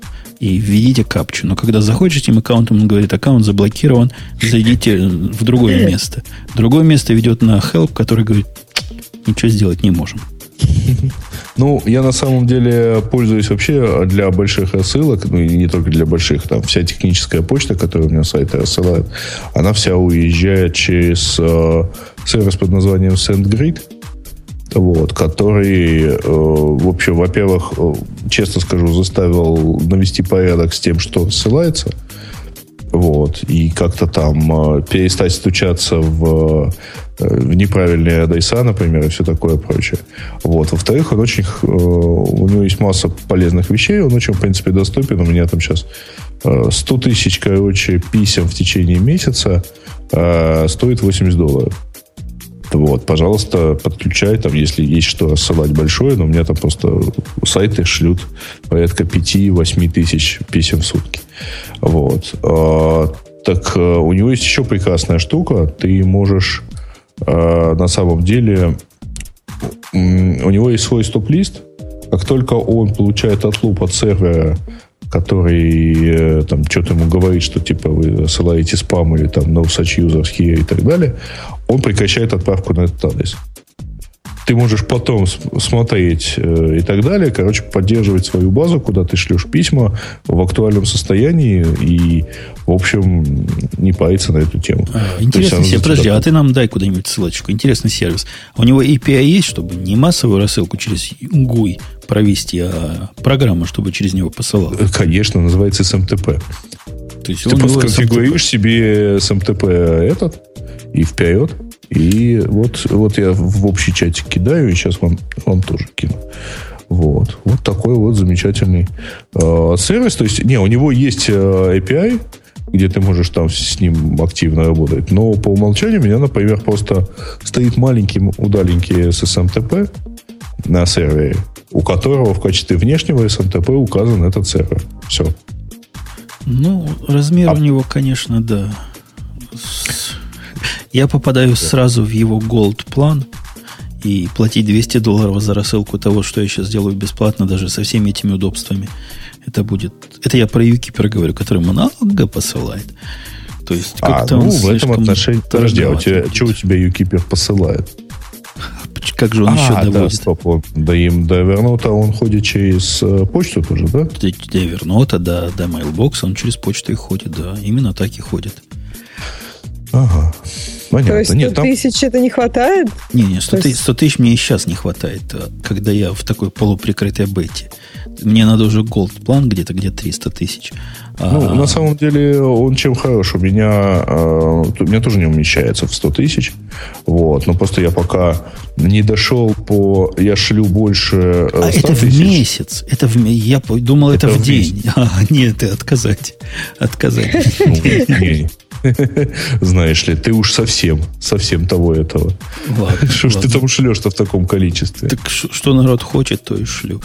и введите капчу. Но когда заходишь этим аккаунтом, он говорит, аккаунт заблокирован, зайдите в другое место. Другое место ведет на help, который говорит, ничего сделать не можем. Ну, я на самом деле пользуюсь вообще для больших рассылок, ну и не только для больших, там вся техническая почта, которая у меня сайты рассылает, она вся уезжает через э, сервис под названием SendGrid вот, который, э, в общем, во-первых, э, честно скажу, заставил навести порядок с тем, что ссылается, вот, и как-то там э, перестать стучаться в, в неправильные адреса, например, и все такое прочее. Вот. Во-вторых, он очень, у него есть масса полезных вещей, он очень, в принципе, доступен. У меня там сейчас 100 тысяч, короче, писем в течение месяца стоит 80 долларов. Вот, пожалуйста, подключай, там, если есть что рассылать большое, но у меня там просто сайты шлют порядка 5-8 тысяч писем в сутки. Вот. А, так э, у него есть еще прекрасная штука. Ты можешь а, на самом деле... У него есть свой стоп-лист. Как только он получает отлуп от сервера который э, там что-то ему говорит, что типа вы ссылаете спам или там no such users here и так далее, он прекращает отправку на этот адрес. Ты можешь потом смотреть э, и так далее, короче, поддерживать свою базу, куда ты шлешь письма в актуальном состоянии и, в общем, не париться на эту тему. А, интересный сервис. Подожди, а ты нам дай куда-нибудь ссылочку. Интересный сервис. У него API есть, чтобы не массовую рассылку через GUI провести, а программа, чтобы через него посылала? Э, конечно, называется SMTP. То есть ты просто конфигурируешь себе SMTP этот, и вперед. И вот, вот я в общий чатик кидаю, и сейчас вам, вам тоже кину. Вот. Вот такой вот замечательный э, сервис. То есть, не, у него есть э, API, где ты можешь там с ним активно работать. Но по умолчанию у меня, например, просто стоит маленький удаленький SSMTP на сервере, у которого в качестве внешнего SMTP указан этот сервер. Все. Ну, размер а... у него, конечно, да. Я попадаю сразу в его gold план и платить 200 долларов за рассылку того, что я сейчас делаю бесплатно, даже со всеми этими удобствами. Это будет... Это я про Юкипер говорю, который много посылает. То есть А, как-то ну, он в этом отношении... Подожди, а у тебя, что у тебя Юкипер посылает? Как же он еще а, да, доводит? стоп, он, до, им, до Evernote он ходит через э, почту тоже, да? До, до Evernote, до, до Mailbox, он через почту и ходит, да. Именно так и ходит. Ага. Понятно. То есть 100 Нет, там... тысяч это не хватает? Не-не, 100, То ты- есть- 100 тысяч мне и сейчас не хватает, а, когда я в такой полуприкрытой бете. Мне надо уже gold план где-то, где 300 тысяч. А, Ну, на самом деле, он чем хорош? У меня, э, у меня тоже не умещается в 100 тысяч. Вот. Но просто я пока не дошел по... Я шлю больше э, 100 а это в тысяч. месяц. Это в, я думал, это, Это в в день. А, нет, отказать. Отказать. Знаешь ли, ты уж совсем, совсем того этого. Что ж ты там шлешь-то в таком количестве? Так что народ хочет, то и шлю.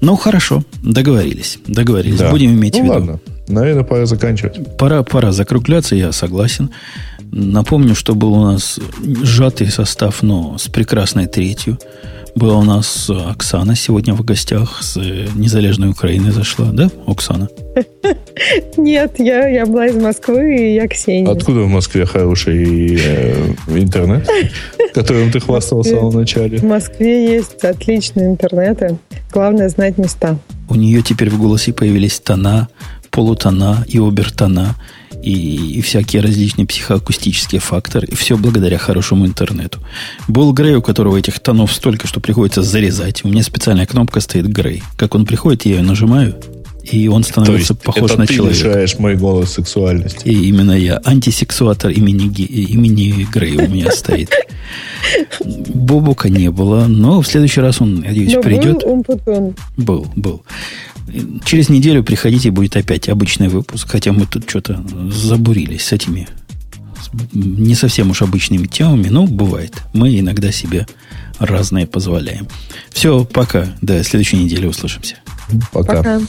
Ну, хорошо, договорились. Договорились. Да. Будем иметь в ну виду. ладно, наверное, пора заканчивать. Пора, пора закругляться, я согласен. Напомню, что был у нас сжатый состав, но с прекрасной третью. Была у нас Оксана сегодня в гостях с э, незалежной Украины зашла, да, Оксана? Нет, я, я была из Москвы, и я Ксения. Откуда в Москве хороший э, интернет, которым ты хвастался в самом начале? В Москве есть отличные интернеты. Главное знать места. У нее теперь в голосе появились тона, полутона и обертона, и, и всякие различные психоакустические факторы. И все благодаря хорошему интернету. Был Грей, у которого этих тонов столько, что приходится зарезать. У меня специальная кнопка стоит Грей. Как он приходит, я ее нажимаю, и он То становится есть похож это на ты человека. лишаешь мой голос сексуальности. И именно я. Антисексуатор имени, имени Грей у меня стоит. Бобука не было, но в следующий раз он, надеюсь, Но придет. Был, был. Через неделю приходите, будет опять обычный выпуск. Хотя мы тут что-то забурились с этими не совсем уж обычными темами, но бывает. Мы иногда себе разные позволяем. Все, пока. До следующей недели услышимся. Пока. Пока.